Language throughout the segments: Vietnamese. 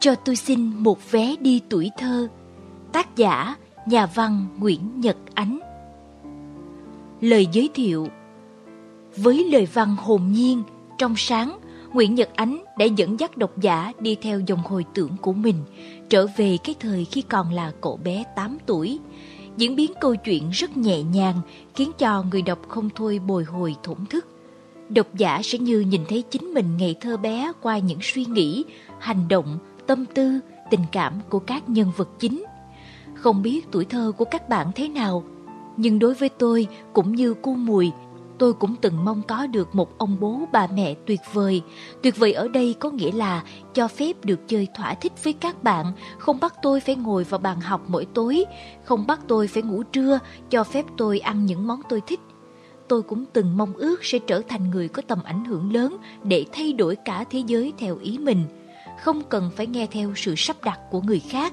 Cho tôi xin một vé đi tuổi thơ. Tác giả nhà văn Nguyễn Nhật Ánh. Lời giới thiệu Với lời văn hồn nhiên, trong sáng, Nguyễn Nhật Ánh đã dẫn dắt độc giả đi theo dòng hồi tưởng của mình, trở về cái thời khi còn là cậu bé 8 tuổi. Diễn biến câu chuyện rất nhẹ nhàng, khiến cho người đọc không thôi bồi hồi thổn thức. Độc giả sẽ như nhìn thấy chính mình ngày thơ bé qua những suy nghĩ, hành động, tâm tư, tình cảm của các nhân vật chính. Không biết tuổi thơ của các bạn thế nào, nhưng đối với tôi cũng như cô Mùi, tôi cũng từng mong có được một ông bố bà mẹ tuyệt vời. Tuyệt vời ở đây có nghĩa là cho phép được chơi thỏa thích với các bạn, không bắt tôi phải ngồi vào bàn học mỗi tối, không bắt tôi phải ngủ trưa, cho phép tôi ăn những món tôi thích. Tôi cũng từng mong ước sẽ trở thành người có tầm ảnh hưởng lớn để thay đổi cả thế giới theo ý mình không cần phải nghe theo sự sắp đặt của người khác.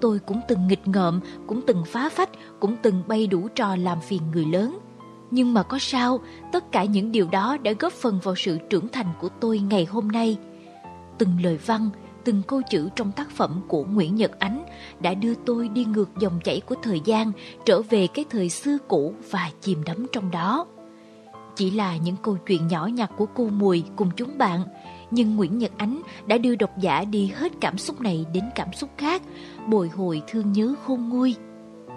Tôi cũng từng nghịch ngợm, cũng từng phá phách, cũng từng bay đủ trò làm phiền người lớn. Nhưng mà có sao, tất cả những điều đó đã góp phần vào sự trưởng thành của tôi ngày hôm nay. Từng lời văn, từng câu chữ trong tác phẩm của Nguyễn Nhật Ánh đã đưa tôi đi ngược dòng chảy của thời gian, trở về cái thời xưa cũ và chìm đắm trong đó. Chỉ là những câu chuyện nhỏ nhặt của cô Mùi cùng chúng bạn, nhưng Nguyễn Nhật Ánh đã đưa độc giả đi hết cảm xúc này đến cảm xúc khác, bồi hồi thương nhớ khôn nguôi.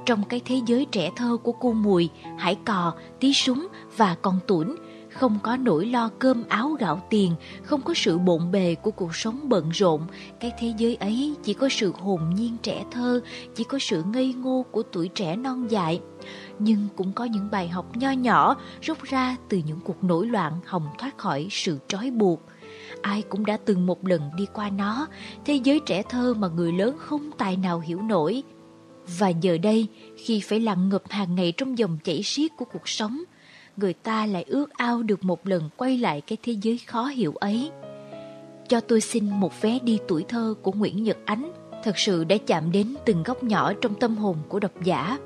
Trong cái thế giới trẻ thơ của cô Mùi, Hải Cò, Tí Súng và Con Tuổn, không có nỗi lo cơm áo gạo tiền, không có sự bộn bề của cuộc sống bận rộn. Cái thế giới ấy chỉ có sự hồn nhiên trẻ thơ, chỉ có sự ngây ngô của tuổi trẻ non dại. Nhưng cũng có những bài học nho nhỏ rút ra từ những cuộc nổi loạn hồng thoát khỏi sự trói buộc ai cũng đã từng một lần đi qua nó, thế giới trẻ thơ mà người lớn không tài nào hiểu nổi. Và giờ đây, khi phải lặn ngập hàng ngày trong dòng chảy xiết của cuộc sống, người ta lại ước ao được một lần quay lại cái thế giới khó hiểu ấy. Cho tôi xin một vé đi tuổi thơ của Nguyễn Nhật Ánh thật sự đã chạm đến từng góc nhỏ trong tâm hồn của độc giả.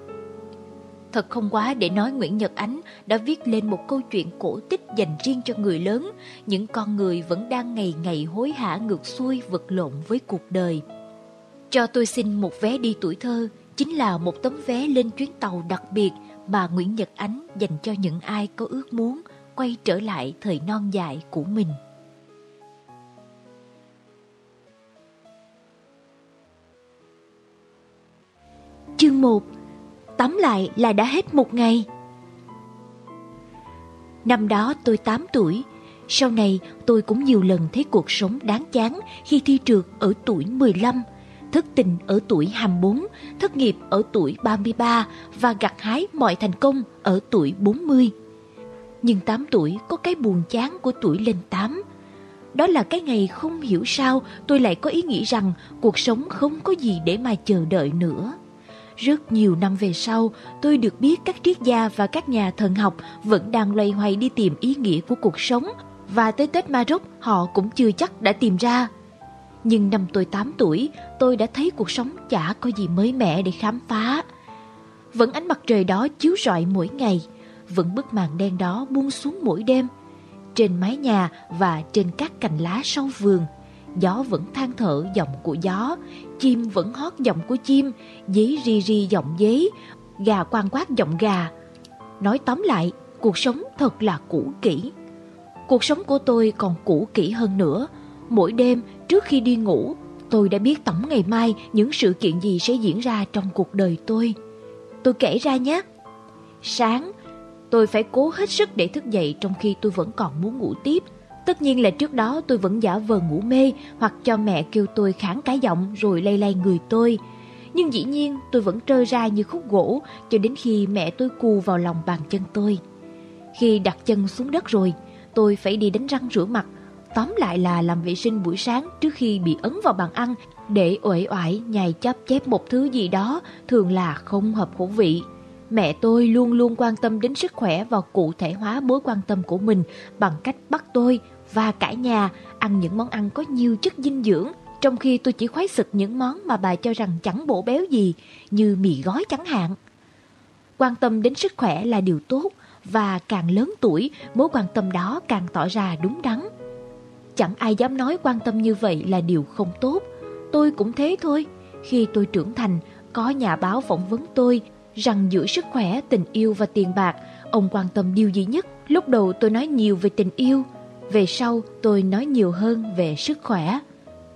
Thật không quá để nói Nguyễn Nhật Ánh đã viết lên một câu chuyện cổ tích dành riêng cho người lớn, những con người vẫn đang ngày ngày hối hả ngược xuôi vật lộn với cuộc đời. Cho tôi xin một vé đi tuổi thơ, chính là một tấm vé lên chuyến tàu đặc biệt mà Nguyễn Nhật Ánh dành cho những ai có ước muốn quay trở lại thời non dài của mình. Chương 1 tắm lại là đã hết một ngày. Năm đó tôi 8 tuổi, sau này tôi cũng nhiều lần thấy cuộc sống đáng chán khi thi trượt ở tuổi 15, thất tình ở tuổi 24, thất nghiệp ở tuổi 33 và gặt hái mọi thành công ở tuổi 40. Nhưng 8 tuổi có cái buồn chán của tuổi lên 8. Đó là cái ngày không hiểu sao tôi lại có ý nghĩ rằng cuộc sống không có gì để mà chờ đợi nữa. Rất nhiều năm về sau, tôi được biết các triết gia và các nhà thần học vẫn đang loay hoay đi tìm ý nghĩa của cuộc sống và tới Tết Ma Rốc họ cũng chưa chắc đã tìm ra. Nhưng năm tôi 8 tuổi, tôi đã thấy cuộc sống chả có gì mới mẻ để khám phá. Vẫn ánh mặt trời đó chiếu rọi mỗi ngày, vẫn bức màn đen đó buông xuống mỗi đêm. Trên mái nhà và trên các cành lá sau vườn, gió vẫn than thở giọng của gió, chim vẫn hót giọng của chim, dế ri ri giọng dế, gà quan quát giọng gà. Nói tóm lại, cuộc sống thật là cũ kỹ. Cuộc sống của tôi còn cũ kỹ hơn nữa. Mỗi đêm trước khi đi ngủ, tôi đã biết tổng ngày mai những sự kiện gì sẽ diễn ra trong cuộc đời tôi. Tôi kể ra nhé. Sáng, tôi phải cố hết sức để thức dậy trong khi tôi vẫn còn muốn ngủ tiếp Tất nhiên là trước đó tôi vẫn giả vờ ngủ mê hoặc cho mẹ kêu tôi kháng cái giọng rồi lay lay người tôi. Nhưng dĩ nhiên tôi vẫn trơ ra như khúc gỗ cho đến khi mẹ tôi cù vào lòng bàn chân tôi. Khi đặt chân xuống đất rồi, tôi phải đi đánh răng rửa mặt. Tóm lại là làm vệ sinh buổi sáng trước khi bị ấn vào bàn ăn để uể oải nhai chắp chép một thứ gì đó thường là không hợp khẩu vị. Mẹ tôi luôn luôn quan tâm đến sức khỏe và cụ thể hóa mối quan tâm của mình bằng cách bắt tôi và cả nhà ăn những món ăn có nhiều chất dinh dưỡng, trong khi tôi chỉ khoái sực những món mà bà cho rằng chẳng bổ béo gì, như mì gói chẳng hạn. Quan tâm đến sức khỏe là điều tốt, và càng lớn tuổi, mối quan tâm đó càng tỏ ra đúng đắn. Chẳng ai dám nói quan tâm như vậy là điều không tốt. tôi cũng thế thôi. Khi tôi trưởng thành, có nhà báo phỏng vấn tôi rằng giữa sức khỏe, tình yêu và tiền bạc, ông quan tâm điều gì nhất? Lúc đầu tôi nói nhiều về tình yêu, về sau tôi nói nhiều hơn về sức khỏe.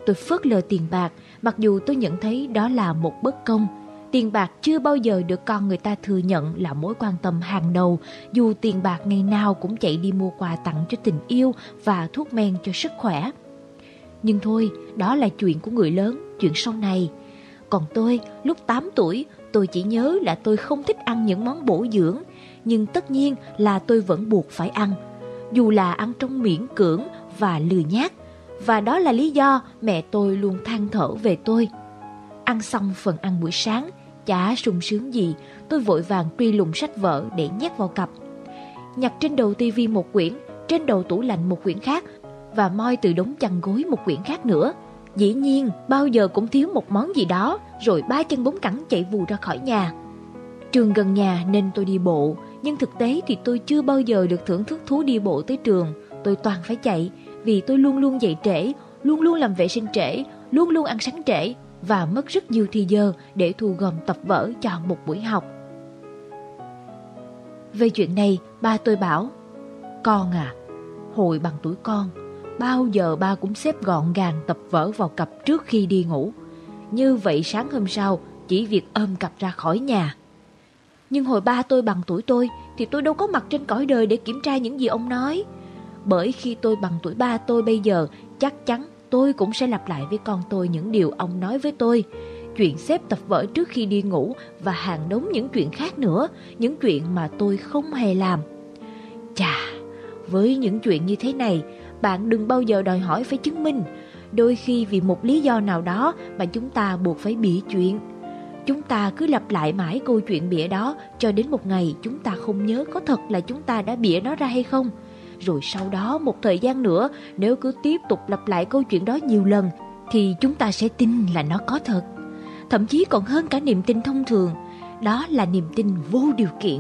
Tôi phớt lờ tiền bạc, mặc dù tôi nhận thấy đó là một bất công. Tiền bạc chưa bao giờ được con người ta thừa nhận là mối quan tâm hàng đầu, dù tiền bạc ngày nào cũng chạy đi mua quà tặng cho tình yêu và thuốc men cho sức khỏe. Nhưng thôi, đó là chuyện của người lớn, chuyện sau này. Còn tôi, lúc 8 tuổi, tôi chỉ nhớ là tôi không thích ăn những món bổ dưỡng, nhưng tất nhiên là tôi vẫn buộc phải ăn, dù là ăn trong miễn cưỡng và lừa nhát Và đó là lý do mẹ tôi luôn than thở về tôi. Ăn xong phần ăn buổi sáng, chả sung sướng gì, tôi vội vàng truy lùng sách vở để nhét vào cặp. Nhặt trên đầu tivi một quyển, trên đầu tủ lạnh một quyển khác và moi từ đống chăn gối một quyển khác nữa. Dĩ nhiên, bao giờ cũng thiếu một món gì đó, rồi ba chân bốn cẳng chạy vù ra khỏi nhà. Trường gần nhà nên tôi đi bộ, nhưng thực tế thì tôi chưa bao giờ được thưởng thức thú đi bộ tới trường. Tôi toàn phải chạy, vì tôi luôn luôn dậy trễ, luôn luôn làm vệ sinh trễ, luôn luôn ăn sáng trễ và mất rất nhiều thời giờ để thu gom tập vở cho một buổi học. Về chuyện này, ba tôi bảo, Con à, hồi bằng tuổi con, bao giờ ba cũng xếp gọn gàng tập vở vào cặp trước khi đi ngủ. Như vậy sáng hôm sau, chỉ việc ôm cặp ra khỏi nhà. Nhưng hồi ba tôi bằng tuổi tôi thì tôi đâu có mặt trên cõi đời để kiểm tra những gì ông nói. Bởi khi tôi bằng tuổi ba tôi bây giờ, chắc chắn tôi cũng sẽ lặp lại với con tôi những điều ông nói với tôi. Chuyện xếp tập vở trước khi đi ngủ và hàng đống những chuyện khác nữa, những chuyện mà tôi không hề làm. Chà, với những chuyện như thế này, bạn đừng bao giờ đòi hỏi phải chứng minh. Đôi khi vì một lý do nào đó mà chúng ta buộc phải bị chuyện. Chúng ta cứ lặp lại mãi câu chuyện bịa đó cho đến một ngày chúng ta không nhớ có thật là chúng ta đã bịa nó ra hay không. Rồi sau đó một thời gian nữa nếu cứ tiếp tục lặp lại câu chuyện đó nhiều lần thì chúng ta sẽ tin là nó có thật. Thậm chí còn hơn cả niềm tin thông thường. Đó là niềm tin vô điều kiện,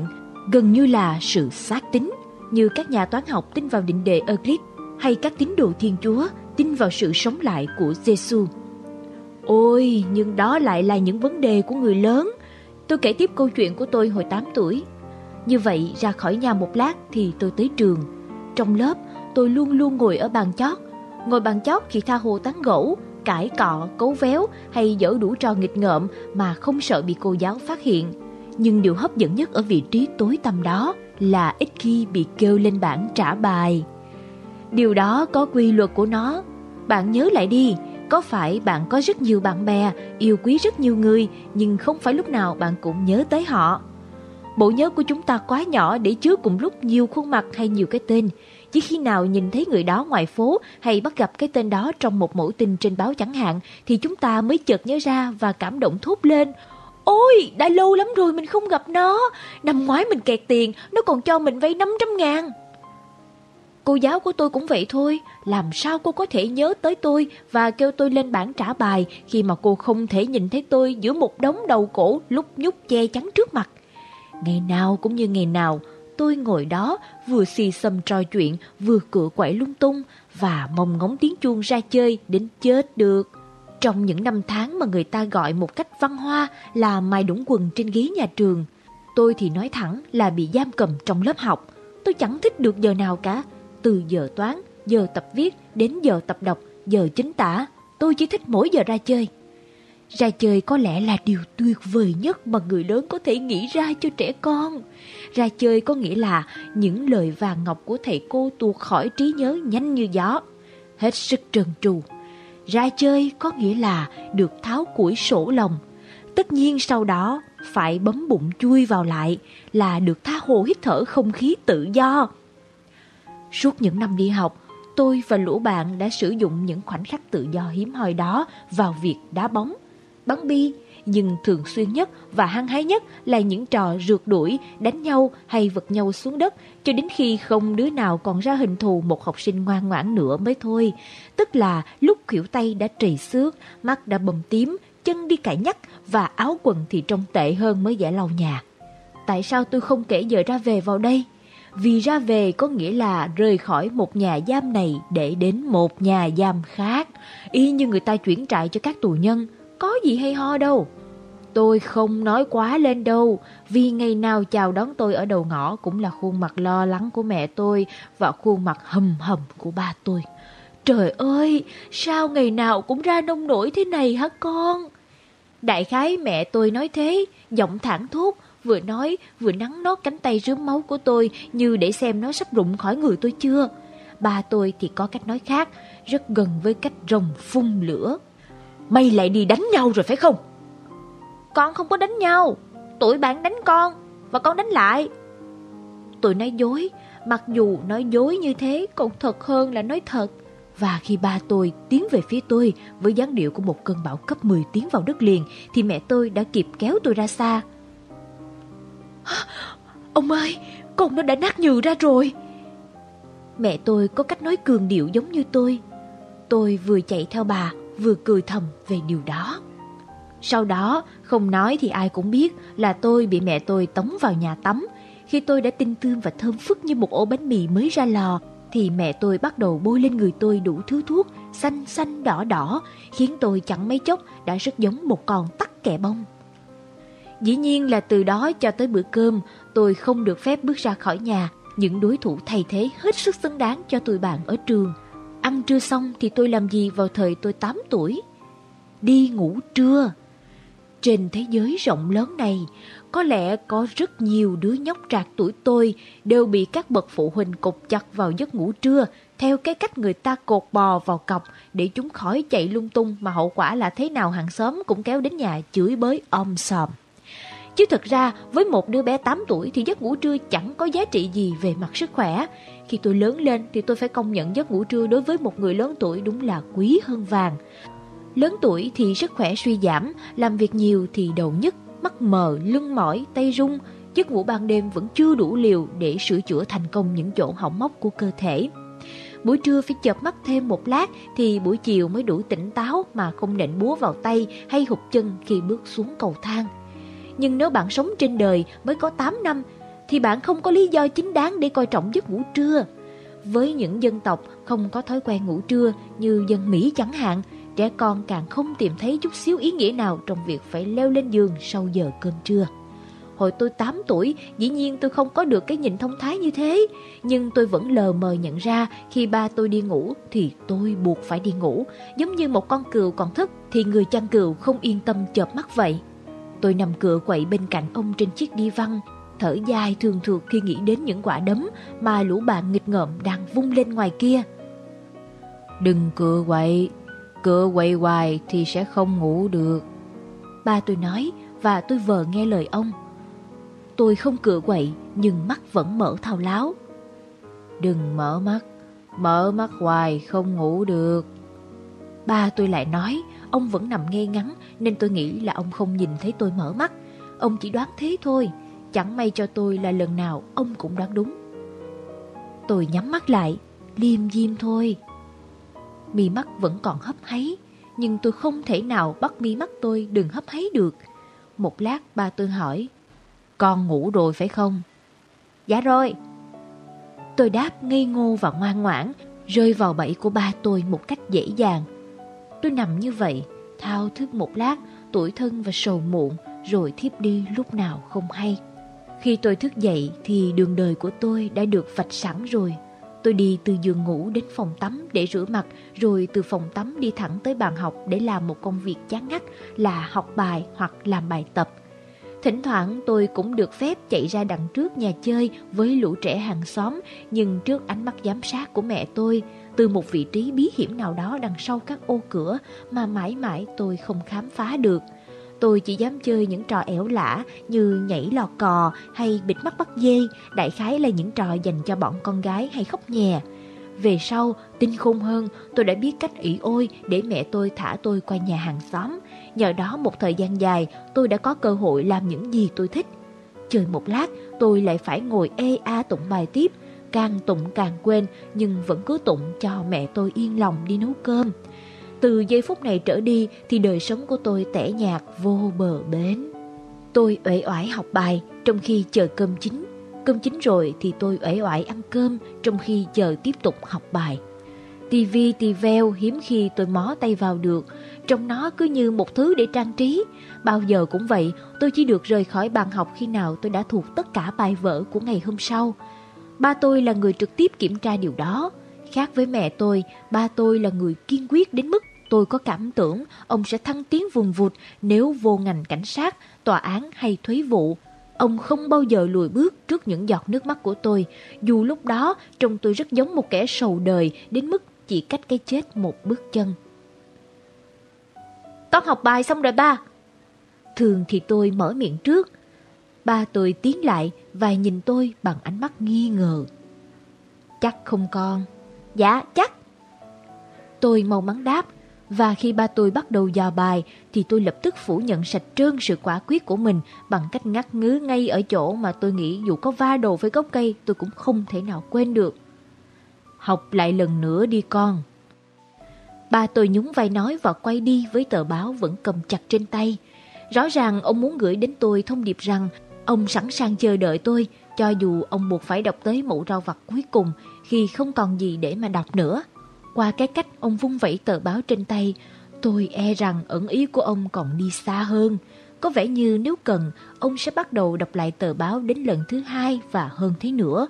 gần như là sự xác tính, như các nhà toán học tin vào định đề Euclid hay các tín đồ Thiên Chúa tin vào sự sống lại của Giêsu. Ôi, nhưng đó lại là những vấn đề của người lớn. Tôi kể tiếp câu chuyện của tôi hồi 8 tuổi. Như vậy, ra khỏi nhà một lát thì tôi tới trường. Trong lớp, tôi luôn luôn ngồi ở bàn chót. Ngồi bàn chót khi tha hồ tán gẫu, cãi cọ, cấu véo hay dở đủ trò nghịch ngợm mà không sợ bị cô giáo phát hiện. Nhưng điều hấp dẫn nhất ở vị trí tối tăm đó là ít khi bị kêu lên bảng trả bài. Điều đó có quy luật của nó. Bạn nhớ lại đi, có phải bạn có rất nhiều bạn bè, yêu quý rất nhiều người, nhưng không phải lúc nào bạn cũng nhớ tới họ. Bộ nhớ của chúng ta quá nhỏ để chứa cùng lúc nhiều khuôn mặt hay nhiều cái tên. Chỉ khi nào nhìn thấy người đó ngoài phố hay bắt gặp cái tên đó trong một mẫu tin trên báo chẳng hạn thì chúng ta mới chợt nhớ ra và cảm động thốt lên. Ôi, đã lâu lắm rồi mình không gặp nó. Năm ngoái mình kẹt tiền, nó còn cho mình vay 500 ngàn. Cô giáo của tôi cũng vậy thôi, làm sao cô có thể nhớ tới tôi và kêu tôi lên bảng trả bài khi mà cô không thể nhìn thấy tôi giữa một đống đầu cổ lúc nhúc che chắn trước mặt. Ngày nào cũng như ngày nào, tôi ngồi đó vừa xì xầm trò chuyện vừa cựa quậy lung tung và mong ngóng tiếng chuông ra chơi đến chết được. Trong những năm tháng mà người ta gọi một cách văn hoa là mài đũng quần trên ghế nhà trường, tôi thì nói thẳng là bị giam cầm trong lớp học. Tôi chẳng thích được giờ nào cả, từ giờ toán, giờ tập viết đến giờ tập đọc, giờ chính tả, tôi chỉ thích mỗi giờ ra chơi. Ra chơi có lẽ là điều tuyệt vời nhất mà người lớn có thể nghĩ ra cho trẻ con. Ra chơi có nghĩa là những lời vàng ngọc của thầy cô tuột khỏi trí nhớ nhanh như gió. Hết sức trần trù Ra chơi có nghĩa là được tháo củi sổ lòng. Tất nhiên sau đó phải bấm bụng chui vào lại là được tha hồ hít thở không khí tự do. Suốt những năm đi học, tôi và lũ bạn đã sử dụng những khoảnh khắc tự do hiếm hoi đó vào việc đá bóng, bắn bi, nhưng thường xuyên nhất và hăng hái nhất là những trò rượt đuổi, đánh nhau hay vật nhau xuống đất cho đến khi không đứa nào còn ra hình thù một học sinh ngoan ngoãn nữa mới thôi. Tức là lúc khỉu tay đã trầy xước, mắt đã bầm tím, chân đi cãi nhắc và áo quần thì trông tệ hơn mới giả lau nhà. Tại sao tôi không kể giờ ra về vào đây? Vì ra về có nghĩa là rời khỏi một nhà giam này để đến một nhà giam khác, y như người ta chuyển trại cho các tù nhân, có gì hay ho đâu. Tôi không nói quá lên đâu, vì ngày nào chào đón tôi ở đầu ngõ cũng là khuôn mặt lo lắng của mẹ tôi và khuôn mặt hầm hầm của ba tôi. Trời ơi, sao ngày nào cũng ra nông nổi thế này hả con? Đại khái mẹ tôi nói thế, giọng thẳng thốt, vừa nói vừa nắng nót cánh tay rướm máu của tôi như để xem nó sắp rụng khỏi người tôi chưa. Ba tôi thì có cách nói khác, rất gần với cách rồng phun lửa. Mày lại đi đánh nhau rồi phải không? Con không có đánh nhau, tụi bạn đánh con và con đánh lại. Tôi nói dối, mặc dù nói dối như thế còn thật hơn là nói thật. Và khi ba tôi tiến về phía tôi với dáng điệu của một cơn bão cấp 10 tiến vào đất liền thì mẹ tôi đã kịp kéo tôi ra xa. Ông ơi, con nó đã nát nhừ ra rồi. Mẹ tôi có cách nói cường điệu giống như tôi. Tôi vừa chạy theo bà, vừa cười thầm về điều đó. Sau đó, không nói thì ai cũng biết là tôi bị mẹ tôi tống vào nhà tắm. Khi tôi đã tinh tươm và thơm phức như một ổ bánh mì mới ra lò, thì mẹ tôi bắt đầu bôi lên người tôi đủ thứ thuốc, xanh xanh đỏ đỏ, khiến tôi chẳng mấy chốc đã rất giống một con tắc kè bông. Dĩ nhiên là từ đó cho tới bữa cơm, tôi không được phép bước ra khỏi nhà, những đối thủ thay thế hết sức xứng đáng cho tụi bạn ở trường. Ăn trưa xong thì tôi làm gì vào thời tôi 8 tuổi? Đi ngủ trưa. Trên thế giới rộng lớn này, có lẽ có rất nhiều đứa nhóc trạc tuổi tôi đều bị các bậc phụ huynh cột chặt vào giấc ngủ trưa theo cái cách người ta cột bò vào cọc để chúng khỏi chạy lung tung mà hậu quả là thế nào hàng xóm cũng kéo đến nhà chửi bới om sòm. Chứ thật ra với một đứa bé 8 tuổi thì giấc ngủ trưa chẳng có giá trị gì về mặt sức khỏe. Khi tôi lớn lên thì tôi phải công nhận giấc ngủ trưa đối với một người lớn tuổi đúng là quý hơn vàng. Lớn tuổi thì sức khỏe suy giảm, làm việc nhiều thì đầu nhức, mắt mờ, lưng mỏi, tay rung. Giấc ngủ ban đêm vẫn chưa đủ liều để sửa chữa thành công những chỗ hỏng móc của cơ thể. Buổi trưa phải chợp mắt thêm một lát thì buổi chiều mới đủ tỉnh táo mà không nện búa vào tay hay hụt chân khi bước xuống cầu thang. Nhưng nếu bạn sống trên đời mới có 8 năm thì bạn không có lý do chính đáng để coi trọng giấc ngủ trưa. Với những dân tộc không có thói quen ngủ trưa như dân Mỹ chẳng hạn, trẻ con càng không tìm thấy chút xíu ý nghĩa nào trong việc phải leo lên giường sau giờ cơm trưa. Hồi tôi 8 tuổi, dĩ nhiên tôi không có được cái nhìn thông thái như thế, nhưng tôi vẫn lờ mờ nhận ra khi ba tôi đi ngủ thì tôi buộc phải đi ngủ, giống như một con cừu còn thức thì người chăn cừu không yên tâm chợp mắt vậy. Tôi nằm cựa quậy bên cạnh ông trên chiếc đi văn, thở dài thường thường khi nghĩ đến những quả đấm mà lũ bạn nghịch ngợm đang vung lên ngoài kia. Đừng cựa quậy, cựa quậy hoài thì sẽ không ngủ được. Ba tôi nói và tôi vờ nghe lời ông. Tôi không cựa quậy nhưng mắt vẫn mở thao láo. Đừng mở mắt, mở mắt hoài không ngủ được. Ba tôi lại nói, ông vẫn nằm ngay ngắn nên tôi nghĩ là ông không nhìn thấy tôi mở mắt. Ông chỉ đoán thế thôi, chẳng may cho tôi là lần nào ông cũng đoán đúng. Tôi nhắm mắt lại, liêm diêm thôi. Mi mắt vẫn còn hấp háy, nhưng tôi không thể nào bắt mi mắt tôi đừng hấp háy được. Một lát ba tôi hỏi, con ngủ rồi phải không? Dạ rồi. Tôi đáp ngây ngô và ngoan ngoãn, rơi vào bẫy của ba tôi một cách dễ dàng. Tôi nằm như vậy, thao thức một lát, tuổi thân và sầu muộn, rồi thiếp đi lúc nào không hay. Khi tôi thức dậy thì đường đời của tôi đã được vạch sẵn rồi. Tôi đi từ giường ngủ đến phòng tắm để rửa mặt, rồi từ phòng tắm đi thẳng tới bàn học để làm một công việc chán ngắt là học bài hoặc làm bài tập. Thỉnh thoảng tôi cũng được phép chạy ra đằng trước nhà chơi với lũ trẻ hàng xóm, nhưng trước ánh mắt giám sát của mẹ tôi, từ một vị trí bí hiểm nào đó đằng sau các ô cửa mà mãi mãi tôi không khám phá được. Tôi chỉ dám chơi những trò ẻo lả như nhảy lò cò hay bịt mắt bắt dê, đại khái là những trò dành cho bọn con gái hay khóc nhè. Về sau, tinh khôn hơn, tôi đã biết cách ỷ ôi để mẹ tôi thả tôi qua nhà hàng xóm. Nhờ đó một thời gian dài, tôi đã có cơ hội làm những gì tôi thích. Chơi một lát, tôi lại phải ngồi ê a tụng bài tiếp, càng tụng càng quên nhưng vẫn cứ tụng cho mẹ tôi yên lòng đi nấu cơm. Từ giây phút này trở đi thì đời sống của tôi tẻ nhạt vô bờ bến. Tôi uể oải học bài trong khi chờ cơm chín. cơm chín rồi thì tôi uể oải ăn cơm trong khi chờ tiếp tục học bài. Tivi tì veo hiếm khi tôi mó tay vào được, trong nó cứ như một thứ để trang trí. Bao giờ cũng vậy, tôi chỉ được rời khỏi bàn học khi nào tôi đã thuộc tất cả bài vở của ngày hôm sau. Ba tôi là người trực tiếp kiểm tra điều đó. Khác với mẹ tôi, ba tôi là người kiên quyết đến mức tôi có cảm tưởng ông sẽ thăng tiến vùng vụt nếu vô ngành cảnh sát, tòa án hay thuế vụ. Ông không bao giờ lùi bước trước những giọt nước mắt của tôi, dù lúc đó trông tôi rất giống một kẻ sầu đời đến mức chỉ cách cái chết một bước chân. Con học bài xong rồi ba. Thường thì tôi mở miệng trước. Ba tôi tiến lại và nhìn tôi bằng ánh mắt nghi ngờ. Chắc không con. Dạ, chắc. Tôi mau mắn đáp, và khi ba tôi bắt đầu dò bài thì tôi lập tức phủ nhận sạch trơn sự quả quyết của mình bằng cách ngắt ngứ ngay ở chỗ mà tôi nghĩ dù có va đồ với gốc cây tôi cũng không thể nào quên được. Học lại lần nữa đi con. Ba tôi nhún vai nói và quay đi với tờ báo vẫn cầm chặt trên tay. Rõ ràng ông muốn gửi đến tôi thông điệp rằng ông sẵn sàng chờ đợi tôi cho dù ông buộc phải đọc tới mẫu rau vặt cuối cùng khi không còn gì để mà đọc nữa. Qua cái cách ông vung vẩy tờ báo trên tay, tôi e rằng ẩn ý của ông còn đi xa hơn. Có vẻ như nếu cần, ông sẽ bắt đầu đọc lại tờ báo đến lần thứ hai và hơn thế nữa.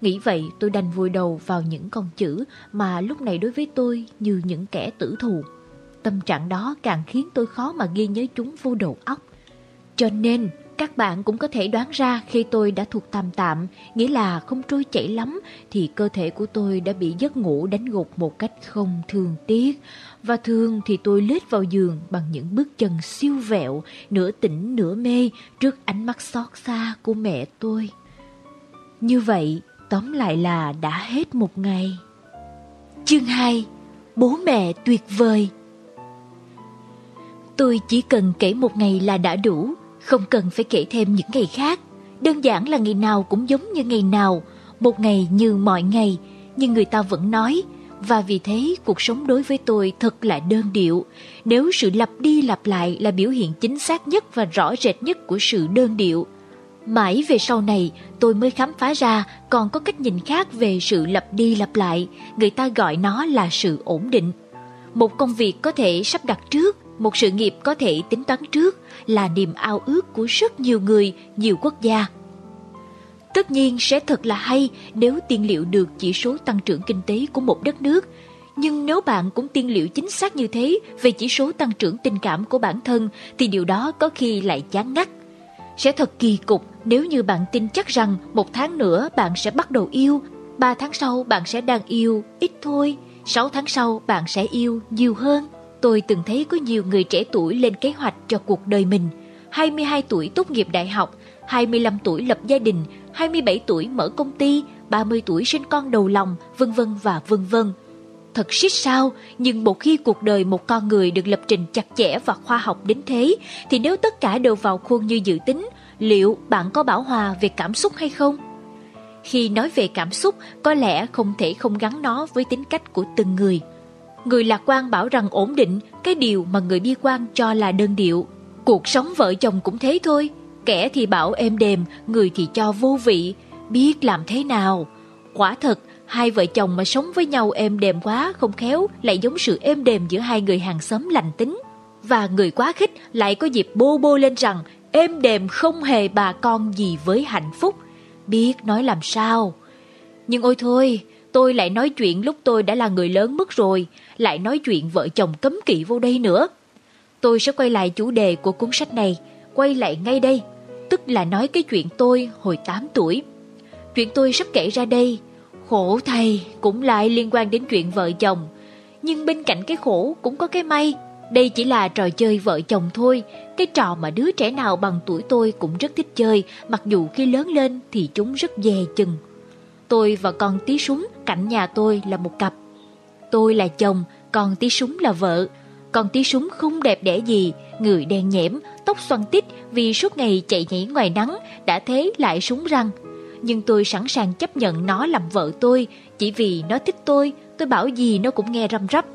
Nghĩ vậy tôi đành vùi đầu vào những con chữ mà lúc này đối với tôi như những kẻ tử thù. Tâm trạng đó càng khiến tôi khó mà ghi nhớ chúng vô đầu óc. Cho nên, các bạn cũng có thể đoán ra khi tôi đã thuộc tạm tạm, nghĩa là không trôi chảy lắm, thì cơ thể của tôi đã bị giấc ngủ đánh gục một cách không thương tiếc. Và thường thì tôi lết vào giường bằng những bước chân siêu vẹo, nửa tỉnh nửa mê trước ánh mắt xót xa của mẹ tôi. Như vậy, tóm lại là đã hết một ngày. Chương 2 Bố mẹ tuyệt vời Tôi chỉ cần kể một ngày là đã đủ không cần phải kể thêm những ngày khác. Đơn giản là ngày nào cũng giống như ngày nào, một ngày như mọi ngày, nhưng người ta vẫn nói. Và vì thế cuộc sống đối với tôi thật là đơn điệu. Nếu sự lặp đi lặp lại là biểu hiện chính xác nhất và rõ rệt nhất của sự đơn điệu. Mãi về sau này tôi mới khám phá ra còn có cách nhìn khác về sự lặp đi lặp lại. Người ta gọi nó là sự ổn định. Một công việc có thể sắp đặt trước, một sự nghiệp có thể tính toán trước là niềm ao ước của rất nhiều người, nhiều quốc gia. Tất nhiên sẽ thật là hay nếu tiên liệu được chỉ số tăng trưởng kinh tế của một đất nước. Nhưng nếu bạn cũng tiên liệu chính xác như thế về chỉ số tăng trưởng tình cảm của bản thân thì điều đó có khi lại chán ngắt. Sẽ thật kỳ cục nếu như bạn tin chắc rằng một tháng nữa bạn sẽ bắt đầu yêu, ba tháng sau bạn sẽ đang yêu, ít thôi, sáu tháng sau bạn sẽ yêu nhiều hơn. Tôi từng thấy có nhiều người trẻ tuổi lên kế hoạch cho cuộc đời mình. 22 tuổi tốt nghiệp đại học, 25 tuổi lập gia đình, 27 tuổi mở công ty, 30 tuổi sinh con đầu lòng, vân vân và vân vân. Thật xích sao, nhưng một khi cuộc đời một con người được lập trình chặt chẽ và khoa học đến thế, thì nếu tất cả đều vào khuôn như dự tính, liệu bạn có bảo hòa về cảm xúc hay không? Khi nói về cảm xúc, có lẽ không thể không gắn nó với tính cách của từng người. Người lạc quan bảo rằng ổn định, cái điều mà người bi quan cho là đơn điệu. Cuộc sống vợ chồng cũng thế thôi, kẻ thì bảo êm đềm, người thì cho vô vị, biết làm thế nào. Quả thật, hai vợ chồng mà sống với nhau êm đềm quá không khéo lại giống sự êm đềm giữa hai người hàng xóm lành tính. Và người quá khích lại có dịp bô bô lên rằng êm đềm không hề bà con gì với hạnh phúc. Biết nói làm sao. Nhưng ôi thôi, tôi lại nói chuyện lúc tôi đã là người lớn mất rồi, lại nói chuyện vợ chồng cấm kỵ vô đây nữa. Tôi sẽ quay lại chủ đề của cuốn sách này, quay lại ngay đây, tức là nói cái chuyện tôi hồi 8 tuổi. Chuyện tôi sắp kể ra đây, khổ thầy cũng lại liên quan đến chuyện vợ chồng. Nhưng bên cạnh cái khổ cũng có cái may. Đây chỉ là trò chơi vợ chồng thôi, cái trò mà đứa trẻ nào bằng tuổi tôi cũng rất thích chơi, mặc dù khi lớn lên thì chúng rất dè chừng. Tôi và con tí súng cạnh nhà tôi là một cặp. Tôi là chồng, còn tí súng là vợ. Còn tí súng không đẹp đẽ gì, người đen nhẽm, tóc xoăn tít vì suốt ngày chạy nhảy ngoài nắng, đã thế lại súng răng. Nhưng tôi sẵn sàng chấp nhận nó làm vợ tôi, chỉ vì nó thích tôi, tôi bảo gì nó cũng nghe răm rắp.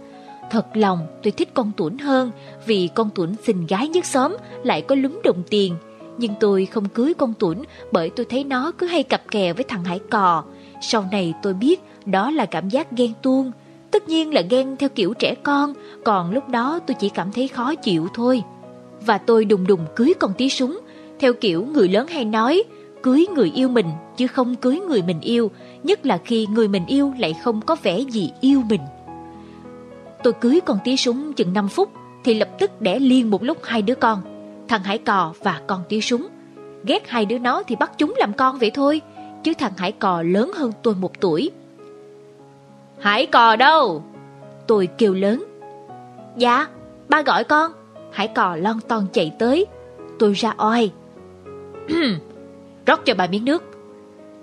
Thật lòng tôi thích con tuấn hơn, vì con tuấn xinh gái nhất xóm, lại có lúm đồng tiền. Nhưng tôi không cưới con tuấn bởi tôi thấy nó cứ hay cặp kè với thằng hải cò. Sau này tôi biết đó là cảm giác ghen tuông. Tất nhiên là ghen theo kiểu trẻ con, còn lúc đó tôi chỉ cảm thấy khó chịu thôi. Và tôi đùng đùng cưới con tí súng, theo kiểu người lớn hay nói, cưới người yêu mình chứ không cưới người mình yêu, nhất là khi người mình yêu lại không có vẻ gì yêu mình. Tôi cưới con tí súng chừng 5 phút thì lập tức đẻ liên một lúc hai đứa con, thằng Hải Cò và con tí súng. Ghét hai đứa nó thì bắt chúng làm con vậy thôi, chứ thằng Hải Cò lớn hơn tôi một tuổi. Hải Cò đâu? Tôi kêu lớn. Dạ, ba gọi con. Hải Cò lon ton chạy tới. Tôi ra oai. Rót cho bà miếng nước.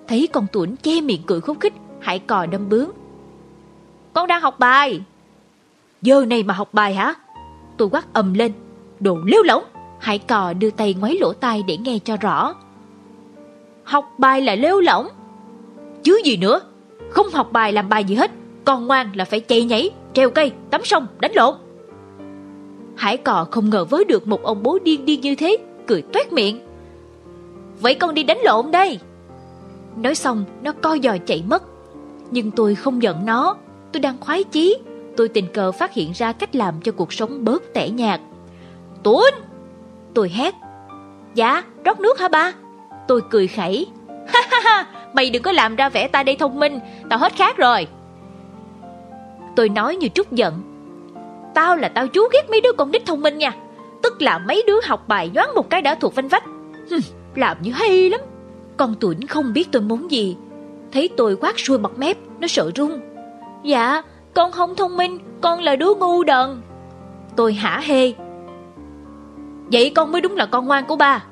Thấy con tuấn che miệng cười khúc khích, Hải Cò đâm bướng. Con đang học bài. Giờ này mà học bài hả? Tôi quát ầm lên. Đồ lêu lỏng. Hải cò đưa tay ngoáy lỗ tai để nghe cho rõ. Học bài là lêu lỏng. Chứ gì nữa. Không học bài làm bài gì hết. còn ngoan là phải chạy nhảy, treo cây, tắm sông, đánh lộn. Hải cò không ngờ với được một ông bố điên điên như thế, cười toét miệng. Vậy con đi đánh lộn đây. Nói xong, nó co giò chạy mất. Nhưng tôi không giận nó, tôi đang khoái chí, tôi tình cờ phát hiện ra cách làm cho cuộc sống bớt tẻ nhạt. Tuấn! Tôi hét. Dạ, rót nước hả ba? Tôi cười khẩy. Ha ha ha, mày đừng có làm ra vẻ ta đây thông minh, tao hết khác rồi. Tôi nói như trút giận. Tao là tao chú ghét mấy đứa con nít thông minh nha. Tức là mấy đứa học bài nhoáng một cái đã thuộc vanh vách. Hừm, làm như hay lắm. Con Tuấn không biết tôi muốn gì. Thấy tôi quát xuôi mặt mép, nó sợ run. Dạ, con không thông minh, con là đứa ngu đần. Tôi hả hê. Vậy con mới đúng là con ngoan của ba.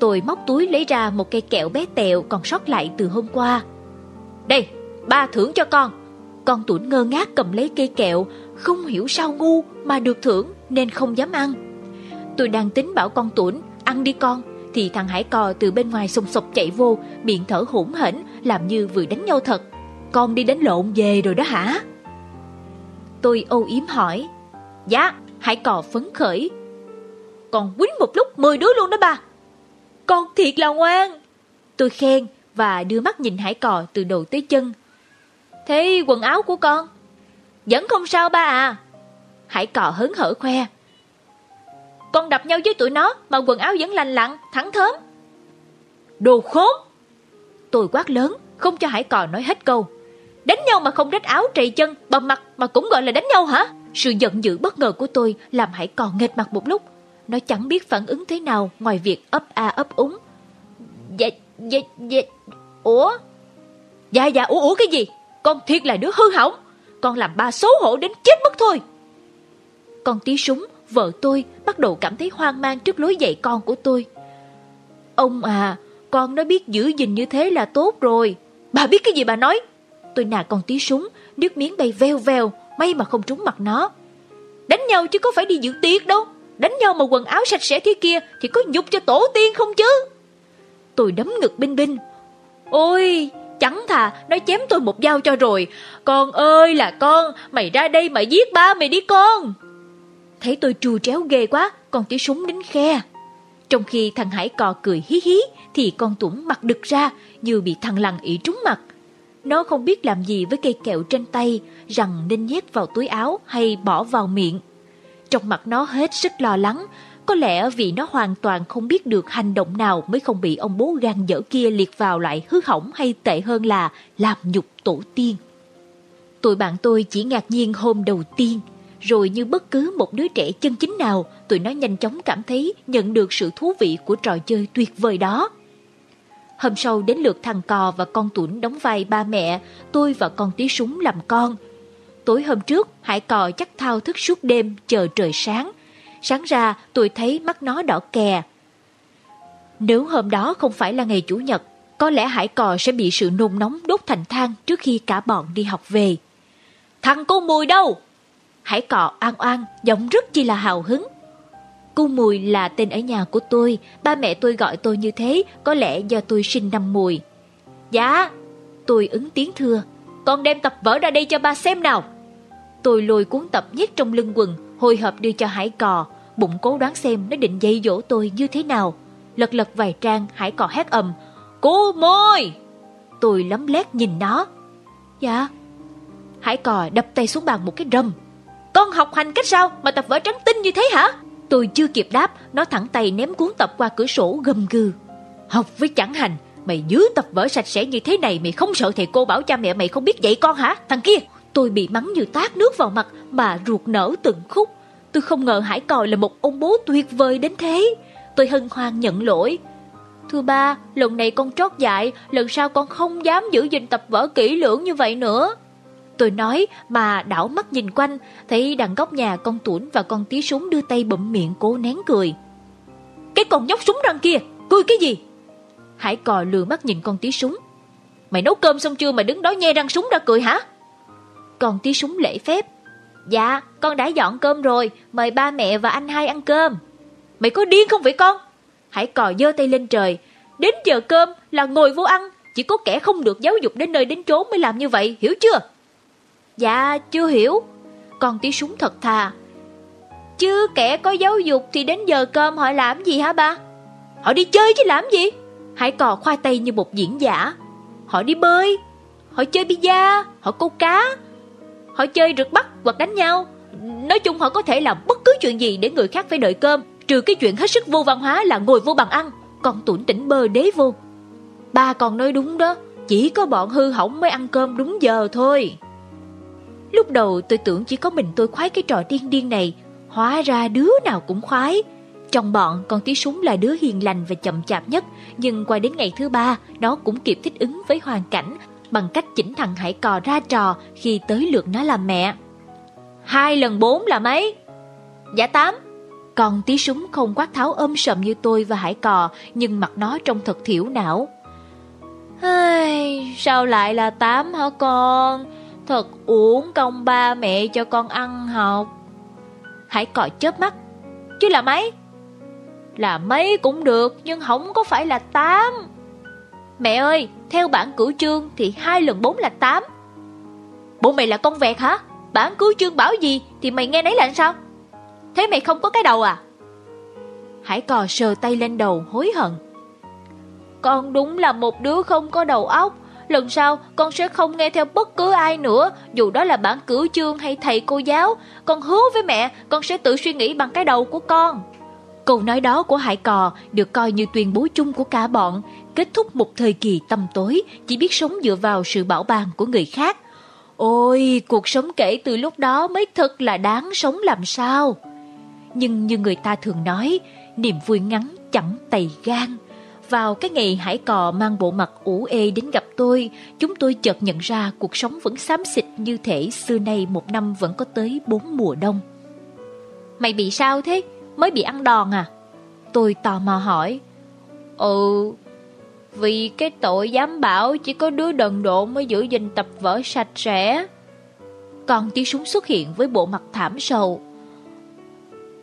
Tôi móc túi lấy ra một cây kẹo bé tẹo còn sót lại từ hôm qua. Đây, ba thưởng cho con. Con tuổi ngơ ngác cầm lấy cây kẹo, không hiểu sao ngu mà được thưởng nên không dám ăn. Tôi đang tính bảo con tuấn ăn đi con, thì thằng Hải Cò từ bên ngoài sùng sục chạy vô, miệng thở hổn hển, làm như vừa đánh nhau thật. Con đi đánh lộn về rồi đó hả? Tôi âu yếm hỏi. Dạ, Hải Cò phấn khởi. Còn quýnh một lúc 10 đứa luôn đó ba. Con thiệt là ngoan. Tôi khen và đưa mắt nhìn Hải Cò từ đầu tới chân. Thế quần áo của con? Vẫn không sao ba à. Hải Cò hớn hở khoe. Con đập nhau với tụi nó mà quần áo vẫn lành lặn, thẳng thớm. Đồ khốn! Tôi quát lớn, không cho Hải Cò nói hết câu. Đánh nhau mà không rách áo trầy chân, bầm mặt mà cũng gọi là đánh nhau hả? Sự giận dữ bất ngờ của tôi làm Hải Cò nghệt mặt một lúc. Nó chẳng biết phản ứng thế nào ngoài việc ấp a ấp úng. Dạ, dạ, dạ, ủa? Dạ, dạ, ủa, ủa cái gì? Con thiệt là đứa hư hỏng. Con làm ba xấu hổ đến chết mất thôi. Con tí súng, vợ tôi bắt đầu cảm thấy hoang mang trước lối dạy con của tôi. Ông à, con nó biết giữ gìn như thế là tốt rồi. Bà biết cái gì bà nói? Tôi nà con tí súng, nước miếng bay veo veo, may mà không trúng mặt nó. Đánh nhau chứ có phải đi dự tiệc đâu. Đánh nhau mà quần áo sạch sẽ thế kia thì có nhục cho tổ tiên không chứ? Tôi đấm ngực binh binh. Ôi, chẳng thà nó chém tôi một dao cho rồi. Con ơi là con, mày ra đây mà giết ba mày đi con. Thấy tôi trù tréo ghê quá, con tí súng đến khe. Trong khi thằng Hải cò cười hí hí, thì con Tuấn mặt đực ra như bị thằng lằn ỉ trúng mặt. Nó không biết làm gì với cây kẹo trên tay, rằng nên nhét vào túi áo hay bỏ vào miệng. Trong mặt nó hết sức lo lắng, có lẽ vì nó hoàn toàn không biết được hành động nào mới không bị ông bố gan dở kia liệt vào lại hư hỏng hay tệ hơn là làm nhục tổ tiên. Tụi bạn tôi chỉ ngạc nhiên hôm đầu tiên, rồi như bất cứ một đứa trẻ chân chính nào, tụi nó nhanh chóng cảm thấy nhận được sự thú vị của trò chơi tuyệt vời đó. Hôm sau đến lượt thằng cò và con tuấn đóng vai ba mẹ, tôi và con tí súng làm con. Tối hôm trước, hải cò chắc thao thức suốt đêm chờ trời sáng. Sáng ra tôi thấy mắt nó đỏ kè. Nếu hôm đó không phải là ngày Chủ nhật, có lẽ hải cò sẽ bị sự nôn nóng đốt thành than trước khi cả bọn đi học về. Thằng cô mùi đâu? Hải cọ oan oan, giọng rất chi là hào hứng. Cô Mùi là tên ở nhà của tôi, ba mẹ tôi gọi tôi như thế, có lẽ do tôi sinh năm Mùi. Dạ, tôi ứng tiếng thưa, con đem tập vở ra đây cho ba xem nào. Tôi lôi cuốn tập nhét trong lưng quần, hồi hộp đưa cho Hải cò, bụng cố đoán xem nó định dạy dỗ tôi như thế nào. Lật lật vài trang, Hải cò hét ầm. Cô môi! Tôi lấm lét nhìn nó. Dạ. Hải cò đập tay xuống bàn một cái rầm. Con học hành cách sao mà tập vở trắng tinh như thế hả? Tôi chưa kịp đáp, nó thẳng tay ném cuốn tập qua cửa sổ gầm gừ. Học với chẳng hành, mày giữ tập vở sạch sẽ như thế này mày không sợ thầy cô bảo cha mẹ mày không biết dạy con hả? Thằng kia! Tôi bị mắng như tát nước vào mặt mà ruột nở từng khúc. Tôi không ngờ Hải Còi là một ông bố tuyệt vời đến thế. Tôi hân hoan nhận lỗi. Thưa ba, lần này con trót dại, lần sau con không dám giữ gìn tập vở kỹ lưỡng như vậy nữa. Tôi nói mà đảo mắt nhìn quanh, thấy đằng góc nhà con tuổn và con tí súng đưa tay bụm miệng cố nén cười. Cái con nhóc súng răng kia, cười cái gì? Hải cò lừa mắt nhìn con tí súng. Mày nấu cơm xong chưa mà đứng đó nhe răng súng ra cười hả? Còn tí súng lễ phép. Dạ, con đã dọn cơm rồi, mời ba mẹ và anh hai ăn cơm. Mày có điên không vậy con? Hải cò dơ tay lên trời. Đến giờ cơm là ngồi vô ăn, chỉ có kẻ không được giáo dục đến nơi đến chốn mới làm như vậy, hiểu chưa? Dạ, chưa hiểu. Con tí súng thật thà. Chứ kẻ có giáo dục thì đến giờ cơm họ làm gì hả ba? Họ đi chơi chứ làm gì? Hải cò khoai tây như một diễn giả. Họ đi bơi, họ chơi pizza, họ câu cá, họ chơi rượt bắt hoặc đánh nhau. Nói chung họ có thể làm bất cứ chuyện gì để người khác phải đợi cơm, trừ cái chuyện hết sức vô văn hóa là ngồi vô bàn ăn, còn tủn tỉnh bơ đế vô. Ba còn nói đúng đó, chỉ có bọn hư hỏng mới ăn cơm đúng giờ thôi. Lúc đầu tôi tưởng chỉ có mình tôi khoái cái trò điên điên này, hóa ra đứa nào cũng khoái. Trong bọn, con tí súng là đứa hiền lành và chậm chạp nhất, nhưng qua đến ngày thứ ba, nó cũng kịp thích ứng với hoàn cảnh bằng cách chỉnh thằng Hải Cò ra trò khi tới lượt nó làm mẹ. Hai lần bốn là mấy? Dạ tám. Còn tí súng không quát tháo ôm sầm như tôi và Hải Cò, nhưng mặt nó trông thật thiểu não. Ai, sao lại là tám hả con? Thật uổng công ba mẹ cho con ăn học. Hải Cò chớp mắt. Chứ là mấy? Là mấy cũng được, nhưng không có phải là tám. Mẹ ơi, theo bản cửu chương thì hai lần bốn là tám. Bộ mày là con vẹt hả? Bản cửu chương bảo gì thì mày nghe nấy là sao? Thế mày không có cái đầu à? Hải cò sờ tay lên đầu hối hận. Con đúng là một đứa không có đầu óc. Lần sau con sẽ không nghe theo bất cứ ai nữa, dù đó là bản cửu chương hay thầy cô giáo. Con hứa với mẹ, con sẽ tự suy nghĩ bằng cái đầu của con. Câu nói đó của Hải Cò được coi như tuyên bố chung của cả bọn, kết thúc một thời kỳ tăm tối, chỉ biết sống dựa vào sự bảo ban của người khác. Ôi, cuộc sống kể từ lúc đó mới thật là đáng sống làm sao. Nhưng như người ta thường nói, niềm vui ngắn chẳng tày gan. Vào cái ngày Hải Cò mang bộ mặt ủ ê đến gặp tôi, chúng tôi chợt nhận ra cuộc sống vẫn xám xịt như thể xưa nay một năm vẫn có tới bốn mùa đông. Mày bị sao thế? Mới bị ăn đòn à? Tôi tò mò hỏi. Ừ, vì cái tội dám bảo chỉ có đứa đần độn mới giữ gìn tập vở sạch sẽ. Còn tiếng súng xuất hiện với bộ mặt thảm sầu.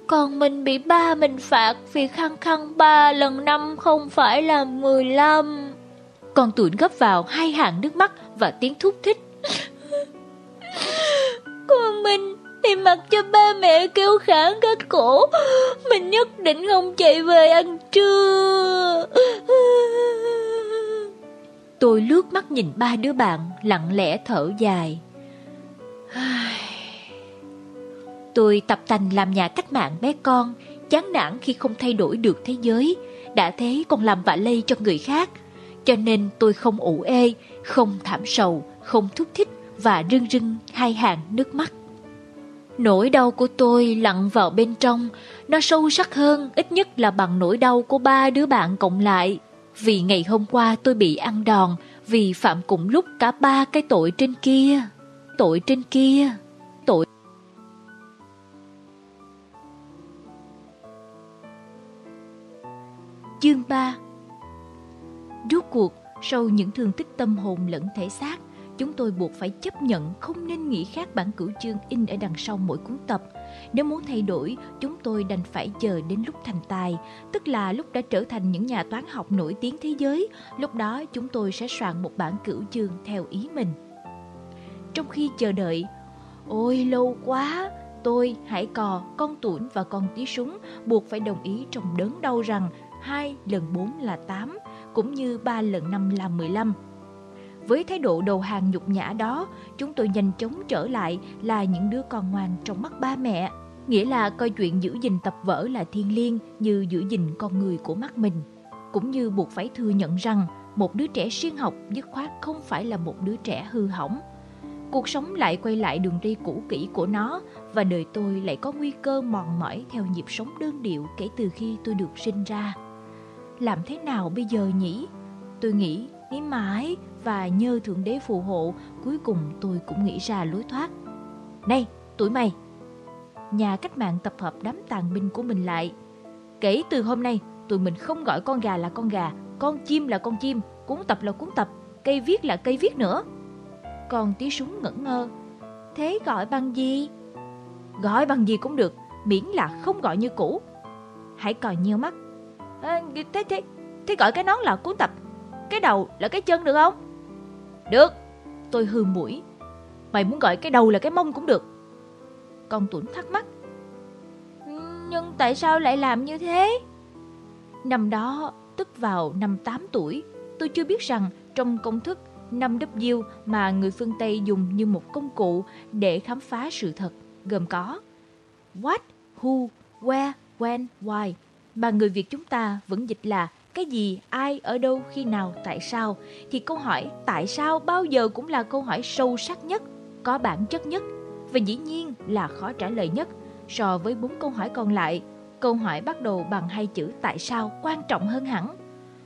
Còn mình bị ba mình phạt vì khăng khăng ba lần năm không phải là mười lăm. Con tuấn gấp vào hai hàng nước mắt và tiếng thúc thích. Còn mình thì mặc cho ba mẹ kêu khản các cổ. Mình nhất định không chạy về ăn trưa. Tôi lướt mắt nhìn ba đứa bạn, lặng lẽ thở dài. Tôi tập tành làm nhà cách mạng bé con, Chán nản khi không thay đổi được thế giới. Đã thế còn làm vạ lây cho người khác. Cho nên tôi không ủ ê, Không thảm sầu, Không thúc thích Và rưng rưng hai hàng nước mắt. Nỗi đau của tôi lặn vào bên trong, nó sâu sắc hơn ít nhất là bằng nỗi đau của ba đứa bạn cộng lại. Vì ngày hôm qua tôi bị ăn đòn, vì phạm cùng lúc cả ba cái tội trên kia. Tội trên kia, tội... Chương 3 Rốt cuộc, sau những thương tích tâm hồn lẫn thể xác, chúng tôi buộc phải chấp nhận không nên nghĩ khác bản cửu chương in ở đằng sau mỗi cuốn tập. Nếu muốn thay đổi, chúng tôi đành phải chờ đến lúc thành tài, tức là lúc đã trở thành những nhà toán học nổi tiếng thế giới, lúc đó chúng tôi sẽ soạn một bản cửu chương theo ý mình. Trong khi chờ đợi, ôi lâu quá, tôi, Hải Cò, con Tuổn và con Tí Súng buộc phải đồng ý trong đớn đau rằng 2 lần 4 là 8, cũng như 3 lần 5 là 15. Với thái độ đầu hàng nhục nhã đó, chúng tôi nhanh chóng trở lại là những đứa con ngoan trong mắt ba mẹ. Nghĩa là coi chuyện giữ gìn tập vở là thiên liêng như giữ gìn con người của mắt mình. Cũng như buộc phải thừa nhận rằng một đứa trẻ siêng học dứt khoát không phải là một đứa trẻ hư hỏng. Cuộc sống lại quay lại đường đi cũ kỹ của nó và đời tôi lại có nguy cơ mòn mỏi theo nhịp sống đơn điệu kể từ khi tôi được sinh ra. Làm thế nào bây giờ nhỉ? Tôi nghĩ nghĩ mãi và nhờ Thượng Đế phù hộ, cuối cùng tôi cũng nghĩ ra lối thoát. Này, tụi mày! Nhà cách mạng tập hợp đám tàn binh của mình lại. Kể từ hôm nay, tụi mình không gọi con gà là con gà, con chim là con chim, cuốn tập là cuốn tập, cây viết là cây viết nữa. Còn tí súng ngẩn ngơ. Thế gọi bằng gì? Gọi bằng gì cũng được, miễn là không gọi như cũ. Hãy còi nhiều mắt. À, thế, thế, thế gọi cái nón là cuốn tập, cái đầu là cái chân được không? Được, tôi hư mũi. Mày muốn gọi cái đầu là cái mông cũng được. Con Tuấn thắc mắc. Nhưng tại sao lại làm như thế? Năm đó, tức vào năm 8 tuổi, tôi chưa biết rằng trong công thức 5W mà người phương Tây dùng như một công cụ để khám phá sự thật, gồm có What, Who, Where, When, Why, mà người Việt chúng ta vẫn dịch là cái gì, ai, ở đâu, khi nào, tại sao, thì câu hỏi tại sao bao giờ cũng là câu hỏi sâu sắc nhất, có bản chất nhất và dĩ nhiên là khó trả lời nhất so với bốn câu hỏi còn lại. Câu hỏi bắt đầu bằng hai chữ tại sao quan trọng hơn hẳn.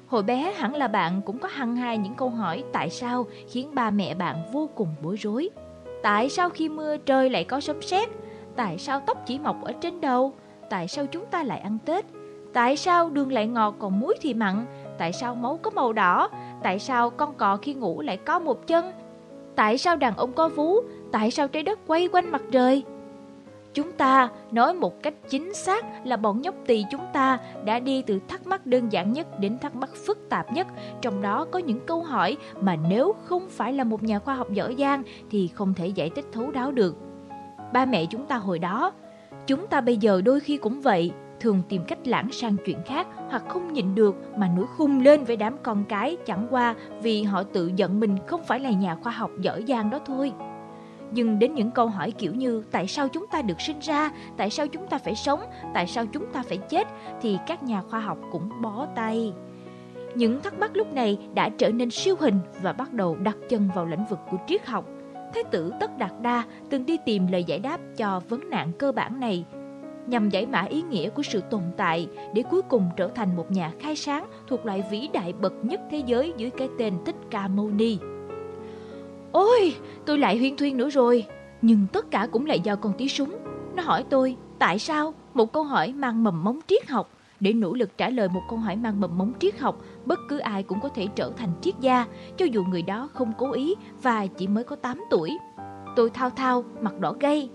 Hồi bé hẳn là bạn cũng có hăng hai những câu hỏi tại sao khiến ba mẹ bạn vô cùng bối rối. Tại sao khi mưa trời lại có sấm sét? Tại sao tóc chỉ mọc ở trên đầu? Tại sao chúng ta lại ăn Tết? Tại sao đường lại ngọt còn muối thì mặn? Tại sao máu có màu đỏ? Tại sao con cò khi ngủ lại có một chân? Tại sao đàn ông có vú? Tại sao trái đất quay quanh mặt trời? Chúng ta nói một cách chính xác là bọn nhóc tỳ chúng ta đã đi từ thắc mắc đơn giản nhất đến thắc mắc phức tạp nhất, trong đó có những câu hỏi mà nếu không phải là một nhà khoa học giỏi giang thì không thể giải thích thấu đáo được. Ba mẹ chúng ta hồi đó, chúng ta bây giờ đôi khi cũng vậy, thường tìm cách lãng sang chuyện khác hoặc không nhịn được mà nổi khung lên với đám con cái chẳng qua vì họ tự giận mình không phải là nhà khoa học giỏi giang đó thôi. Nhưng đến những câu hỏi kiểu như tại sao chúng ta được sinh ra, tại sao chúng ta phải sống, tại sao chúng ta phải chết thì các nhà khoa học cũng bó tay. Những thắc mắc lúc này đã trở nên siêu hình và bắt đầu đặt chân vào lĩnh vực của triết học. Thái tử Tất Đạt Đa từng đi tìm lời giải đáp cho vấn nạn cơ bản này nhằm giải mã ý nghĩa của sự tồn tại để cuối cùng trở thành một nhà khai sáng thuộc loại vĩ đại bậc nhất thế giới dưới cái tên Thích Ca Mâu Ni. Ôi, tôi lại huyên thuyên nữa rồi, nhưng tất cả cũng lại do con tí súng. Nó hỏi tôi, tại sao? Một câu hỏi mang mầm móng triết học. Để nỗ lực trả lời một câu hỏi mang mầm móng triết học, bất cứ ai cũng có thể trở thành triết gia, cho dù người đó không cố ý và chỉ mới có 8 tuổi. Tôi thao thao, mặt đỏ gay.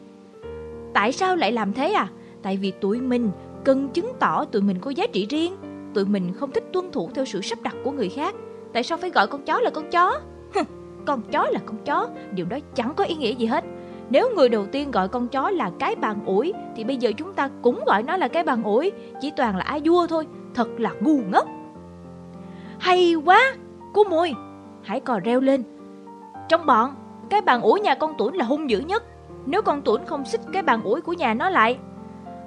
Tại sao lại làm thế à? Tại vì tụi mình cần chứng tỏ tụi mình có giá trị riêng. Tụi mình không thích tuân thủ theo sự sắp đặt của người khác. Tại sao phải gọi con chó là con chó? con chó là con chó, Điều đó chẳng có ý nghĩa gì hết. Nếu người đầu tiên gọi con chó là cái bàn ủi, Thì bây giờ chúng ta cũng gọi nó là cái bàn ủi, Chỉ toàn là ai vua thôi, Thật là ngu ngốc. Hay quá, Cô mùi. Hãy cò reo lên. Trong bọn, Cái bàn ủi nhà con tuấn là hung dữ nhất. Nếu con tuấn không xích cái bàn ủi của nhà nó lại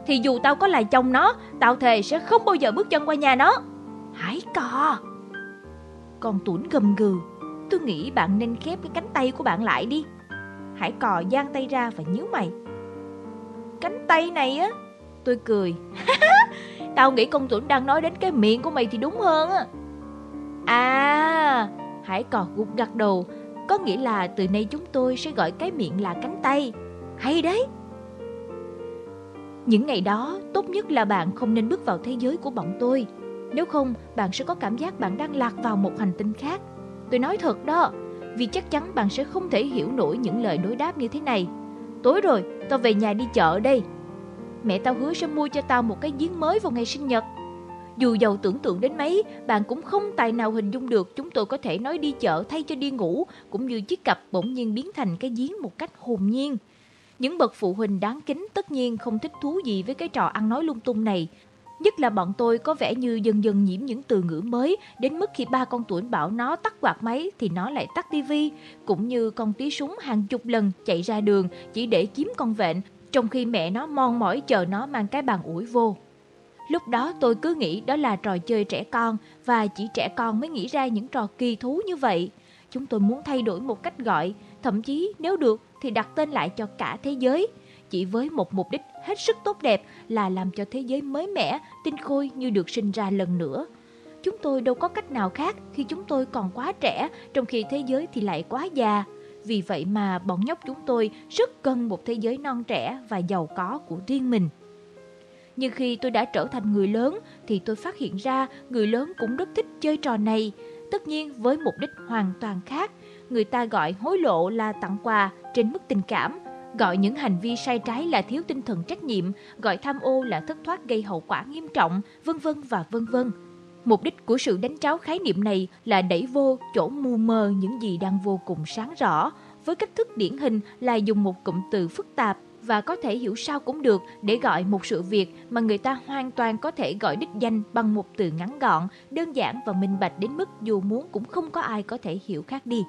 thì dù tao có là chồng nó, tao thề sẽ không bao giờ bước chân qua nhà nó. Hãy cò. Con Tuấn gầm gừ, tôi nghĩ bạn nên khép cái cánh tay của bạn lại đi. Hải cò giang tay ra và nhíu mày. Cánh tay này á, tôi cười. tao nghĩ con Tuấn đang nói đến cái miệng của mày thì đúng hơn á. À, Hải cò gục gật đầu, có nghĩa là từ nay chúng tôi sẽ gọi cái miệng là cánh tay. Hay đấy. Những ngày đó, tốt nhất là bạn không nên bước vào thế giới của bọn tôi. Nếu không, bạn sẽ có cảm giác bạn đang lạc vào một hành tinh khác. Tôi nói thật đó, vì chắc chắn bạn sẽ không thể hiểu nổi những lời đối đáp như thế này. Tối rồi, tao về nhà đi chợ đây. Mẹ tao hứa sẽ mua cho tao một cái giếng mới vào ngày sinh nhật. Dù giàu tưởng tượng đến mấy, bạn cũng không tài nào hình dung được chúng tôi có thể nói đi chợ thay cho đi ngủ, cũng như chiếc cặp bỗng nhiên biến thành cái giếng một cách hồn nhiên. Những bậc phụ huynh đáng kính tất nhiên không thích thú gì với cái trò ăn nói lung tung này. Nhất là bọn tôi có vẻ như dần dần nhiễm những từ ngữ mới, đến mức khi ba con tuổi bảo nó tắt quạt máy thì nó lại tắt tivi, cũng như con tí súng hàng chục lần chạy ra đường chỉ để kiếm con vẹn, trong khi mẹ nó mon mỏi chờ nó mang cái bàn ủi vô. Lúc đó tôi cứ nghĩ đó là trò chơi trẻ con và chỉ trẻ con mới nghĩ ra những trò kỳ thú như vậy. Chúng tôi muốn thay đổi một cách gọi, thậm chí nếu được thì đặt tên lại cho cả thế giới, chỉ với một mục đích hết sức tốt đẹp là làm cho thế giới mới mẻ, tinh khôi như được sinh ra lần nữa. Chúng tôi đâu có cách nào khác khi chúng tôi còn quá trẻ, trong khi thế giới thì lại quá già. Vì vậy mà bọn nhóc chúng tôi rất cần một thế giới non trẻ và giàu có của riêng mình. Nhưng khi tôi đã trở thành người lớn thì tôi phát hiện ra người lớn cũng rất thích chơi trò này. Tất nhiên với mục đích hoàn toàn khác. Người ta gọi hối lộ là tặng quà trên mức tình cảm, gọi những hành vi sai trái là thiếu tinh thần trách nhiệm, gọi tham ô là thất thoát gây hậu quả nghiêm trọng, vân vân và vân vân. Mục đích của sự đánh tráo khái niệm này là đẩy vô chỗ mù mờ những gì đang vô cùng sáng rõ, với cách thức điển hình là dùng một cụm từ phức tạp và có thể hiểu sao cũng được để gọi một sự việc mà người ta hoàn toàn có thể gọi đích danh bằng một từ ngắn gọn, đơn giản và minh bạch đến mức dù muốn cũng không có ai có thể hiểu khác đi.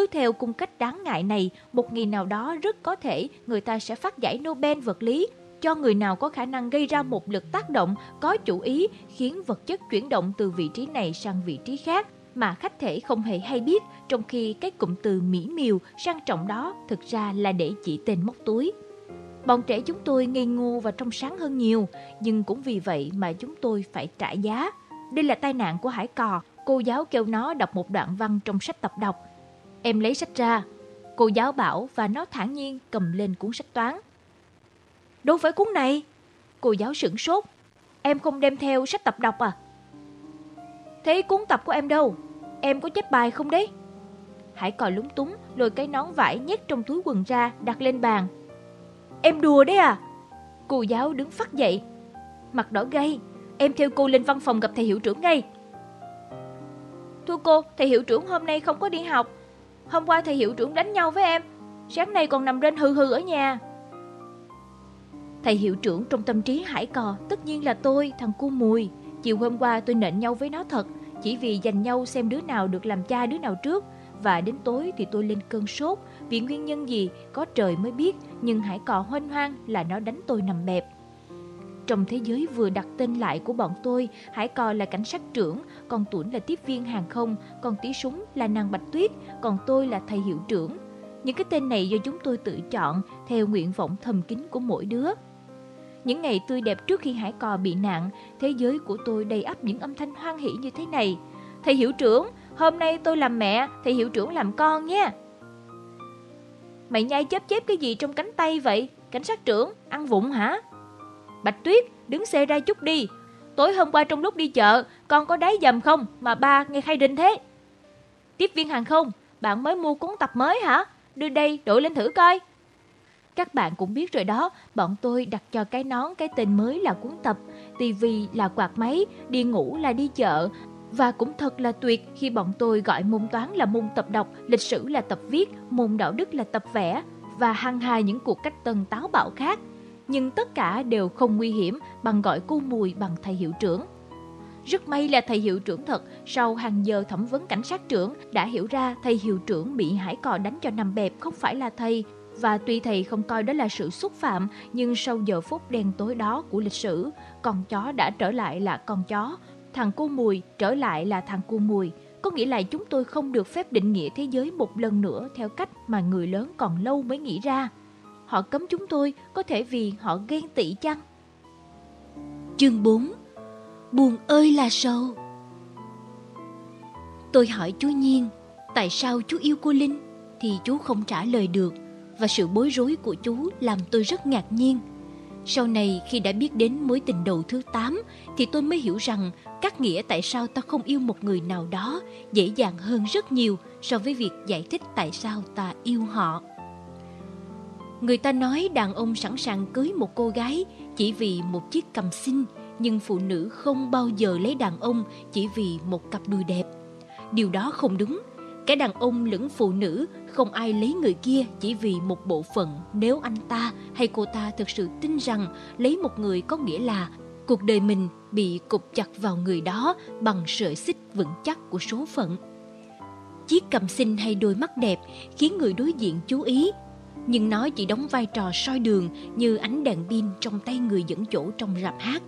Cứ theo cung cách đáng ngại này, một ngày nào đó rất có thể người ta sẽ phát giải Nobel vật lý cho người nào có khả năng gây ra một lực tác động có chủ ý khiến vật chất chuyển động từ vị trí này sang vị trí khác mà khách thể không hề hay biết trong khi cái cụm từ mỹ miều sang trọng đó thực ra là để chỉ tên móc túi. Bọn trẻ chúng tôi ngây ngô và trong sáng hơn nhiều, nhưng cũng vì vậy mà chúng tôi phải trả giá. Đây là tai nạn của hải cò, cô giáo kêu nó đọc một đoạn văn trong sách tập đọc. Em lấy sách ra, cô giáo bảo và nó thản nhiên cầm lên cuốn sách toán. Đâu phải cuốn này. Cô giáo sửng sốt. Em không đem theo sách tập đọc à? Thế cuốn tập của em đâu? Em có chép bài không đấy? Hải còi lúng túng, lôi cái nón vải nhét trong túi quần ra, đặt lên bàn. Em đùa đấy à? Cô giáo đứng phát dậy. Mặt đỏ gay, em theo cô lên văn phòng gặp thầy hiệu trưởng ngay. Thưa cô, thầy hiệu trưởng hôm nay không có đi học. Hôm qua thầy hiệu trưởng đánh nhau với em, sáng nay còn nằm rên hư hư ở nhà. Thầy hiệu trưởng trong tâm trí hải cò tất nhiên là tôi, thằng cu mùi. Chiều hôm qua tôi nện nhau với nó thật, chỉ vì giành nhau xem đứa nào được làm cha đứa nào trước. Và đến tối thì tôi lên cơn sốt, vì nguyên nhân gì có trời mới biết, nhưng hải cò hoanh hoang là nó đánh tôi nằm bẹp. Trong thế giới vừa đặt tên lại của bọn tôi, Hải Cò là cảnh sát trưởng, còn Tuấn là tiếp viên hàng không, còn Tí Súng là nàng Bạch Tuyết, còn tôi là thầy hiệu trưởng. Những cái tên này do chúng tôi tự chọn theo nguyện vọng thầm kín của mỗi đứa. Những ngày tươi đẹp trước khi hải cò bị nạn, thế giới của tôi đầy ắp những âm thanh hoan hỷ như thế này. Thầy hiệu trưởng, hôm nay tôi làm mẹ, thầy hiệu trưởng làm con nha. Mày nhai chớp chép cái gì trong cánh tay vậy? Cảnh sát trưởng, ăn vụng hả? Bạch Tuyết, đứng xe ra chút đi. Tối hôm qua trong lúc đi chợ, con có đáy dầm không mà ba nghe khai rình thế? Tiếp viên hàng không, bạn mới mua cuốn tập mới hả? Đưa đây đổi lên thử coi. Các bạn cũng biết rồi đó, bọn tôi đặt cho cái nón cái tên mới là cuốn tập, tivi là quạt máy, đi ngủ là đi chợ. Và cũng thật là tuyệt khi bọn tôi gọi môn toán là môn tập đọc, lịch sử là tập viết, môn đạo đức là tập vẽ và hăng hài những cuộc cách tân táo bạo khác. Nhưng tất cả đều không nguy hiểm bằng gọi cô Mùi bằng thầy hiệu trưởng. Rất may là thầy hiệu trưởng thật, sau hàng giờ thẩm vấn cảnh sát trưởng, đã hiểu ra thầy hiệu trưởng bị hải cò đánh cho nằm bẹp không phải là thầy, và tuy thầy không coi đó là sự xúc phạm, nhưng sau giờ phút đen tối đó của lịch sử, con chó đã trở lại là con chó, thằng cô mùi trở lại là thằng cô mùi. Có nghĩa là chúng tôi không được phép định nghĩa thế giới một lần nữa theo cách mà người lớn còn lâu mới nghĩ ra. Họ cấm chúng tôi có thể vì họ ghen tị chăng? Chương 4 Buồn ơi là sâu Tôi hỏi chú Nhiên, Tại sao chú yêu cô Linh Thì chú không trả lời được, và sự bối rối của chú làm tôi rất ngạc nhiên. Sau này khi đã biết đến mối tình đầu thứ 8 thì tôi mới hiểu rằng các nghĩa tại sao ta không yêu một người nào đó dễ dàng hơn rất nhiều so với việc giải thích tại sao ta yêu họ. Người ta nói đàn ông sẵn sàng cưới một cô gái chỉ vì một chiếc cầm xinh, nhưng phụ nữ không bao giờ lấy đàn ông chỉ vì một cặp đùi đẹp. Điều đó không đúng Cả đàn ông lẫn phụ nữ không ai lấy người kia chỉ vì một bộ phận nếu anh ta hay cô ta thực sự tin rằng lấy một người có nghĩa là Cuộc đời mình bị cục chặt vào người đó bằng sợi xích vững chắc của số phận. Chiếc cầm xinh hay đôi mắt đẹp khiến người đối diện chú ý, nhưng nó chỉ đóng vai trò soi đường như ánh đèn pin trong tay người dẫn chỗ trong rạp hát.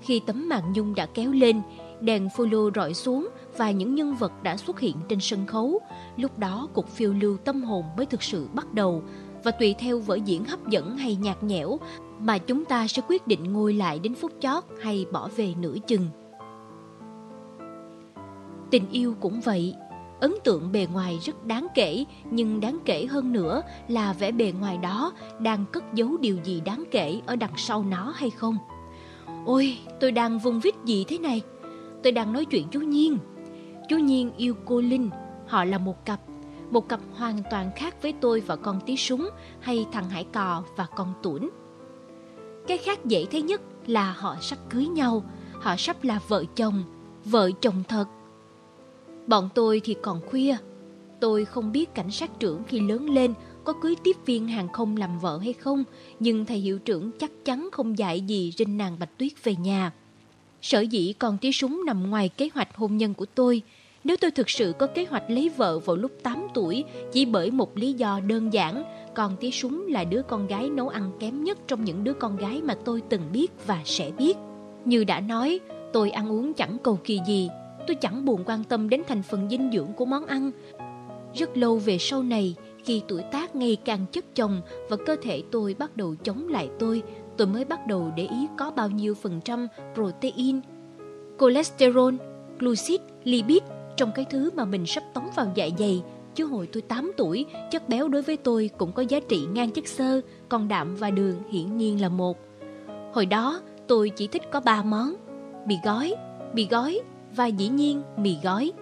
Khi tấm màn nhung đã kéo lên, đèn folio rọi xuống và những nhân vật đã xuất hiện trên sân khấu, lúc đó cuộc phiêu lưu tâm hồn mới thực sự bắt đầu và tùy theo vở diễn hấp dẫn hay nhạt nhẽo mà chúng ta sẽ quyết định ngồi lại đến phút chót hay bỏ về nửa chừng. Tình yêu cũng vậy, ấn tượng bề ngoài rất đáng kể, nhưng đáng kể hơn nữa là vẻ bề ngoài đó đang cất giấu điều gì đáng kể ở đằng sau nó hay không. Ôi, tôi đang vung vít gì thế này? Tôi đang nói chuyện chú Nhiên. Chú Nhiên yêu cô Linh, họ là một cặp. Một cặp hoàn toàn khác với tôi và con tí súng hay thằng Hải Cò và con Tuấn. Cái khác dễ thấy nhất là họ sắp cưới nhau, họ sắp là vợ chồng, vợ chồng thật. Bọn tôi thì còn khuya. Tôi không biết cảnh sát trưởng khi lớn lên có cưới tiếp viên hàng không làm vợ hay không, nhưng thầy hiệu trưởng chắc chắn không dạy gì rinh nàng Bạch Tuyết về nhà. Sở dĩ còn tí súng nằm ngoài kế hoạch hôn nhân của tôi. Nếu tôi thực sự có kế hoạch lấy vợ vào lúc 8 tuổi chỉ bởi một lý do đơn giản, còn tí súng là đứa con gái nấu ăn kém nhất trong những đứa con gái mà tôi từng biết và sẽ biết. Như đã nói, tôi ăn uống chẳng cầu kỳ gì, tôi chẳng buồn quan tâm đến thành phần dinh dưỡng của món ăn. Rất lâu về sau này, khi tuổi tác ngày càng chất chồng và cơ thể tôi bắt đầu chống lại tôi, tôi mới bắt đầu để ý có bao nhiêu phần trăm protein, cholesterol, glucid, lipid trong cái thứ mà mình sắp tống vào dạ dày. Chứ hồi tôi 8 tuổi, chất béo đối với tôi cũng có giá trị ngang chất xơ, còn đạm và đường hiển nhiên là một. Hồi đó, tôi chỉ thích có ba món, bì gói, bì gói và dĩ nhiên mì gói.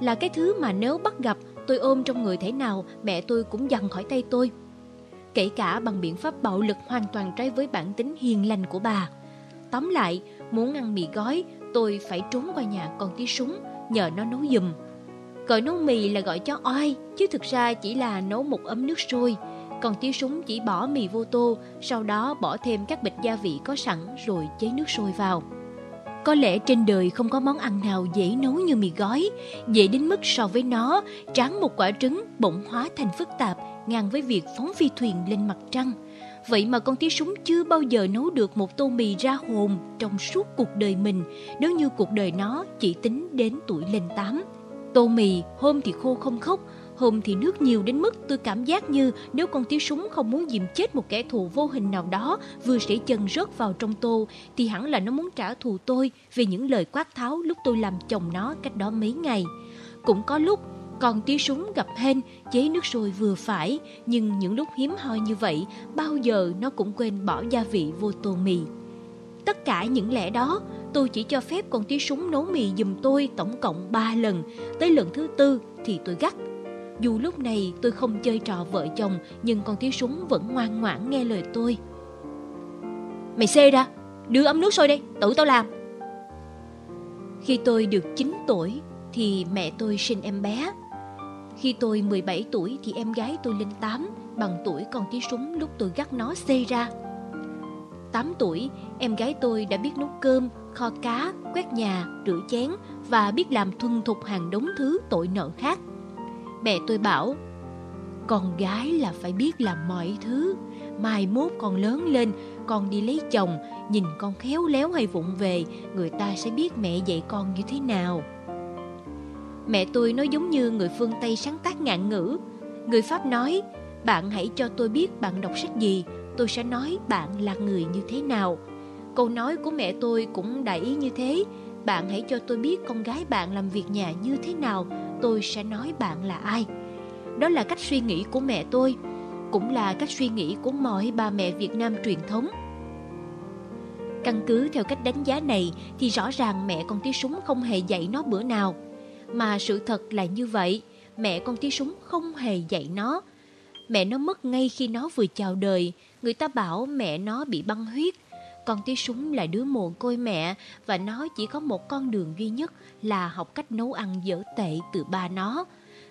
Là cái thứ mà nếu bắt gặp tôi ôm trong người thế nào, mẹ tôi cũng dằn khỏi tay tôi. Kể cả bằng biện pháp bạo lực hoàn toàn trái với bản tính hiền lành của bà. Tóm lại, muốn ăn mì gói, tôi phải trốn qua nhà con tí súng, nhờ nó nấu giùm. Gọi nấu mì là gọi cho oai, chứ thực ra chỉ là nấu một ấm nước sôi. Còn tí súng chỉ bỏ mì vô tô, sau đó bỏ thêm các bịch gia vị có sẵn rồi chế nước sôi vào. Có lẽ trên đời không có món ăn nào dễ nấu như mì gói, dễ đến mức so với nó, tráng một quả trứng bỗng hóa thành phức tạp, ngang với việc phóng phi thuyền lên mặt trăng. Vậy mà con tí súng chưa bao giờ nấu được một tô mì ra hồn trong suốt cuộc đời mình, nếu như cuộc đời nó chỉ tính đến tuổi lên tám. Tô mì hôm thì khô không khóc, Hôm thì nước nhiều đến mức tôi cảm giác như nếu con tiếng súng không muốn dìm chết một kẻ thù vô hình nào đó, vừa sẽ chân rớt vào trong tô, thì hẳn là nó muốn trả thù tôi vì những lời quát tháo lúc tôi làm chồng nó cách đó mấy ngày. Cũng có lúc, con tí súng gặp hên, chế nước sôi vừa phải, nhưng những lúc hiếm hoi như vậy, bao giờ nó cũng quên bỏ gia vị vô tô mì. Tất cả những lẽ đó, tôi chỉ cho phép con tí súng nấu mì giùm tôi tổng cộng 3 lần, tới lần thứ tư thì tôi gắt dù lúc này tôi không chơi trò vợ chồng Nhưng con thiếu súng vẫn ngoan ngoãn nghe lời tôi. Mày xê ra Đưa ấm nước sôi đây Tự tao làm. Khi tôi được 9 tuổi Thì mẹ tôi sinh em bé. Khi tôi 17 tuổi Thì em gái tôi lên 8 Bằng tuổi con tí súng lúc tôi gắt nó xê ra. 8 tuổi, em gái tôi đã biết nấu cơm, kho cá, quét nhà, rửa chén và biết làm thuần thục hàng đống thứ tội nợ khác. Mẹ tôi bảo, Con gái là phải biết làm mọi thứ. Mai mốt con lớn lên, Con đi lấy chồng, Nhìn con khéo léo hay vụng về, Người ta sẽ biết mẹ dạy con như thế nào. Mẹ tôi nói giống như người phương Tây sáng tác ngạn ngữ. Người Pháp nói, Bạn hãy cho tôi biết bạn đọc sách gì, Tôi sẽ nói bạn là người như thế nào. Câu nói của mẹ tôi cũng đại ý như thế. Bạn hãy cho tôi biết con gái bạn làm việc nhà như thế nào tôi sẽ nói bạn là ai. Đó là cách suy nghĩ của mẹ tôi, cũng là cách suy nghĩ của mọi bà mẹ Việt Nam truyền thống. Căn cứ theo cách đánh giá này thì rõ ràng mẹ con tí súng không hề dạy nó bữa nào. Mà sự thật là như vậy, mẹ con tí súng không hề dạy nó. Mẹ nó mất ngay khi nó vừa chào đời, người ta bảo mẹ nó bị băng huyết. Con tí súng là đứa mồ côi mẹ và nó chỉ có một con đường duy nhất là học cách nấu ăn dở tệ từ ba nó.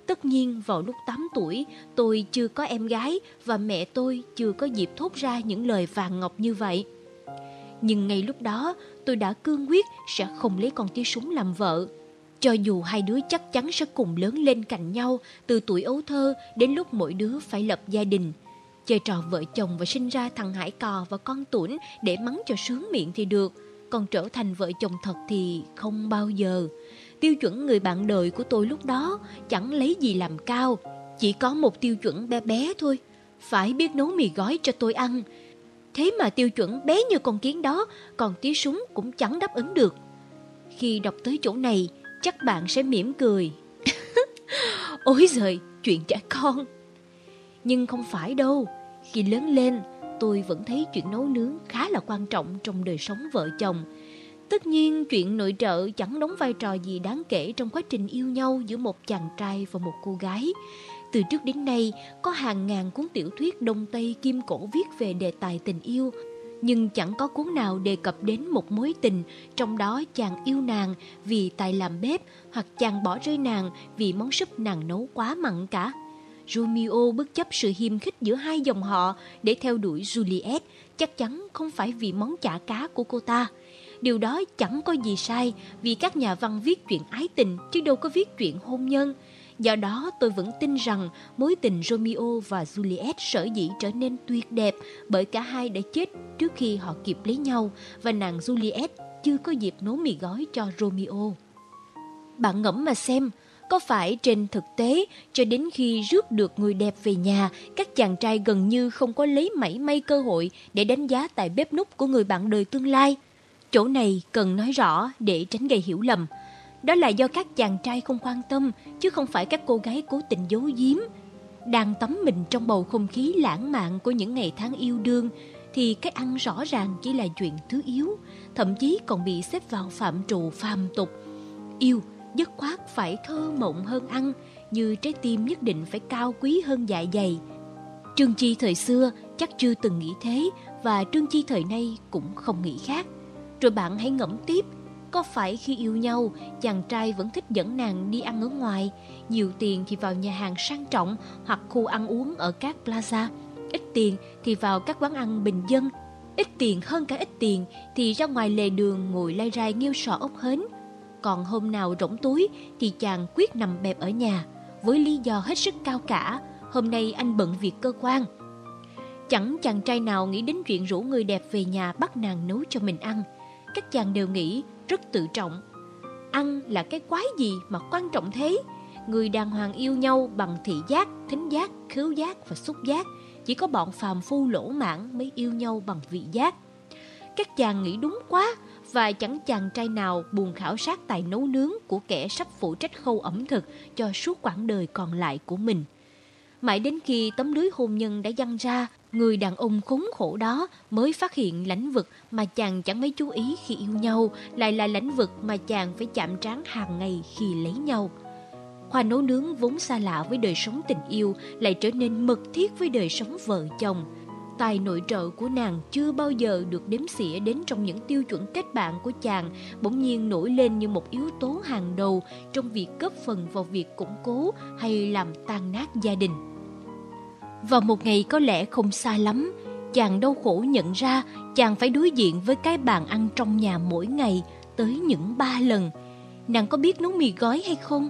Tất nhiên vào lúc 8 tuổi tôi chưa có em gái và mẹ tôi chưa có dịp thốt ra những lời vàng ngọc như vậy. Nhưng ngay lúc đó, tôi đã cương quyết sẽ không lấy con tí súng làm vợ. Cho dù hai đứa chắc chắn sẽ cùng lớn lên cạnh nhau từ tuổi ấu thơ đến lúc mỗi đứa phải lập gia đình. Chơi trò vợ chồng và sinh ra thằng Hải Cò và con Tuấn để mắng cho sướng miệng thì được, còn trở thành vợ chồng thật thì không bao giờ. Tiêu chuẩn người bạn đời của tôi lúc đó chẳng lấy gì làm cao, chỉ có một tiêu chuẩn bé bé thôi. Phải biết nấu mì gói cho tôi ăn. Thế mà tiêu chuẩn bé như con kiến đó, còn tí súng cũng chẳng đáp ứng được. Khi đọc tới chỗ này, chắc bạn sẽ mỉm cười. Ôi giời, chuyện trẻ con. Nhưng không phải đâu. Khi lớn lên, tôi vẫn thấy chuyện nấu nướng khá là quan trọng trong đời sống vợ chồng. Tất nhiên, chuyện nội trợ chẳng đóng vai trò gì đáng kể trong quá trình yêu nhau giữa một chàng trai và một cô gái. Từ trước đến nay, có hàng ngàn cuốn tiểu thuyết Đông Tây Kim Cổ viết về đề tài tình yêu, nhưng chẳng có cuốn nào đề cập đến một mối tình, trong đó chàng yêu nàng vì tài làm bếp hoặc chàng bỏ rơi nàng vì món súp nàng nấu quá mặn cả. Romeo bất chấp sự hiềm khích giữa hai dòng họ để theo đuổi Juliet, chắc chắn không phải vì món chả cá của cô ta. Điều đó chẳng có gì sai vì các nhà văn viết chuyện ái tình chứ đâu có viết chuyện hôn nhân. Do đó tôi vẫn tin rằng mối tình Romeo và Juliet sở dĩ trở nên tuyệt đẹp bởi cả hai đã chết trước khi họ kịp lấy nhau và nàng Juliet chưa có dịp nấu mì gói cho Romeo. Bạn ngẫm mà xem, có phải trên thực tế cho đến khi rước được người đẹp về nhà, các chàng trai gần như không có lấy mảy may cơ hội để đánh giá tại bếp nút của người bạn đời tương lai? Chỗ này cần nói rõ để tránh gây hiểu lầm. Đó là do các chàng trai không quan tâm, chứ không phải các cô gái cố tình giấu giếm. Đang tắm mình trong bầu không khí lãng mạn của những ngày tháng yêu đương, thì cái ăn rõ ràng chỉ là chuyện thứ yếu, thậm chí còn bị xếp vào phạm trù phàm tục. Yêu, dứt khoát phải thơ mộng hơn ăn, như trái tim nhất định phải cao quý hơn dạ dày. Trương Chi thời xưa chắc chưa từng nghĩ thế, và Trương Chi thời nay cũng không nghĩ khác. Rồi bạn hãy ngẫm tiếp, có phải khi yêu nhau, chàng trai vẫn thích dẫn nàng đi ăn ở ngoài, nhiều tiền thì vào nhà hàng sang trọng hoặc khu ăn uống ở các plaza, ít tiền thì vào các quán ăn bình dân, ít tiền hơn cả ít tiền thì ra ngoài lề đường ngồi lay rai nghiêu sọ ốc hến. Còn hôm nào rỗng túi thì chàng quyết nằm bẹp ở nhà, với lý do hết sức cao cả, hôm nay anh bận việc cơ quan. Chẳng chàng trai nào nghĩ đến chuyện rủ người đẹp về nhà bắt nàng nấu cho mình ăn. Các chàng đều nghĩ rất tự trọng. Ăn là cái quái gì mà quan trọng thế? Người đàng hoàng yêu nhau bằng thị giác, thính giác, khứu giác và xúc giác. Chỉ có bọn phàm phu lỗ mãn mới yêu nhau bằng vị giác. Các chàng nghĩ đúng quá và chẳng chàng trai nào buồn khảo sát tài nấu nướng của kẻ sắp phụ trách khâu ẩm thực cho suốt quãng đời còn lại của mình. Mãi đến khi tấm lưới hôn nhân đã dăng ra, người đàn ông khốn khổ đó mới phát hiện lãnh vực mà chàng chẳng mấy chú ý khi yêu nhau, lại là lãnh vực mà chàng phải chạm trán hàng ngày khi lấy nhau. Khoa nấu nướng vốn xa lạ với đời sống tình yêu lại trở nên mật thiết với đời sống vợ chồng. Tài nội trợ của nàng chưa bao giờ được đếm xỉa đến trong những tiêu chuẩn kết bạn của chàng, bỗng nhiên nổi lên như một yếu tố hàng đầu trong việc góp phần vào việc củng cố hay làm tan nát gia đình. Vào một ngày có lẽ không xa lắm, chàng đau khổ nhận ra chàng phải đối diện với cái bàn ăn trong nhà mỗi ngày tới những ba lần. Nàng có biết nấu mì gói hay không?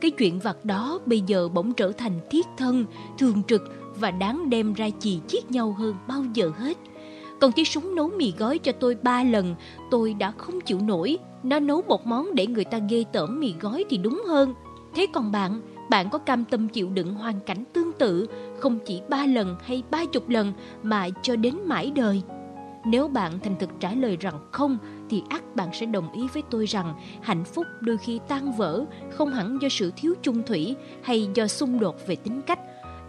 Cái chuyện vặt đó bây giờ bỗng trở thành thiết thân, thường trực và đáng đem ra chì chiết nhau hơn bao giờ hết. Còn cái súng nấu mì gói cho tôi ba lần, tôi đã không chịu nổi. Nó nấu một món để người ta ghê tởm mì gói thì đúng hơn. Thế còn bạn, bạn có cam tâm chịu đựng hoàn cảnh tương tự, không chỉ ba lần hay ba chục lần mà cho đến mãi đời? Nếu bạn thành thực trả lời rằng không, thì ắt bạn sẽ đồng ý với tôi rằng hạnh phúc đôi khi tan vỡ không hẳn do sự thiếu chung thủy hay do xung đột về tính cách.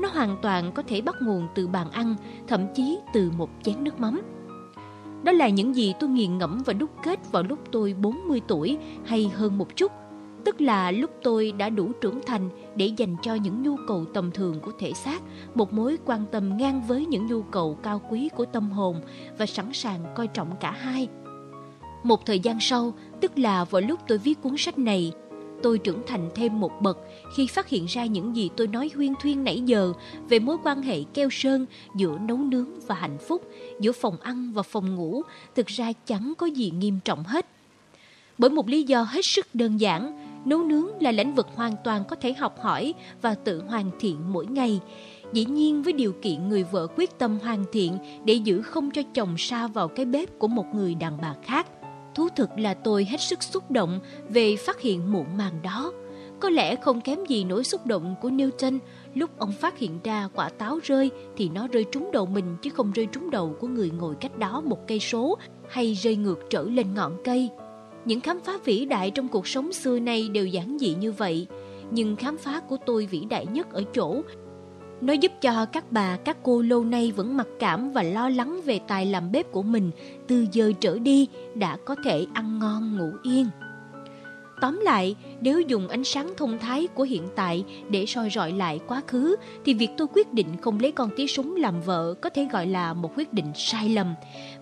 Nó hoàn toàn có thể bắt nguồn từ bàn ăn, thậm chí từ một chén nước mắm. Đó là những gì tôi nghiền ngẫm và đúc kết vào lúc tôi 40 tuổi hay hơn một chút tức là lúc tôi đã đủ trưởng thành để dành cho những nhu cầu tầm thường của thể xác một mối quan tâm ngang với những nhu cầu cao quý của tâm hồn và sẵn sàng coi trọng cả hai một thời gian sau tức là vào lúc tôi viết cuốn sách này tôi trưởng thành thêm một bậc khi phát hiện ra những gì tôi nói huyên thuyên nãy giờ về mối quan hệ keo sơn giữa nấu nướng và hạnh phúc, giữa phòng ăn và phòng ngủ, thực ra chẳng có gì nghiêm trọng hết. Bởi một lý do hết sức đơn giản, nấu nướng là lĩnh vực hoàn toàn có thể học hỏi và tự hoàn thiện mỗi ngày. Dĩ nhiên với điều kiện người vợ quyết tâm hoàn thiện để giữ không cho chồng sa vào cái bếp của một người đàn bà khác. Thú thực là tôi hết sức xúc động về phát hiện muộn màng đó. Có lẽ không kém gì nỗi xúc động của Newton lúc ông phát hiện ra quả táo rơi thì nó rơi trúng đầu mình chứ không rơi trúng đầu của người ngồi cách đó một cây số hay rơi ngược trở lên ngọn cây. Những khám phá vĩ đại trong cuộc sống xưa nay đều giản dị như vậy, nhưng khám phá của tôi vĩ đại nhất ở chỗ nó giúp cho các bà, các cô lâu nay vẫn mặc cảm và lo lắng về tài làm bếp của mình từ giờ trở đi đã có thể ăn ngon ngủ yên. Tóm lại, nếu dùng ánh sáng thông thái của hiện tại để soi rọi lại quá khứ, thì việc tôi quyết định không lấy con tí súng làm vợ có thể gọi là một quyết định sai lầm.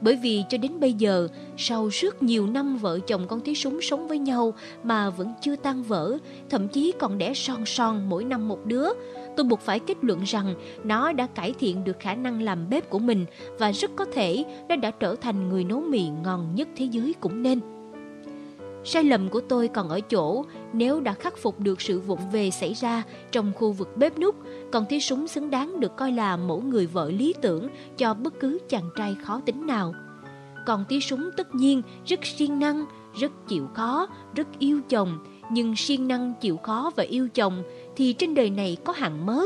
Bởi vì cho đến bây giờ, sau rất nhiều năm vợ chồng con tí súng sống với nhau mà vẫn chưa tan vỡ, thậm chí còn đẻ son son mỗi năm một đứa, tôi buộc phải kết luận rằng nó đã cải thiện được khả năng làm bếp của mình và rất có thể nó đã trở thành người nấu mì ngon nhất thế giới cũng nên. Sai lầm của tôi còn ở chỗ nếu đã khắc phục được sự vụng về xảy ra trong khu vực bếp nút, còn thí súng xứng đáng được coi là mẫu người vợ lý tưởng cho bất cứ chàng trai khó tính nào. Còn tí súng tất nhiên rất siêng năng, rất chịu khó, rất yêu chồng, nhưng siêng năng chịu khó và yêu chồng thì trên đời này có hàng mớ.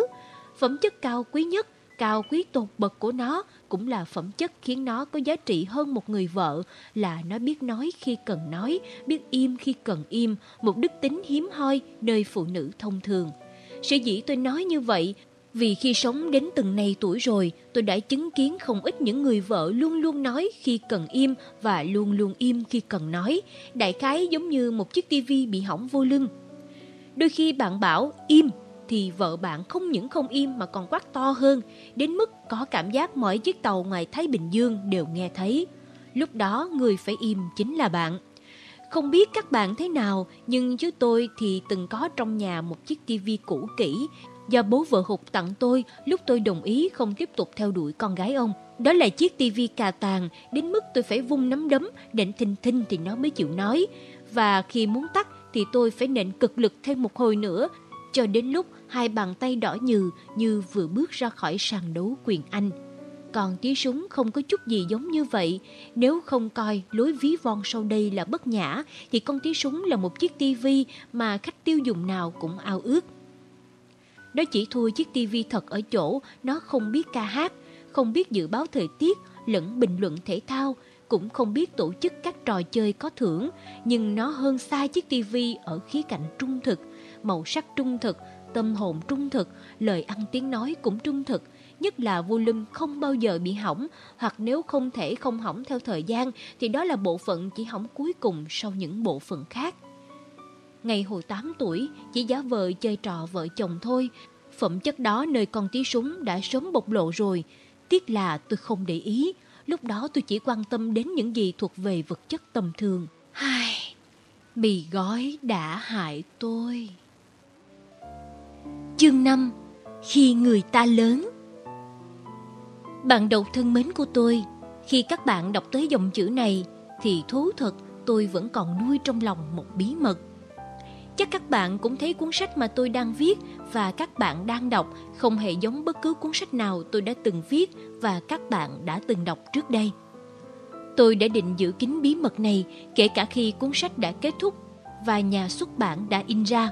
Phẩm chất cao quý nhất, cao quý tột bậc của nó cũng là phẩm chất khiến nó có giá trị hơn một người vợ là nó biết nói khi cần nói, biết im khi cần im, một đức tính hiếm hoi nơi phụ nữ thông thường. Sở dĩ tôi nói như vậy vì khi sống đến từng này tuổi rồi, tôi đã chứng kiến không ít những người vợ luôn luôn nói khi cần im và luôn luôn im khi cần nói. Đại khái giống như một chiếc tivi bị hỏng vô lưng. Đôi khi bạn bảo im thì vợ bạn không những không im mà còn quát to hơn, đến mức có cảm giác mọi chiếc tàu ngoài Thái Bình Dương đều nghe thấy. Lúc đó người phải im chính là bạn. Không biết các bạn thế nào, nhưng chứ tôi thì từng có trong nhà một chiếc tivi cũ kỹ do bố vợ hụt tặng tôi lúc tôi đồng ý không tiếp tục theo đuổi con gái ông. Đó là chiếc tivi cà tàng, đến mức tôi phải vung nắm đấm, định thình thinh thì nó mới chịu nói. Và khi muốn tắt thì tôi phải nện cực lực thêm một hồi nữa, cho đến lúc hai bàn tay đỏ nhừ như vừa bước ra khỏi sàn đấu quyền Anh. Còn tiếng súng không có chút gì giống như vậy. Nếu không coi lối ví von sau đây là bất nhã, thì con tiếng súng là một chiếc tivi mà khách tiêu dùng nào cũng ao ước. Nó chỉ thua chiếc tivi thật ở chỗ nó không biết ca hát, không biết dự báo thời tiết, lẫn bình luận thể thao, cũng không biết tổ chức các trò chơi có thưởng, nhưng nó hơn xa chiếc tivi ở khía cạnh trung thực, màu sắc trung thực, tâm hồn trung thực, lời ăn tiếng nói cũng trung thực, nhất là volume không bao giờ bị hỏng, hoặc nếu không thể không hỏng theo thời gian thì đó là bộ phận chỉ hỏng cuối cùng sau những bộ phận khác. Ngày hồi 8 tuổi, chỉ giả vờ chơi trò vợ chồng thôi, phẩm chất đó nơi con tí súng đã sớm bộc lộ rồi. Tiếc là tôi không để ý, lúc đó tôi chỉ quan tâm đến những gì thuộc về vật chất tầm thường. Hai, mì gói đã hại tôi. Chương 5 Khi người ta lớn Bạn đọc thân mến của tôi, khi các bạn đọc tới dòng chữ này thì thú thật tôi vẫn còn nuôi trong lòng một bí mật. Chắc các bạn cũng thấy cuốn sách mà tôi đang viết và các bạn đang đọc không hề giống bất cứ cuốn sách nào tôi đã từng viết và các bạn đã từng đọc trước đây. Tôi đã định giữ kín bí mật này kể cả khi cuốn sách đã kết thúc và nhà xuất bản đã in ra.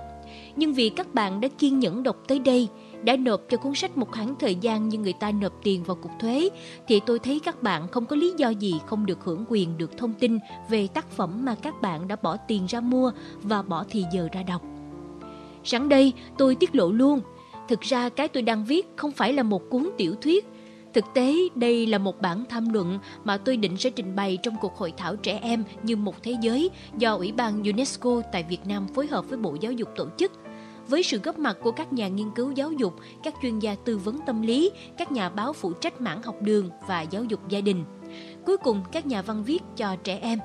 Nhưng vì các bạn đã kiên nhẫn đọc tới đây, đã nộp cho cuốn sách một khoảng thời gian như người ta nộp tiền vào cục thuế, thì tôi thấy các bạn không có lý do gì không được hưởng quyền được thông tin về tác phẩm mà các bạn đã bỏ tiền ra mua và bỏ thì giờ ra đọc. Sẵn đây, tôi tiết lộ luôn, thực ra cái tôi đang viết không phải là một cuốn tiểu thuyết, Thực tế, đây là một bản tham luận mà tôi định sẽ trình bày trong cuộc hội thảo trẻ em như một thế giới do Ủy ban UNESCO tại Việt Nam phối hợp với Bộ Giáo dục tổ chức. Với sự góp mặt của các nhà nghiên cứu giáo dục, các chuyên gia tư vấn tâm lý, các nhà báo phụ trách mảng học đường và giáo dục gia đình. Cuối cùng, các nhà văn viết cho trẻ em.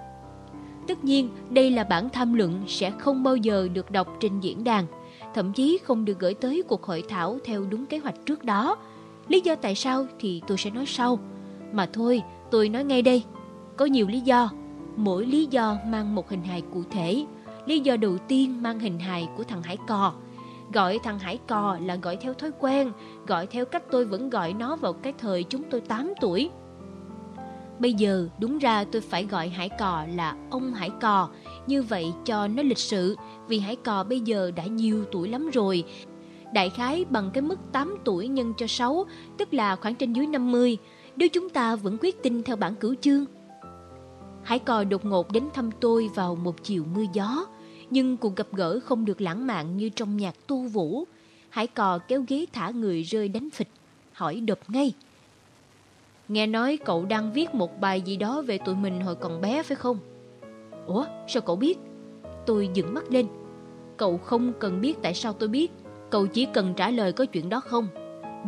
Tất nhiên, đây là bản tham luận sẽ không bao giờ được đọc trên diễn đàn, thậm chí không được gửi tới cuộc hội thảo theo đúng kế hoạch trước đó. Lý do tại sao thì tôi sẽ nói sau. Mà thôi, tôi nói ngay đây. Có nhiều lý do, mỗi lý do mang một hình hài cụ thể. Lý do đầu tiên mang hình hài của thằng Hải Cò. Gọi thằng Hải Cò là gọi theo thói quen, gọi theo cách tôi vẫn gọi nó vào cái thời chúng tôi 8 tuổi. Bây giờ đúng ra tôi phải gọi Hải Cò là ông Hải Cò, như vậy cho nó lịch sự, vì Hải Cò bây giờ đã nhiều tuổi lắm rồi. Đại khái bằng cái mức 8 tuổi nhân cho 6, tức là khoảng trên dưới 50, nếu chúng ta vẫn quyết tin theo bản cửu chương. Hải Cò đột ngột đến thăm tôi vào một chiều mưa gió, nhưng cuộc gặp gỡ không được lãng mạn như trong nhạc tu vũ. Hải Cò kéo ghế thả người rơi đánh phịch, hỏi đập ngay. Nghe nói cậu đang viết một bài gì đó về tụi mình hồi còn bé phải không? Ủa, sao cậu biết? Tôi dựng mắt lên. Cậu không cần biết tại sao tôi biết, cậu chỉ cần trả lời có chuyện đó không?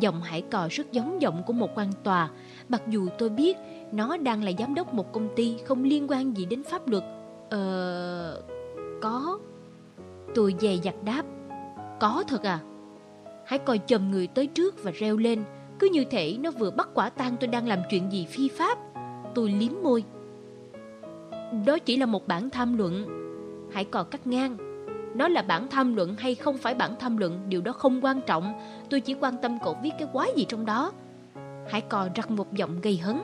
Giọng hải cò rất giống giọng của một quan tòa, mặc dù tôi biết nó đang là giám đốc một công ty không liên quan gì đến pháp luật. Ờ có. Tôi dè dặt đáp. Có thật à? hãy coi chầm người tới trước và reo lên, cứ như thể nó vừa bắt quả tang tôi đang làm chuyện gì phi pháp. Tôi liếm môi. Đó chỉ là một bản tham luận. Hãy còn cắt ngang. Nó là bản tham luận hay không phải bản tham luận, điều đó không quan trọng. Tôi chỉ quan tâm cậu viết cái quái gì trong đó. Hải cò răng một giọng gây hấn.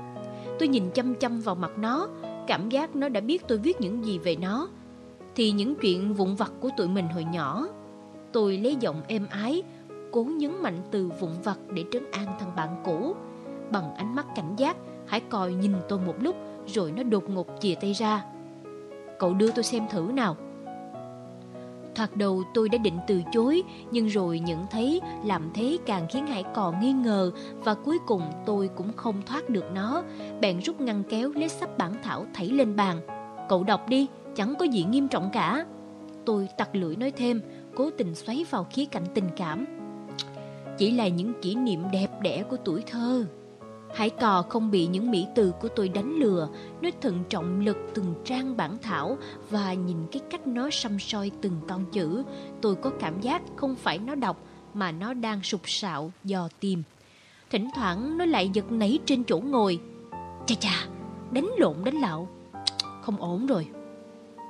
Tôi nhìn chăm chăm vào mặt nó, cảm giác nó đã biết tôi viết những gì về nó. Thì những chuyện vụn vặt của tụi mình hồi nhỏ. Tôi lấy giọng êm ái, cố nhấn mạnh từ vụn vặt để trấn an thằng bạn cũ. Bằng ánh mắt cảnh giác, Hải còi nhìn tôi một lúc rồi nó đột ngột chìa tay ra. Cậu đưa tôi xem thử nào. Thoạt đầu tôi đã định từ chối, nhưng rồi nhận thấy làm thế càng khiến Hải cò nghi ngờ và cuối cùng tôi cũng không thoát được nó. Bèn rút ngăn kéo lấy sắp bản thảo thảy lên bàn. Cậu đọc đi, chẳng có gì nghiêm trọng cả. Tôi tặc lưỡi nói thêm, cố tình xoáy vào khía cạnh tình cảm. Chỉ là những kỷ niệm đẹp đẽ của tuổi thơ. Hải cò không bị những mỹ từ của tôi đánh lừa, nó thận trọng lật từng trang bản thảo và nhìn cái cách nó xăm soi từng con chữ. Tôi có cảm giác không phải nó đọc mà nó đang sụp sạo, dò tìm. Thỉnh thoảng nó lại giật nảy trên chỗ ngồi. Chà chà, đánh lộn đánh lạo. Không ổn rồi.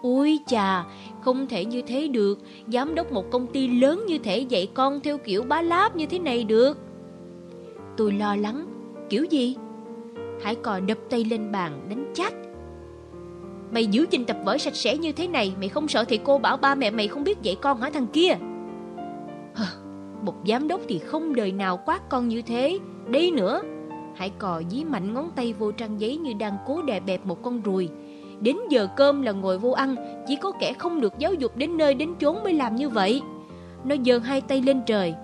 Ôi chà, không thể như thế được, giám đốc một công ty lớn như thế dạy con theo kiểu bá láp như thế này được. Tôi lo lắng, kiểu gì? Hải cò đập tay lên bàn đánh chát. Mày giữ trình tập vở sạch sẽ như thế này, mày không sợ thì cô bảo ba mẹ mày không biết dạy con hả thằng kia? Hờ, một giám đốc thì không đời nào quát con như thế, đi nữa. Hải cò dí mạnh ngón tay vô trang giấy như đang cố đè bẹp một con ruồi. Đến giờ cơm là ngồi vô ăn, Chỉ có kẻ không được giáo dục đến nơi đến chốn mới làm như vậy. Nó giơ hai tay lên trời.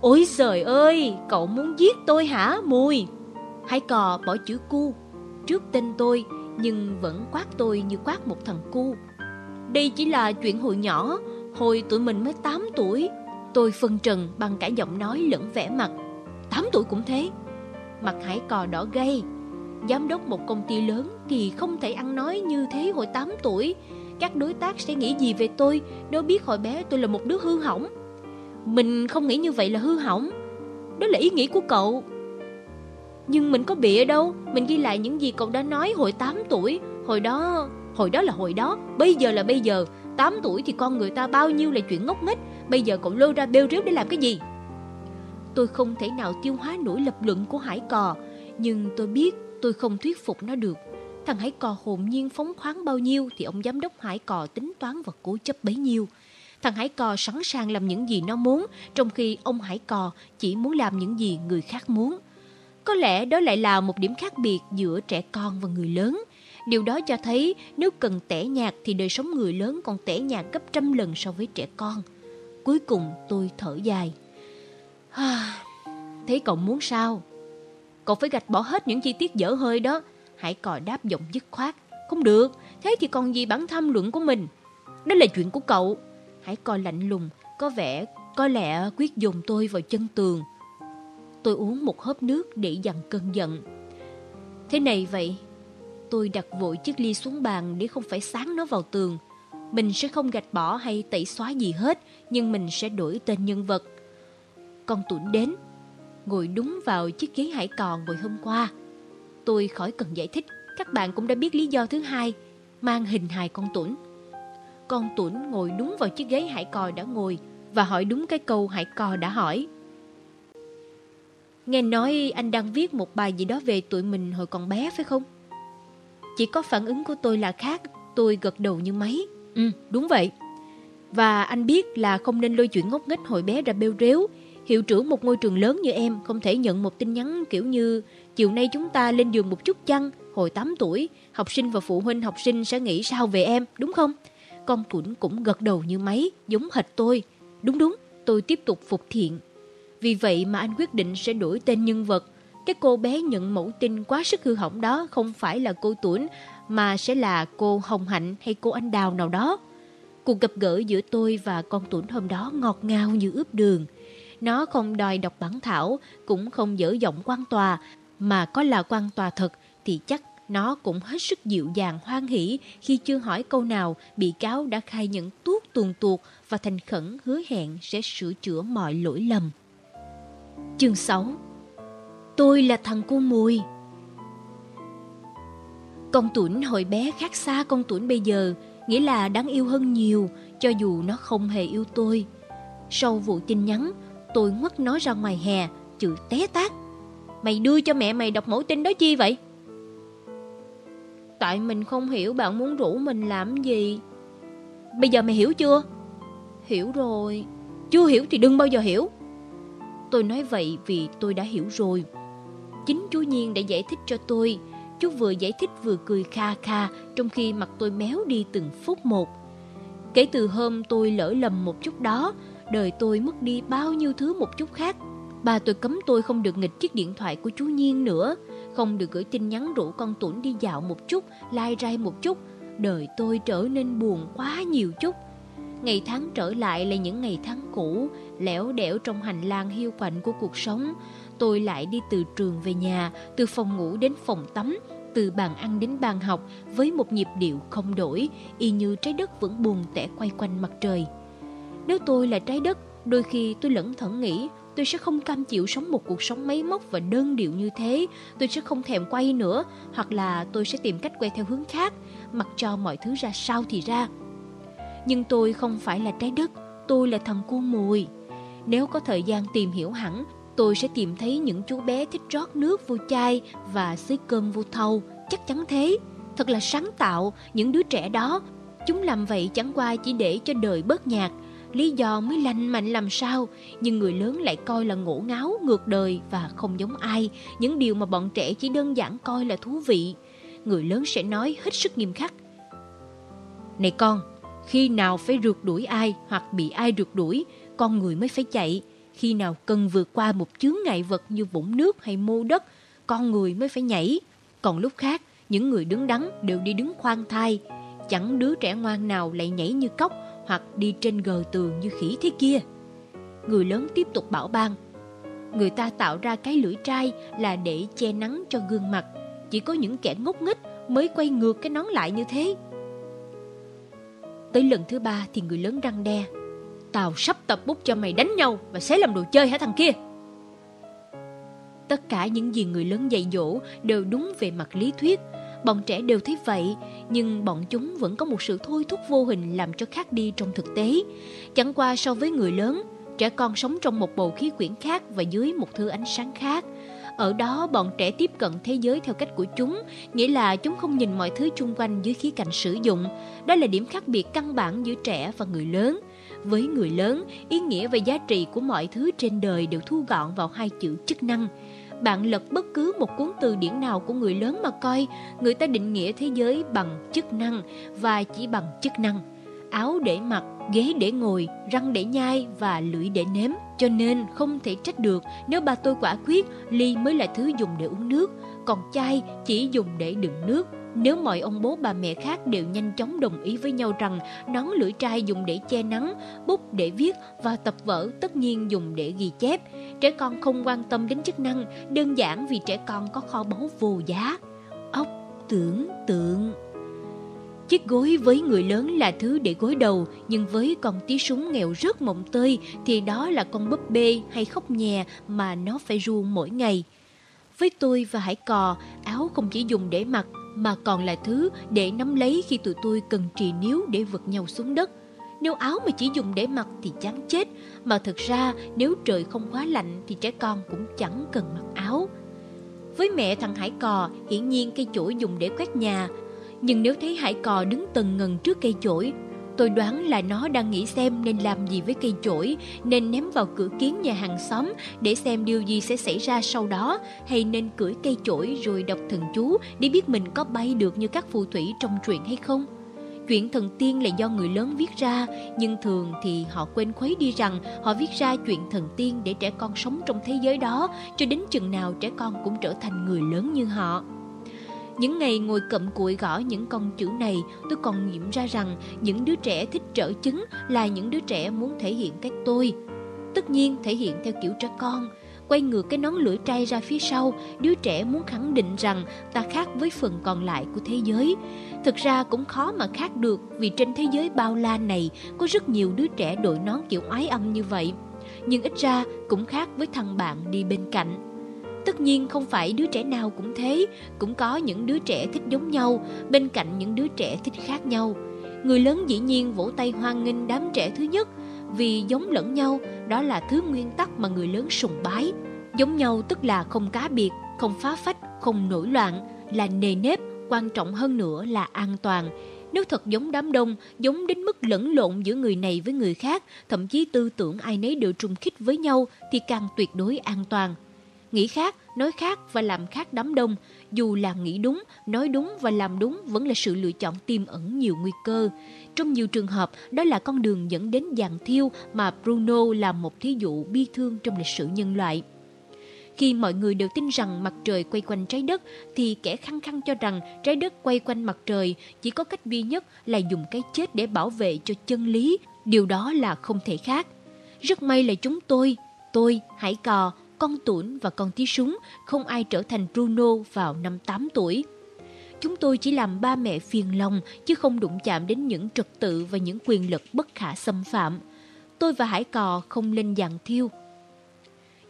Ôi trời ơi, Cậu muốn giết tôi hả, Mùi? Hai cò bỏ chữ cu. Trước tên tôi, Nhưng vẫn quát tôi như quát một thằng cu. Đây chỉ là chuyện hồi nhỏ, Hồi tụi mình mới 8 tuổi. Tôi phân trần bằng cả giọng nói lẫn vẻ mặt. 8 tuổi cũng thế. Mặt hải cò đỏ gay. Giám đốc một công ty lớn thì không thể ăn nói như thế hồi 8 tuổi. Các đối tác sẽ nghĩ gì về tôi nếu biết hồi bé tôi là một đứa hư hỏng. Mình không nghĩ như vậy là hư hỏng. Đó là ý nghĩ của cậu. Nhưng mình có bịa đâu, mình ghi lại những gì cậu đã nói hồi 8 tuổi. Hồi đó, hồi đó là hồi đó, bây giờ là bây giờ. 8 tuổi thì con người ta bao nhiêu là chuyện ngốc nghếch, bây giờ cậu lôi ra bêu rếu để làm cái gì? Tôi không thể nào tiêu hóa nổi lập luận của Hải Cò, nhưng tôi biết Tôi không thuyết phục nó được. Thằng Hải Cò hồn nhiên phóng khoáng bao nhiêu thì ông giám đốc Hải Cò tính toán và cố chấp bấy nhiêu. Thằng Hải Cò sẵn sàng làm những gì nó muốn, trong khi ông Hải Cò chỉ muốn làm những gì người khác muốn. Có lẽ đó lại là một điểm khác biệt giữa trẻ con và người lớn. Điều đó cho thấy nếu cần tẻ nhạt thì đời sống người lớn còn tẻ nhạt gấp trăm lần so với trẻ con. Cuối cùng tôi thở dài. Thế cậu muốn sao? Cậu phải gạch bỏ hết những chi tiết dở hơi đó. Hải cò đáp giọng dứt khoát. Không được, thế thì còn gì bản tham luận của mình. Đó là chuyện của cậu. Hải cò lạnh lùng, có vẻ có lẽ quyết dùng tôi vào chân tường. Tôi uống một hớp nước để dằn cơn giận. Thế này vậy, tôi đặt vội chiếc ly xuống bàn để không phải sáng nó vào tường. Mình sẽ không gạch bỏ hay tẩy xóa gì hết, nhưng mình sẽ đổi tên nhân vật. Con tuấn đến, ngồi đúng vào chiếc ghế hải còn hồi hôm qua. Tôi khỏi cần giải thích, các bạn cũng đã biết lý do thứ hai, mang hình hài con tuấn. Con tuấn ngồi đúng vào chiếc ghế hải cò đã ngồi và hỏi đúng cái câu hải cò đã hỏi. Nghe nói anh đang viết một bài gì đó về tụi mình hồi còn bé phải không? Chỉ có phản ứng của tôi là khác, tôi gật đầu như máy. Ừ, đúng vậy. Và anh biết là không nên lôi chuyện ngốc nghếch hồi bé ra bêu rếu. Hiệu trưởng một ngôi trường lớn như em không thể nhận một tin nhắn kiểu như chiều nay chúng ta lên giường một chút chăng, hồi 8 tuổi, học sinh và phụ huynh học sinh sẽ nghĩ sao về em, đúng không? Con Tuấn cũng gật đầu như máy, giống hệt tôi. Đúng đúng, tôi tiếp tục phục thiện. Vì vậy mà anh quyết định sẽ đổi tên nhân vật. Cái cô bé nhận mẫu tin quá sức hư hỏng đó không phải là cô Tuấn, mà sẽ là cô Hồng Hạnh hay cô Anh Đào nào đó. Cuộc gặp gỡ giữa tôi và con Tuấn hôm đó ngọt ngào như ướp đường. Nó không đòi đọc bản thảo, cũng không dở giọng quan tòa, mà có là quan tòa thật thì chắc nó cũng hết sức dịu dàng hoan hỷ khi chưa hỏi câu nào bị cáo đã khai nhận tuốt tuồn tuột và thành khẩn hứa hẹn sẽ sửa chữa mọi lỗi lầm. Chương 6 Tôi là thằng cô mùi Con tuấn hồi bé khác xa con tuấn bây giờ, nghĩa là đáng yêu hơn nhiều, cho dù nó không hề yêu tôi. Sau vụ tin nhắn, tôi ngoắt nó ra ngoài hè, chữ té tát. Mày đưa cho mẹ mày đọc mẫu tin đó chi vậy? Tại mình không hiểu bạn muốn rủ mình làm gì. Bây giờ mày hiểu chưa? Hiểu rồi. Chưa hiểu thì đừng bao giờ hiểu. Tôi nói vậy vì tôi đã hiểu rồi. Chính chú Nhiên đã giải thích cho tôi. Chú vừa giải thích vừa cười kha kha trong khi mặt tôi méo đi từng phút một. Kể từ hôm tôi lỡ lầm một chút đó, đời tôi mất đi bao nhiêu thứ một chút khác. Bà tôi cấm tôi không được nghịch chiếc điện thoại của chú Nhiên nữa, không được gửi tin nhắn rủ con Tuấn đi dạo một chút, lai rai một chút. Đời tôi trở nên buồn quá nhiều chút. Ngày tháng trở lại là những ngày tháng cũ, lẻo đẻo trong hành lang hiu quạnh của cuộc sống. Tôi lại đi từ trường về nhà, từ phòng ngủ đến phòng tắm, từ bàn ăn đến bàn học với một nhịp điệu không đổi, y như trái đất vẫn buồn tẻ quay quanh mặt trời. Nếu tôi là trái đất, đôi khi tôi lẫn thẩn nghĩ tôi sẽ không cam chịu sống một cuộc sống máy móc và đơn điệu như thế. Tôi sẽ không thèm quay nữa, hoặc là tôi sẽ tìm cách quay theo hướng khác, mặc cho mọi thứ ra sao thì ra. Nhưng tôi không phải là trái đất, tôi là thằng cua mùi. Nếu có thời gian tìm hiểu hẳn, tôi sẽ tìm thấy những chú bé thích rót nước vô chai và xới cơm vô thau, chắc chắn thế. Thật là sáng tạo, những đứa trẻ đó. Chúng làm vậy chẳng qua chỉ để cho đời bớt nhạt, lý do mới lành mạnh làm sao, nhưng người lớn lại coi là ngổ ngáo, ngược đời và không giống ai, những điều mà bọn trẻ chỉ đơn giản coi là thú vị. Người lớn sẽ nói hết sức nghiêm khắc. Này con, khi nào phải rượt đuổi ai hoặc bị ai rượt đuổi, con người mới phải chạy. Khi nào cần vượt qua một chướng ngại vật như vũng nước hay mô đất, con người mới phải nhảy. Còn lúc khác, những người đứng đắn đều đi đứng khoan thai. Chẳng đứa trẻ ngoan nào lại nhảy như cóc hoặc đi trên gờ tường như khỉ thế kia. Người lớn tiếp tục bảo ban. Người ta tạo ra cái lưỡi trai là để che nắng cho gương mặt. Chỉ có những kẻ ngốc nghếch mới quay ngược cái nón lại như thế. Tới lần thứ ba thì người lớn răng đe. Tao sắp tập bút cho mày đánh nhau và xé làm đồ chơi hả thằng kia? Tất cả những gì người lớn dạy dỗ đều đúng về mặt lý thuyết. Bọn trẻ đều thấy vậy, nhưng bọn chúng vẫn có một sự thôi thúc vô hình làm cho khác đi trong thực tế. Chẳng qua so với người lớn, trẻ con sống trong một bầu khí quyển khác và dưới một thứ ánh sáng khác. Ở đó bọn trẻ tiếp cận thế giới theo cách của chúng, nghĩa là chúng không nhìn mọi thứ chung quanh dưới khía cạnh sử dụng. Đó là điểm khác biệt căn bản giữa trẻ và người lớn. Với người lớn, ý nghĩa và giá trị của mọi thứ trên đời đều thu gọn vào hai chữ chức năng. Bạn lật bất cứ một cuốn từ điển nào của người lớn mà coi, người ta định nghĩa thế giới bằng chức năng và chỉ bằng chức năng. Áo để mặc, ghế để ngồi, răng để nhai và lưỡi để nếm. Cho nên không thể trách được nếu bà tôi quả quyết ly mới là thứ dùng để uống nước, còn chai chỉ dùng để đựng nước. Nếu mọi ông bố bà mẹ khác đều nhanh chóng đồng ý với nhau rằng nón lưỡi trai dùng để che nắng, bút để viết và tập vở tất nhiên dùng để ghi chép, trẻ con không quan tâm đến chức năng, đơn giản vì trẻ con có kho báu vô giá. Ốc, tưởng tượng. Chiếc gối với người lớn là thứ để gối đầu, nhưng với con tí súng nghèo rất mộng tơi thì đó là con búp bê hay khóc nhè mà nó phải ru mỗi ngày. Với tôi và Hải Cò, áo không chỉ dùng để mặc mà còn là thứ để nắm lấy khi tụi tôi cần trì níu để vượt nhau xuống đất. Nếu áo mà chỉ dùng để mặc thì chán chết, mà thật ra nếu trời không quá lạnh thì trẻ con cũng chẳng cần mặc áo. Với mẹ thằng Hải Cò, hiển nhiên cây chổi dùng để quét nhà, nhưng nếu thấy Hải Cò đứng tần ngần trước cây chổi, tôi đoán là nó đang nghĩ xem nên làm gì với cây chổi, nên ném vào cửa kiến nhà hàng xóm để xem điều gì sẽ xảy ra sau đó, hay nên cưỡi cây chổi rồi đọc thần chú để biết mình có bay được như các phù thủy trong truyện hay không. Chuyện thần tiên là do người lớn viết ra, nhưng thường thì họ quên khuấy đi rằng họ viết ra chuyện thần tiên để trẻ con sống trong thế giới đó, cho đến chừng nào trẻ con cũng trở thành người lớn như họ. Những ngày ngồi cậm cụi gõ những con chữ này, tôi còn nghiệm ra rằng những đứa trẻ thích trở chứng là những đứa trẻ muốn thể hiện cách tôi. Tất nhiên thể hiện theo kiểu trẻ con, quay ngược cái nón lưỡi trai ra phía sau, đứa trẻ muốn khẳng định rằng ta khác với phần còn lại của thế giới. Thực ra cũng khó mà khác được vì trên thế giới bao la này có rất nhiều đứa trẻ đội nón kiểu ái âm như vậy. Nhưng ít ra cũng khác với thằng bạn đi bên cạnh. Tất nhiên không phải đứa trẻ nào cũng thế, cũng có những đứa trẻ thích giống nhau, bên cạnh những đứa trẻ thích khác nhau. Người lớn dĩ nhiên vỗ tay hoan nghênh đám trẻ thứ nhất, vì giống lẫn nhau, đó là thứ nguyên tắc mà người lớn sùng bái. Giống nhau tức là không cá biệt, không phá phách, không nổi loạn, là nề nếp, quan trọng hơn nữa là an toàn. Nếu thật giống đám đông, giống đến mức lẫn lộn giữa người này với người khác, thậm chí tư tưởng ai nấy đều trùng khích với nhau thì càng tuyệt đối an toàn. Nghĩ khác, nói khác và làm khác đám đông, dù là nghĩ đúng, nói đúng và làm đúng vẫn là sự lựa chọn tiềm ẩn nhiều nguy cơ. Trong nhiều trường hợp, đó là con đường dẫn đến dàn thiêu mà Bruno là một thí dụ bi thương trong lịch sử nhân loại. Khi mọi người đều tin rằng mặt trời quay quanh trái đất, thì kẻ khăng khăng cho rằng trái đất quay quanh mặt trời chỉ có cách duy nhất là dùng cái chết để bảo vệ cho chân lý. Điều đó là không thể khác. Rất may là chúng tôi, tôi, Hải Cò, con tuấn và con tí súng, không ai trở thành Bruno vào năm 8 tuổi. Chúng tôi chỉ làm ba mẹ phiền lòng, chứ không đụng chạm đến những trật tự và những quyền lực bất khả xâm phạm. Tôi và Hải Cò không lên dàn thiêu.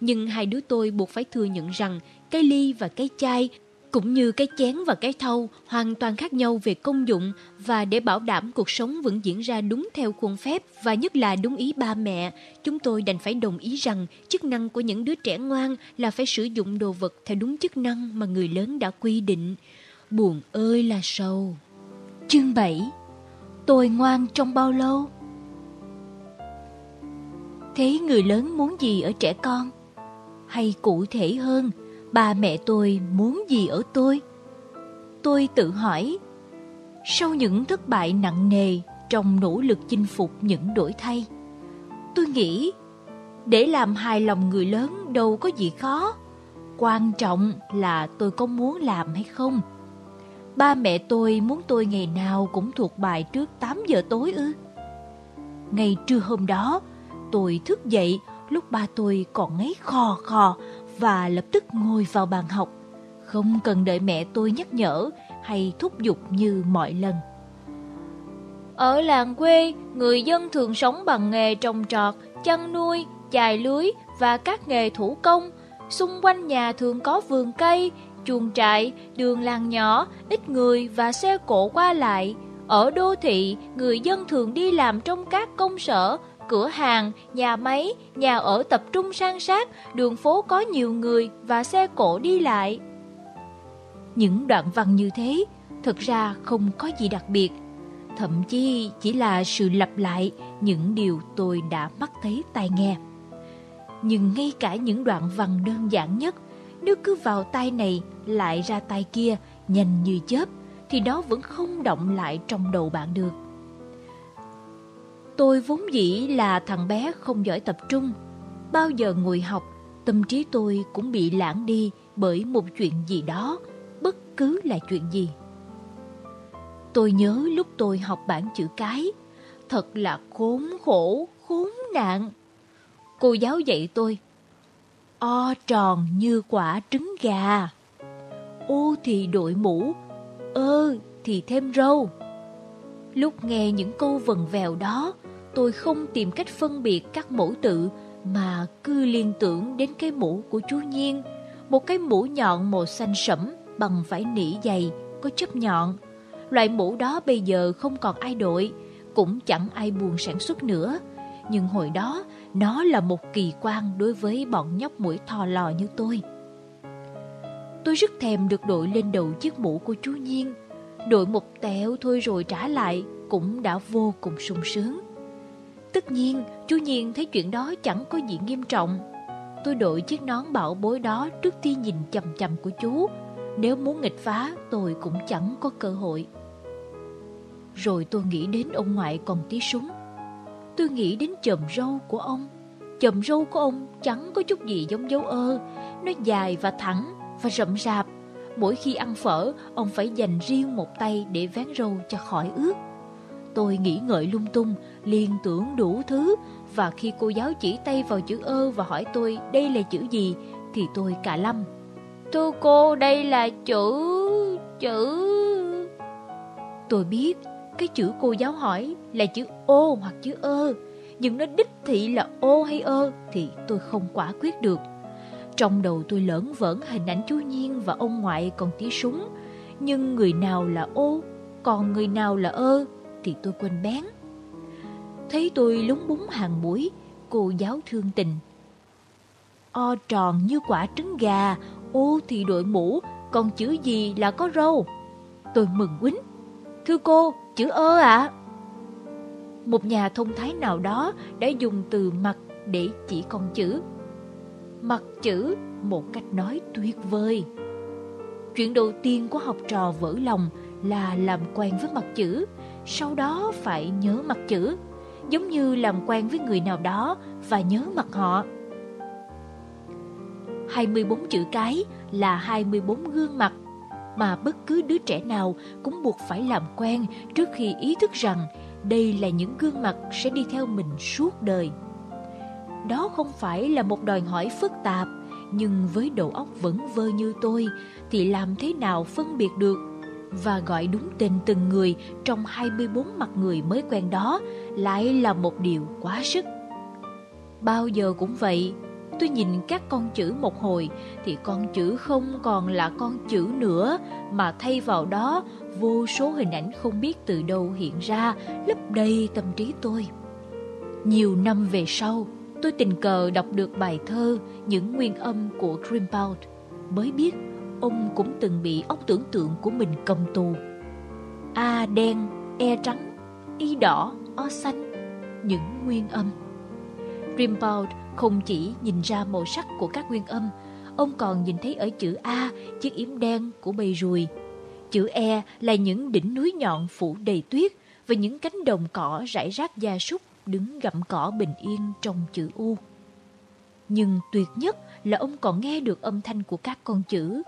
Nhưng hai đứa tôi buộc phải thừa nhận rằng cái ly và cái chai cũng như cái chén và cái thau hoàn toàn khác nhau về công dụng và để bảo đảm cuộc sống vẫn diễn ra đúng theo khuôn phép và nhất là đúng ý ba mẹ, chúng tôi đành phải đồng ý rằng chức năng của những đứa trẻ ngoan là phải sử dụng đồ vật theo đúng chức năng mà người lớn đã quy định. Buồn ơi là sâu. Chương 7 Tôi ngoan trong bao lâu? Thế người lớn muốn gì ở trẻ con? Hay cụ thể hơn, ba mẹ tôi muốn gì ở tôi? Tôi tự hỏi, sau những thất bại nặng nề trong nỗ lực chinh phục những đổi thay, tôi nghĩ để làm hài lòng người lớn đâu có gì khó. Quan trọng là tôi có muốn làm hay không. Ba mẹ tôi muốn tôi ngày nào cũng thuộc bài trước 8 giờ tối ư. Ngày trưa hôm đó, tôi thức dậy lúc ba tôi còn ngáy khò khò và lập tức ngồi vào bàn học, không cần đợi mẹ tôi nhắc nhở hay thúc giục như mọi lần. Ở làng quê, người dân thường sống bằng nghề trồng trọt, chăn nuôi, chài lưới và các nghề thủ công. Xung quanh nhà thường có vườn cây, chuồng trại, đường làng nhỏ, ít người và xe cộ qua lại. Ở đô thị, người dân thường đi làm trong các công sở, cửa hàng, nhà máy, nhà ở tập trung san sát, đường phố có nhiều người và xe cộ đi lại. Những đoạn văn như thế thực ra không có gì đặc biệt, thậm chí chỉ là sự lặp lại những điều tôi đã mắt thấy tai nghe. Nhưng ngay cả những đoạn văn đơn giản nhất, nếu cứ vào tay này lại ra tay kia nhanh như chớp, thì đó vẫn không động lại trong đầu bạn được. Tôi vốn dĩ là thằng bé không giỏi tập trung. Bao giờ ngồi học, tâm trí tôi cũng bị lãng đi bởi một chuyện gì đó, bất cứ là chuyện gì. Tôi nhớ lúc tôi học bảng chữ cái, thật là khốn khổ, khốn nạn. Cô giáo dạy tôi, o tròn như quả trứng gà. Ô thì đội mũ, ơ thì thêm râu. Lúc nghe những câu vần vèo đó, tôi không tìm cách phân biệt các mẫu tự mà cứ liên tưởng đến cái mũ của chú Nhiên, một cái mũ nhọn màu xanh sẫm bằng vải nỉ dày, có chấp nhọn. Loại mũ đó bây giờ không còn ai đội, cũng chẳng ai buồn sản xuất nữa. Nhưng hồi đó, nó là một kỳ quan đối với bọn nhóc mũi thò lò như tôi. Tôi rất thèm được đội lên đầu chiếc mũ của chú Nhiên. Đội một tẹo thôi rồi trả lại cũng đã vô cùng sung sướng. Tất nhiên, chú Nhiên thấy chuyện đó chẳng có gì nghiêm trọng. Tôi đội chiếc nón bảo bối đó trước khi nhìn chầm chầm của chú. Nếu muốn nghịch phá, tôi cũng chẳng có cơ hội. Rồi tôi nghĩ đến ông ngoại còn tí súng. Tôi nghĩ đến chòm râu của ông. Chòm râu của ông chẳng có chút gì giống dấu ơ. Nó dài và thẳng và rậm rạp. Mỗi khi ăn phở, ông phải dành riêng một tay để vén râu cho khỏi ướt. Tôi nghĩ ngợi lung tung, liên tưởng đủ thứ và khi cô giáo chỉ tay vào chữ ơ và hỏi tôi đây là chữ gì thì tôi cả lâm. Thưa cô, đây là chữ... chữ... Tôi biết cái chữ cô giáo hỏi là chữ ô hoặc chữ ơ, nhưng nó đích thị là ô hay ơ thì tôi không quả quyết được. Trong đầu tôi lởn vởn hình ảnh chú Nhiên và ông ngoại còn tí súng, nhưng người nào là ô, còn người nào là ơ thì tôi quên bén. Thấy tôi lúng búng hàng mũi, cô giáo thương tình. O tròn như quả trứng gà, ô thì đội mũ, còn chữ gì là có râu. Tôi mừng quýnh. Thưa cô, chữ ơ ạ. À? Một nhà thông thái nào đó đã dùng từ mặt để chỉ con chữ. Mặt chữ, một cách nói tuyệt vời. Chuyện đầu tiên của học trò vỡ lòng là làm quen với mặt chữ, sau đó phải nhớ mặt chữ, giống như làm quen với người nào đó và nhớ mặt họ. 24 chữ cái là 24 gương mặt mà bất cứ đứa trẻ nào cũng buộc phải làm quen trước khi ý thức rằng đây là những gương mặt sẽ đi theo mình suốt đời. Đó không phải là một đòi hỏi phức tạp, nhưng với đầu óc vẫn vơ như tôi thì làm thế nào phân biệt được và gọi đúng tên từng người trong 24 mặt người mới quen đó lại là một điều quá sức. Bao giờ cũng vậy, tôi nhìn các con chữ một hồi thì con chữ không còn là con chữ nữa mà thay vào đó vô số hình ảnh không biết từ đâu hiện ra lấp đầy tâm trí tôi. Nhiều năm về sau, tôi tình cờ đọc được bài thơ Những nguyên âm của Grimbaud mới biết ông cũng từng bị óc tưởng tượng của mình cầm tù. A đen, E trắng, Y đỏ, O xanh, những nguyên âm. Rimbaud không chỉ nhìn ra màu sắc của các nguyên âm, ông còn nhìn thấy ở chữ A chiếc yếm đen của bầy ruồi. Chữ E là những đỉnh núi nhọn phủ đầy tuyết và những cánh đồng cỏ rải rác gia súc đứng gặm cỏ bình yên trong chữ U. Nhưng tuyệt nhất là ông còn nghe được âm thanh của các con chữ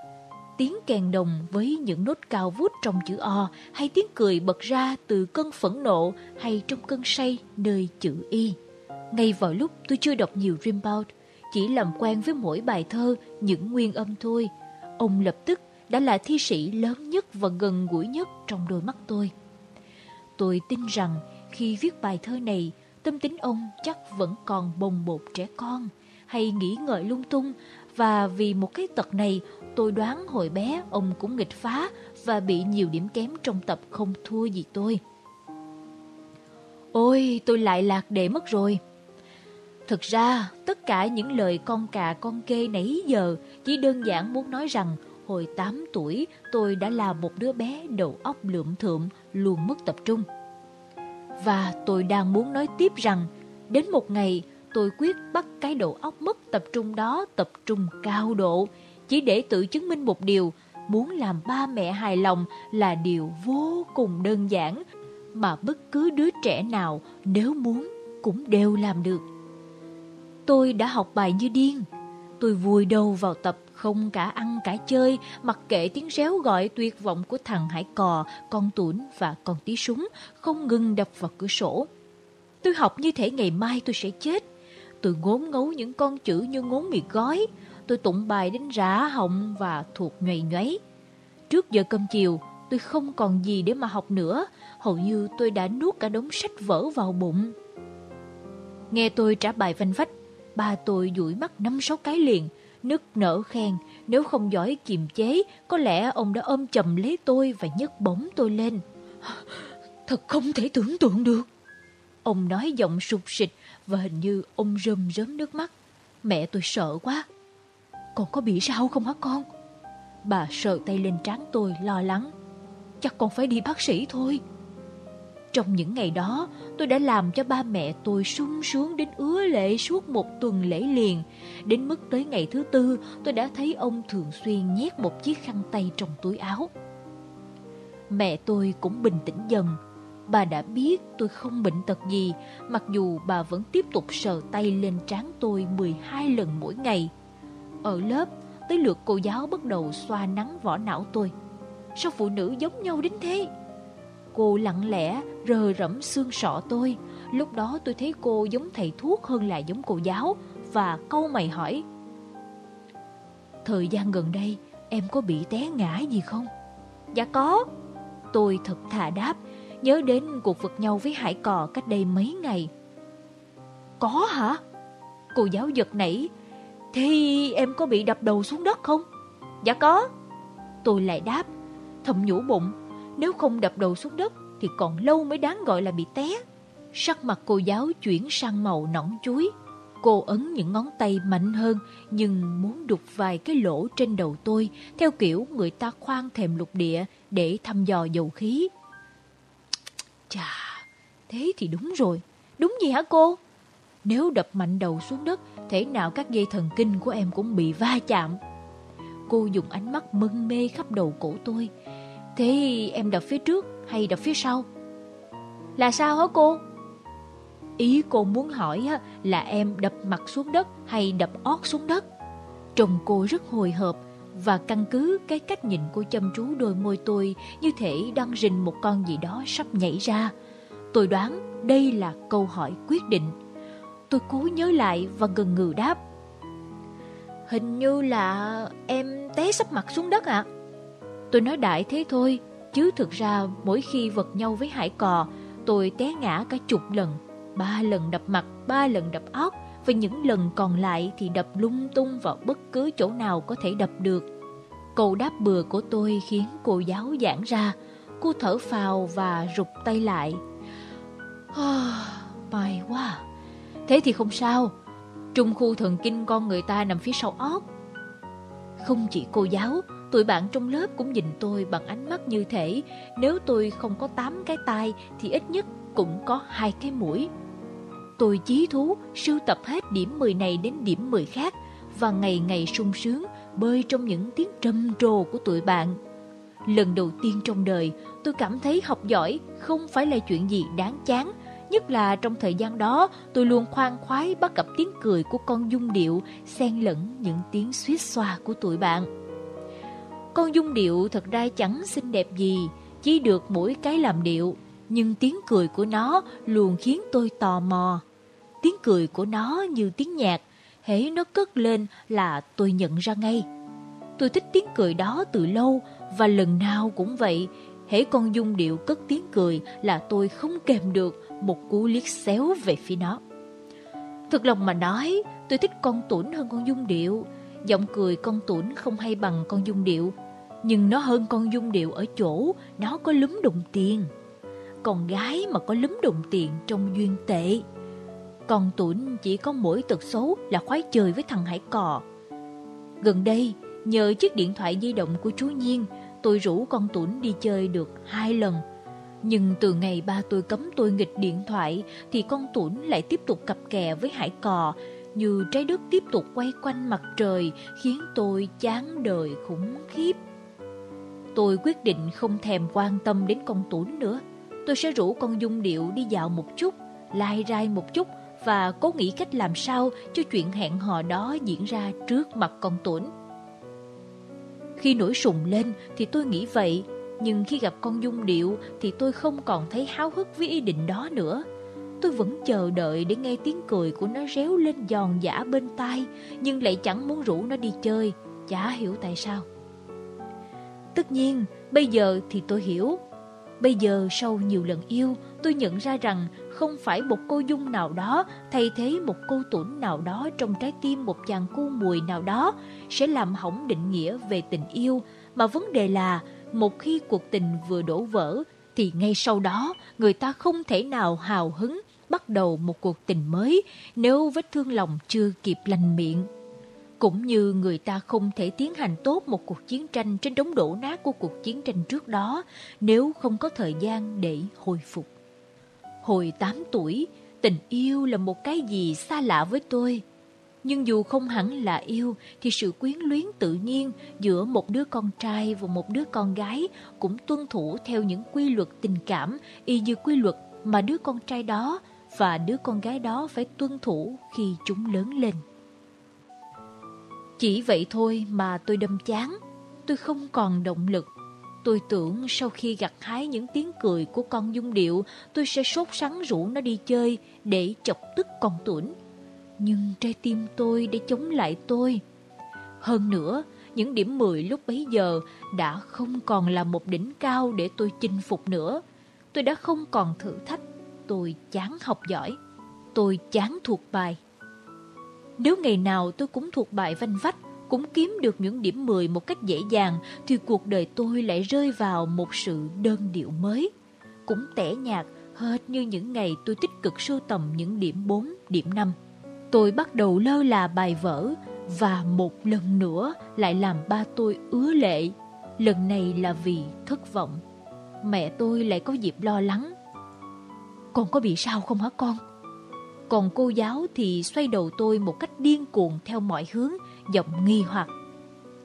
tiếng kèn đồng với những nốt cao vút trong chữ O hay tiếng cười bật ra từ cơn phẫn nộ hay trong cơn say nơi chữ Y. Ngay vào lúc tôi chưa đọc nhiều Rimbaud, chỉ làm quen với mỗi bài thơ những nguyên âm thôi, ông lập tức đã là thi sĩ lớn nhất và gần gũi nhất trong đôi mắt tôi. Tôi tin rằng khi viết bài thơ này, tâm tính ông chắc vẫn còn bồng bột trẻ con, hay nghĩ ngợi lung tung, và vì một cái tật này Tôi đoán hồi bé ông cũng nghịch phá và bị nhiều điểm kém trong tập không thua gì tôi. Ôi, tôi lại lạc đề mất rồi. Thực ra, tất cả những lời con cà con kê nãy giờ chỉ đơn giản muốn nói rằng hồi 8 tuổi tôi đã là một đứa bé đầu óc lượm thượm, luôn mất tập trung. Và tôi đang muốn nói tiếp rằng, đến một ngày tôi quyết bắt cái đầu óc mất tập trung đó tập trung cao độ, chỉ để tự chứng minh một điều, muốn làm ba mẹ hài lòng là điều vô cùng đơn giản mà bất cứ đứa trẻ nào nếu muốn cũng đều làm được. Tôi đã học bài như điên. Tôi vùi đầu vào tập không cả ăn cả chơi, mặc kệ tiếng réo gọi tuyệt vọng của thằng hải cò, con tuấn và con tí súng không ngừng đập vào cửa sổ. Tôi học như thể ngày mai tôi sẽ chết. Tôi ngốn ngấu những con chữ như ngốn mì gói tôi tụng bài đến rã họng và thuộc nhoầy nhoáy. Trước giờ cơm chiều, tôi không còn gì để mà học nữa. Hầu như tôi đã nuốt cả đống sách vở vào bụng. Nghe tôi trả bài vanh vách, ba tôi dụi mắt năm sáu cái liền, nức nở khen. Nếu không giỏi kiềm chế, có lẽ ông đã ôm chầm lấy tôi và nhấc bổng tôi lên. Thật không thể tưởng tượng được. Ông nói giọng sụp sịch và hình như ông rơm rớm nước mắt. Mẹ tôi sợ quá. Con có bị sao không hả con? Bà sờ tay lên trán tôi lo lắng. Chắc con phải đi bác sĩ thôi. Trong những ngày đó, tôi đã làm cho ba mẹ tôi sung sướng đến ứa lệ suốt một tuần lễ liền. Đến mức tới ngày thứ tư, tôi đã thấy ông thường xuyên nhét một chiếc khăn tay trong túi áo. Mẹ tôi cũng bình tĩnh dần. Bà đã biết tôi không bệnh tật gì, mặc dù bà vẫn tiếp tục sờ tay lên trán tôi 12 lần mỗi ngày. Ở lớp, tới lượt cô giáo bắt đầu xoa nắng vỏ não tôi. Sao phụ nữ giống nhau đến thế? Cô lặng lẽ rờ rẫm xương sọ tôi. Lúc đó tôi thấy cô giống thầy thuốc hơn là giống cô giáo và câu mày hỏi. Thời gian gần đây em có bị té ngã gì không? Dạ có. Tôi thật thà đáp, nhớ đến cuộc vật nhau với hải cò cách đây mấy ngày. Có hả? Cô giáo giật nảy. Thì em có bị đập đầu xuống đất không? Dạ có. Tôi lại đáp, thầm nhủ bụng, nếu không đập đầu xuống đất thì còn lâu mới đáng gọi là bị té. Sắc mặt cô giáo chuyển sang màu nõn chuối. Cô ấn những ngón tay mạnh hơn nhưng muốn đục vài cái lỗ trên đầu tôi theo kiểu người ta khoan thèm lục địa để thăm dò dầu khí. Chà, thế thì đúng rồi. Đúng gì hả cô? Nếu đập mạnh đầu xuống đất, thế nào các dây thần kinh của em cũng bị va chạm. Cô dùng ánh mắt mân mê khắp đầu cổ tôi. Thế em đập phía trước hay đập phía sau? Là sao hả cô? Ý cô muốn hỏi là em đập mặt xuống đất hay đập ót xuống đất? Trông cô rất hồi hộp và căn cứ cái cách nhìn cô chăm chú đôi môi tôi như thể đang rình một con gì đó sắp nhảy ra. Tôi đoán đây là câu hỏi quyết định. Tôi cố nhớ lại và gần ngừ đáp. Hình như là em té sắp mặt xuống đất ạ. Tôi nói đại thế thôi, chứ thực ra mỗi khi vật nhau với hải cò, tôi té ngã cả chục lần. Ba lần đập mặt, ba lần đập óc, và những lần còn lại thì đập lung tung vào bất cứ chỗ nào có thể đập được. Câu đáp bừa của tôi khiến cô giáo giãn ra. Cô thở phào và rụt tay lại. May quá. Thế thì không sao. Trung khu thần kinh con người ta nằm phía sau óc. Không chỉ cô giáo, tụi bạn trong lớp cũng nhìn tôi bằng ánh mắt như thể nếu tôi không có tám cái tai thì ít nhất cũng có hai cái mũi. Tôi chí thú sưu tập hết điểm 10 này đến điểm 10 khác và ngày ngày sung sướng bơi trong những tiếng trầm trồ của tụi bạn. Lần đầu tiên trong đời, tôi cảm thấy học giỏi không phải là chuyện gì đáng chán, nhất là trong thời gian đó tôi luôn khoan khoái bắt gặp tiếng cười của con dung điệu xen lẫn những tiếng suýt xoa của tụi bạn. Con dung điệu thật ra chẳng xinh đẹp gì, chỉ được mỗi cái làm điệu, nhưng tiếng cười của nó luôn khiến tôi tò mò. Tiếng cười của nó như tiếng nhạc, hễ nó cất lên là tôi nhận ra ngay. Tôi thích tiếng cười đó từ lâu và lần nào cũng vậy, hễ con dung điệu cất tiếng cười là tôi không kèm được một cú liếc xéo về phía nó. Thực lòng mà nói, tôi thích con tuấn hơn con dung điệu. Giọng cười con tuấn không hay bằng con dung điệu, nhưng nó hơn con dung điệu ở chỗ nó có lúm đồng tiền. Con gái mà có lúm đồng tiền trong duyên tệ. Con tuấn chỉ có mỗi tật xấu là khoái chơi với thằng hải cò. Gần đây, nhờ chiếc điện thoại di động của chú Nhiên, tôi rủ con tuấn đi chơi được hai lần. Nhưng từ ngày ba tôi cấm tôi nghịch điện thoại thì con tuấn lại tiếp tục cặp kè với hải cò như trái đất tiếp tục quay quanh mặt trời khiến tôi chán đời khủng khiếp. Tôi quyết định không thèm quan tâm đến con tuấn nữa. Tôi sẽ rủ con Dung Điệu đi dạo một chút, lai rai một chút và cố nghĩ cách làm sao cho chuyện hẹn hò đó diễn ra trước mặt con tuấn. Khi nổi sùng lên thì tôi nghĩ vậy, nhưng khi gặp con Dung Điệu thì tôi không còn thấy háo hức với ý định đó nữa. Tôi vẫn chờ đợi để nghe tiếng cười của nó réo lên giòn giả bên tai, nhưng lại chẳng muốn rủ nó đi chơi, chả hiểu tại sao. Tất nhiên, Bây giờ thì tôi hiểu. Bây giờ sau nhiều lần yêu, tôi nhận ra rằng không phải một cô dung nào đó thay thế một cô tuấn nào đó trong trái tim một chàng cu mùi nào đó sẽ làm hỏng định nghĩa về tình yêu, mà vấn đề là một khi cuộc tình vừa đổ vỡ thì ngay sau đó người ta không thể nào hào hứng bắt đầu một cuộc tình mới nếu vết thương lòng chưa kịp lành miệng. Cũng như người ta không thể tiến hành tốt một cuộc chiến tranh trên đống đổ nát của cuộc chiến tranh trước đó nếu không có thời gian để hồi phục. Hồi 8 tuổi, tình yêu là một cái gì xa lạ với tôi. Nhưng dù không hẳn là yêu thì sự quyến luyến tự nhiên giữa một đứa con trai và một đứa con gái cũng tuân thủ theo những quy luật tình cảm y như quy luật mà đứa con trai đó và đứa con gái đó phải tuân thủ khi chúng lớn lên. Chỉ vậy thôi mà tôi đâm chán, tôi không còn động lực. Tôi tưởng sau khi gặt hái những tiếng cười của con dung điệu, tôi sẽ sốt sắng rủ nó đi chơi để chọc tức con tuấn. Nhưng trái tim tôi để chống lại tôi. Hơn nữa, những điểm 10 lúc bấy giờ đã không còn là một đỉnh cao để tôi chinh phục nữa. Tôi đã không còn thử thách, tôi chán học giỏi, tôi chán thuộc bài. Nếu ngày nào tôi cũng thuộc bài vanh vách, cũng kiếm được những điểm 10 một cách dễ dàng, thì cuộc đời tôi lại rơi vào một sự đơn điệu mới. Cũng tẻ nhạt, hệt như những ngày tôi tích cực sưu tầm những điểm 4, điểm 5. Tôi bắt đầu lơ là bài vở, và một lần nữa lại làm ba tôi ứa lệ. Lần này là vì thất vọng. Mẹ tôi lại có dịp lo lắng. Con có bị sao không hả con? Còn cô giáo thì xoay đầu tôi một cách điên cuồng theo mọi hướng, giọng nghi hoặc.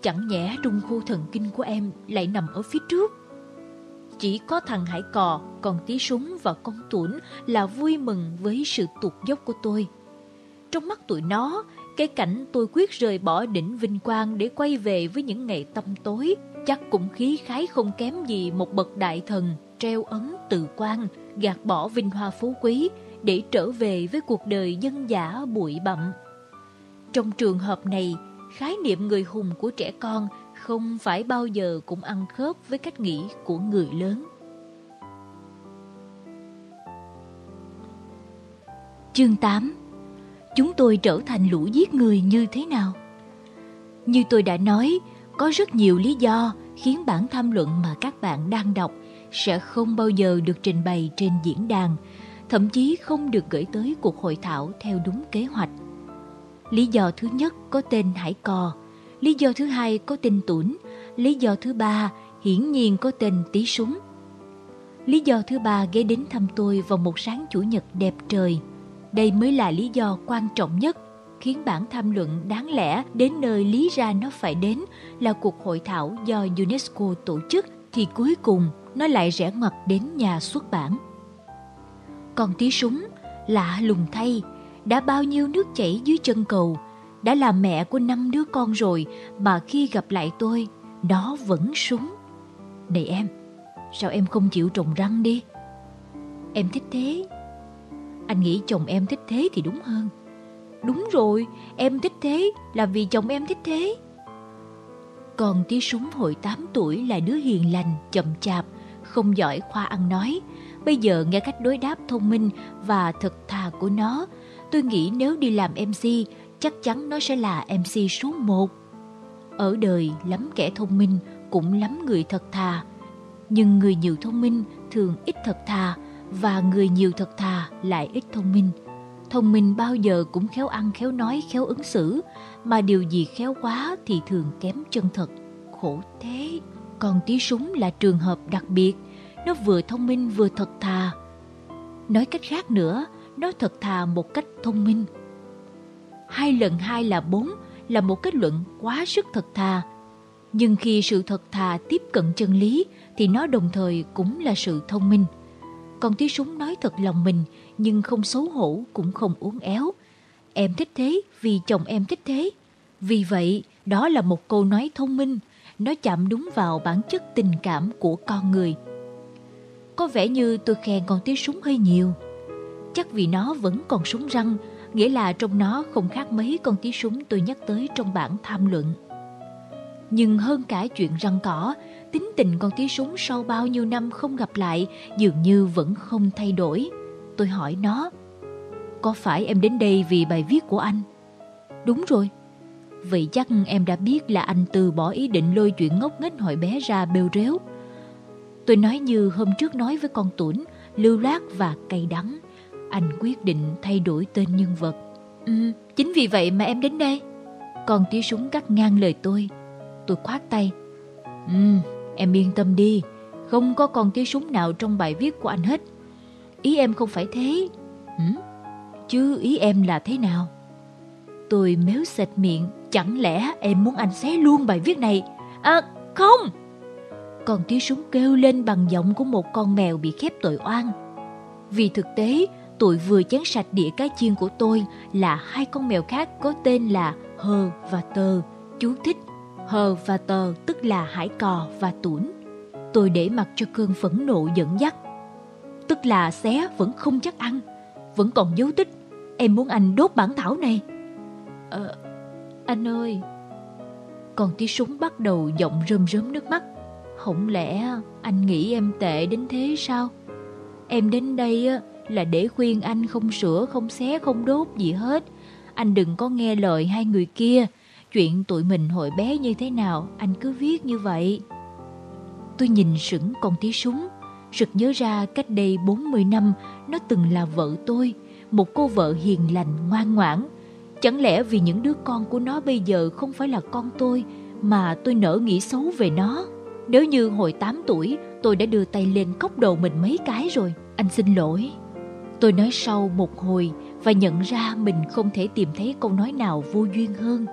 Chẳng nhẽ trung khu thần kinh của em lại nằm ở phía trước. Chỉ có thằng Hải Cò, còn tí súng và con tuấn là vui mừng với sự tụt dốc của tôi. Trong mắt tụi nó, cái cảnh tôi quyết rời bỏ đỉnh vinh quang để quay về với những ngày tâm tối chắc cũng khí khái không kém gì một bậc đại thần treo ấn từ quan, gạt bỏ vinh hoa phú quý để trở về với cuộc đời dân giả bụi bặm. Trong trường hợp này, khái niệm người hùng của trẻ con không phải bao giờ cũng ăn khớp với cách nghĩ của người lớn. Chương 8 Chúng tôi trở thành lũ giết người như thế nào? Như tôi đã nói, có rất nhiều lý do khiến bản tham luận mà các bạn đang đọc sẽ không bao giờ được trình bày trên diễn đàn, thậm chí không được gửi tới cuộc hội thảo theo đúng kế hoạch. Lý do thứ nhất có tên Hải Cò, lý do thứ hai có tên Tuấn, lý do thứ ba hiển nhiên có tên Tí Súng. Lý do thứ ba ghé đến thăm tôi vào một sáng chủ nhật đẹp trời. Đây mới là lý do quan trọng nhất khiến bản tham luận đáng lẽ đến nơi lý ra nó phải đến là cuộc hội thảo do UNESCO tổ chức thì cuối cùng nó lại rẽ ngoặt đến nhà xuất bản. Còn tí súng, lạ lùng thay, đã bao nhiêu nước chảy dưới chân cầu, đã là mẹ của năm đứa con rồi mà khi gặp lại tôi, nó vẫn súng. Này em, sao em không chịu trồng răng đi? Em thích thế. Anh nghĩ chồng em thích thế thì đúng hơn. Đúng rồi, em thích thế là vì chồng em thích thế. Còn tí súng hồi 8 tuổi là đứa hiền lành, chậm chạp, không giỏi khoa ăn nói. Bây giờ nghe cách đối đáp thông minh và thật thà của nó, tôi nghĩ nếu đi làm MC, chắc chắn nó sẽ là MC số 1. Ở đời lắm kẻ thông minh, cũng lắm người thật thà. Nhưng người nhiều thông minh thường ít thật thà, và người nhiều thật thà lại ít thông minh. Thông minh bao giờ cũng khéo ăn, khéo nói, khéo ứng xử, mà điều gì khéo quá thì thường kém chân thật. Khổ thế! Còn tí súng là trường hợp đặc biệt, nó vừa thông minh vừa thật thà. Nói cách khác nữa, nó thật thà một cách thông minh. Hai lần hai là bốn là một kết luận quá sức thật thà. Nhưng khi sự thật thà tiếp cận chân lý thì nó đồng thời cũng là sự thông minh. Còn tí súng nói thật lòng mình nhưng không xấu hổ cũng không uốn éo. Em thích thế vì chồng em thích thế. Vì vậy, đó là một câu nói thông minh, nó chạm đúng vào bản chất tình cảm của con người. Có vẻ như tôi khen con tí súng hơi nhiều. Chắc vì nó vẫn còn súng răng, nghĩa là trong nó không khác mấy con tí súng tôi nhắc tới trong bản tham luận. Nhưng hơn cả chuyện răng cỏ, tính tình con tí súng sau bao nhiêu năm không gặp lại dường như vẫn không thay đổi. Tôi hỏi nó, có phải em đến đây vì bài viết của anh? Đúng rồi. Vậy chắc em đã biết là anh từ bỏ ý định lôi chuyện ngốc nghếch hồi bé ra bêu rếu. Tôi nói như hôm trước nói với con tuấn, lưu loát và cay đắng. Anh quyết định thay đổi tên nhân vật. Ừ, chính vì vậy mà em đến đây. Con tí súng cắt ngang lời tôi. Tôi khoát tay. Ừ, em yên tâm đi. Không có con tiếng súng nào trong bài viết của anh hết. Ý em không phải thế. Ừ? Chứ ý em là thế nào? Tôi méo sệt miệng. Chẳng lẽ em muốn anh xé luôn bài viết này? À, không! Con tiếng súng kêu lên bằng giọng của một con mèo bị khép tội oan. Vì thực tế, tôi vừa chén sạch đĩa cá chiên của tôi là hai con mèo khác có tên là Hờ và Tờ. Chú thích Hờ và Tờ tức là hải cò và tủn. Tôi để mặc cho cơn phẫn nộ dẫn dắt. Tức là xé vẫn không chắc ăn, vẫn còn dấu tích. Em muốn anh đốt bản thảo này. Ờ, anh ơi. Còn tí súng bắt đầu giọng rơm rớm nước mắt. Không lẽ anh nghĩ em tệ đến thế sao? Em đến đây là để khuyên anh không sửa, không xé, không đốt gì hết. Anh đừng có nghe lời hai người kia. Chuyện tụi mình hồi bé như thế nào, anh cứ viết như vậy. Tôi nhìn sững con tí súng, sực nhớ ra cách đây 40 năm nó từng là vợ tôi, một cô vợ hiền lành, ngoan ngoãn. Chẳng lẽ vì những đứa con của nó bây giờ không phải là con tôi mà tôi nỡ nghĩ xấu về nó? Nếu như hồi 8 tuổi tôi đã đưa tay lên cốc đầu mình mấy cái rồi, anh xin lỗi. Tôi nói sau một hồi và nhận ra mình không thể tìm thấy câu nói nào vô duyên hơn.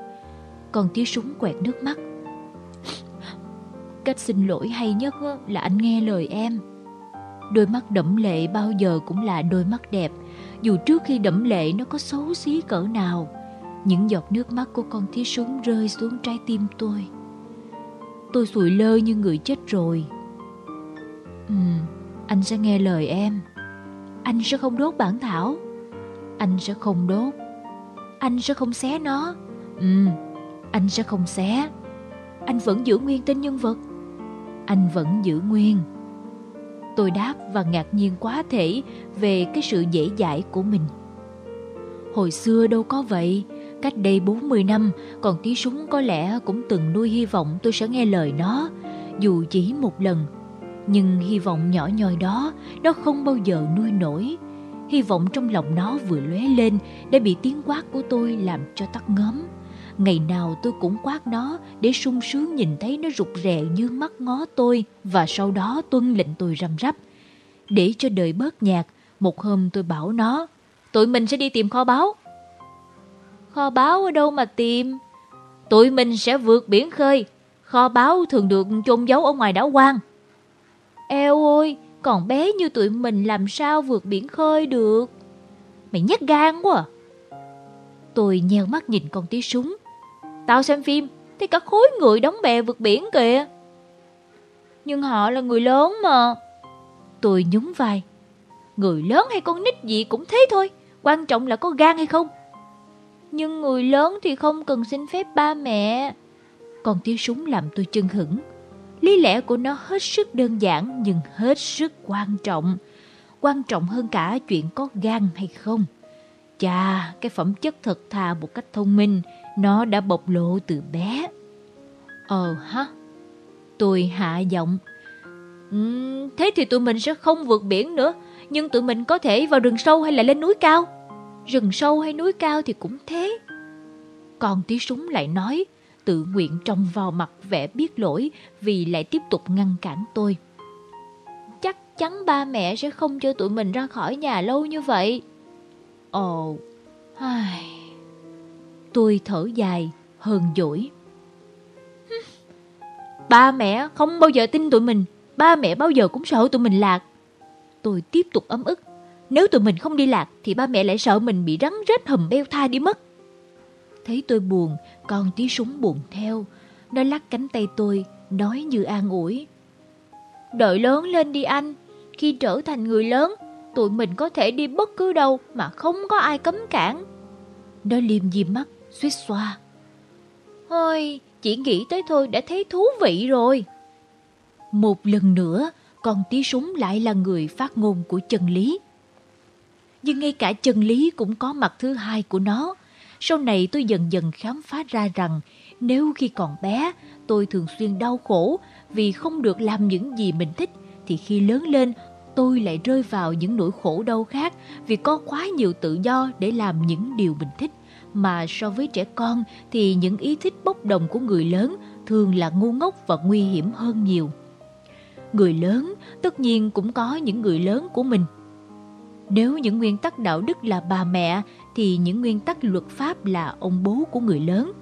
Còn tiếng súng quẹt nước mắt. Cách xin lỗi hay nhất là anh nghe lời em. Đôi mắt đẫm lệ bao giờ cũng là đôi mắt đẹp, dù trước khi đẫm lệ nó có xấu xí cỡ nào. Những giọt nước mắt của con thí súng rơi xuống trái tim tôi. Tôi sụi lơ như người chết rồi. Ừ, anh sẽ nghe lời em. Anh sẽ không đốt bản thảo. Anh sẽ không đốt. Anh sẽ không xé nó. Ừ, anh sẽ không xé. Anh vẫn giữ nguyên tên nhân vật. Anh vẫn giữ nguyên. Tôi đáp và ngạc nhiên quá thể về cái sự dễ dãi của mình. Hồi xưa đâu có vậy, cách đây 40 năm, còn tí súng có lẽ cũng từng nuôi hy vọng tôi sẽ nghe lời nó, dù chỉ một lần. Nhưng hy vọng nhỏ nhoi đó, nó không bao giờ nuôi nổi. Hy vọng trong lòng nó vừa lóe lên đã bị tiếng quát của tôi làm cho tắt ngấm. Ngày nào tôi cũng quát nó để sung sướng nhìn thấy nó rụt rè như mắt ngó tôi và sau đó tuân lệnh tôi răm rắp. Để cho đời bớt nhạt, một hôm tôi bảo nó, tụi mình sẽ đi tìm kho báu. Kho báu ở đâu mà tìm? Tụi mình sẽ vượt biển khơi. Kho báu thường được chôn giấu ở ngoài đảo quan. Eo ôi, còn bé như tụi mình làm sao vượt biển khơi được? Mày nhát gan quá à. Tôi nheo mắt nhìn con tí súng. Tao xem phim, thì cả khối người đóng bè vượt biển kìa. Nhưng họ là người lớn mà. Tôi nhún vai. Người lớn hay con nít gì cũng thế thôi, quan trọng là có gan hay không. Nhưng người lớn thì không cần xin phép ba mẹ. còn tiếng súng làm tôi chân hững. Lý lẽ của nó hết sức đơn giản nhưng hết sức quan trọng. Quan trọng hơn cả chuyện có gan hay không. Chà, cái phẩm chất thật thà một cách thông minh, nó đã bộc lộ từ bé. Ờ ha, tôi hạ giọng. Uhm, thế thì tụi mình sẽ không vượt biển nữa, nhưng tụi mình có thể vào rừng sâu hay là lên núi cao. Rừng sâu hay núi cao thì cũng thế. Còn tí súng lại nói, tự nguyện trong vào mặt vẻ biết lỗi vì lại tiếp tục ngăn cản tôi. Chắc chắn ba mẹ sẽ không cho tụi mình ra khỏi nhà lâu như vậy. Ồ, ai... Tôi thở dài, hờn dỗi. Ba mẹ không bao giờ tin tụi mình, ba mẹ bao giờ cũng sợ tụi mình lạc. Tôi tiếp tục ấm ức. Nếu tụi mình không đi lạc thì ba mẹ lại sợ mình bị rắn rết hầm beo tha đi mất. Thấy tôi buồn, con tí súng buồn theo. Nó lắc cánh tay tôi, nói như an ủi. Đợi lớn lên đi anh, khi trở thành người lớn, tụi mình có thể đi bất cứ đâu mà không có ai cấm cản. Nó liêm diêm mắt, suýt xoa. Ôi, Chỉ nghĩ tới thôi đã thấy thú vị rồi. Một lần nữa, con tí súng lại là người phát ngôn của chân lý. Nhưng ngay cả chân lý cũng có mặt thứ hai của nó. Sau này tôi dần dần khám phá ra rằng nếu khi còn bé tôi thường xuyên đau khổ vì không được làm những gì mình thích thì khi lớn lên tôi lại rơi vào những nỗi khổ đau khác vì có quá nhiều tự do để làm những điều mình thích mà so với trẻ con thì những ý thích bốc đồng của người lớn thường là ngu ngốc và nguy hiểm hơn nhiều. Người lớn tất nhiên cũng có những người lớn của mình. Nếu những nguyên tắc đạo đức là bà mẹ thì những nguyên tắc luật pháp là ông bố của người lớn.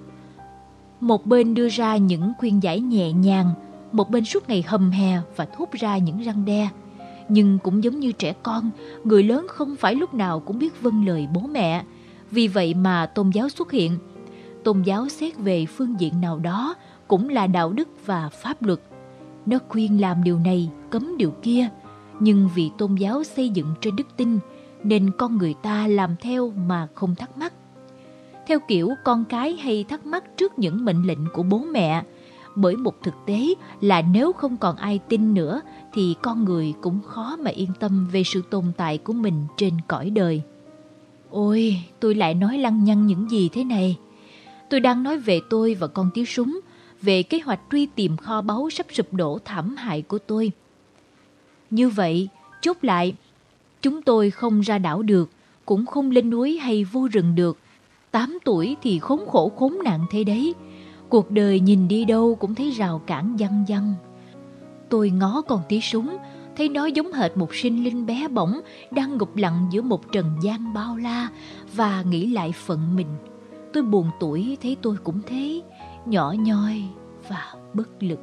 Một bên đưa ra những khuyên giải nhẹ nhàng, một bên suốt ngày hầm hè và thốt ra những răng đe. Nhưng cũng giống như trẻ con, người lớn không phải lúc nào cũng biết vâng lời bố mẹ. Vì vậy mà tôn giáo xuất hiện. Tôn giáo xét về phương diện nào đó cũng là đạo đức và pháp luật. Nó khuyên làm điều này, cấm điều kia. Nhưng vì tôn giáo xây dựng trên đức tin, nên con người ta làm theo mà không thắc mắc. Theo kiểu con cái hay thắc mắc trước những mệnh lệnh của bố mẹ, bởi một thực tế là nếu không còn ai tin nữa thì con người cũng khó mà yên tâm về sự tồn tại của mình trên cõi đời. Ôi, tôi lại nói lăng nhăng những gì thế này? Tôi đang nói về tôi và con tiếng súng, về kế hoạch truy tìm kho báu sắp sụp đổ thảm hại của tôi. Như vậy, chốt lại, chúng tôi không ra đảo được, cũng không lên núi hay vô rừng được. Tám tuổi thì khốn khổ khốn nạn thế đấy. Cuộc đời nhìn đi đâu cũng thấy rào cản văng văng. Tôi ngó con tí súng, thấy nó giống hệt một sinh linh bé bỏng đang ngục lặng giữa một trần gian bao la và nghĩ lại phận mình. Tôi buồn tuổi thấy tôi cũng thế, nhỏ nhoi và bất lực.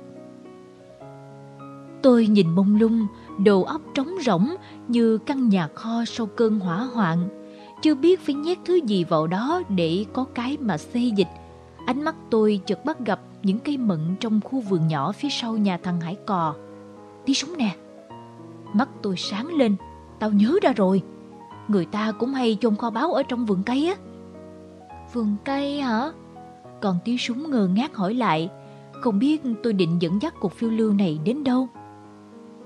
Tôi nhìn mông lung, đầu óc trống rỗng như căn nhà kho sau cơn hỏa hoạn. Chưa biết phải nhét thứ gì vào đó để có cái mà xây dịch. Ánh mắt tôi chợt bắt gặp những cây mận trong khu vườn nhỏ phía sau nhà thằng Hải Cò. Tí súng nè. Mắt tôi sáng lên, tao nhớ ra rồi. Người ta cũng hay chôn kho báu ở trong vườn cây á. Vườn cây hả? Còn tí súng ngơ ngác hỏi lại, không biết tôi định dẫn dắt cuộc phiêu lưu này đến đâu.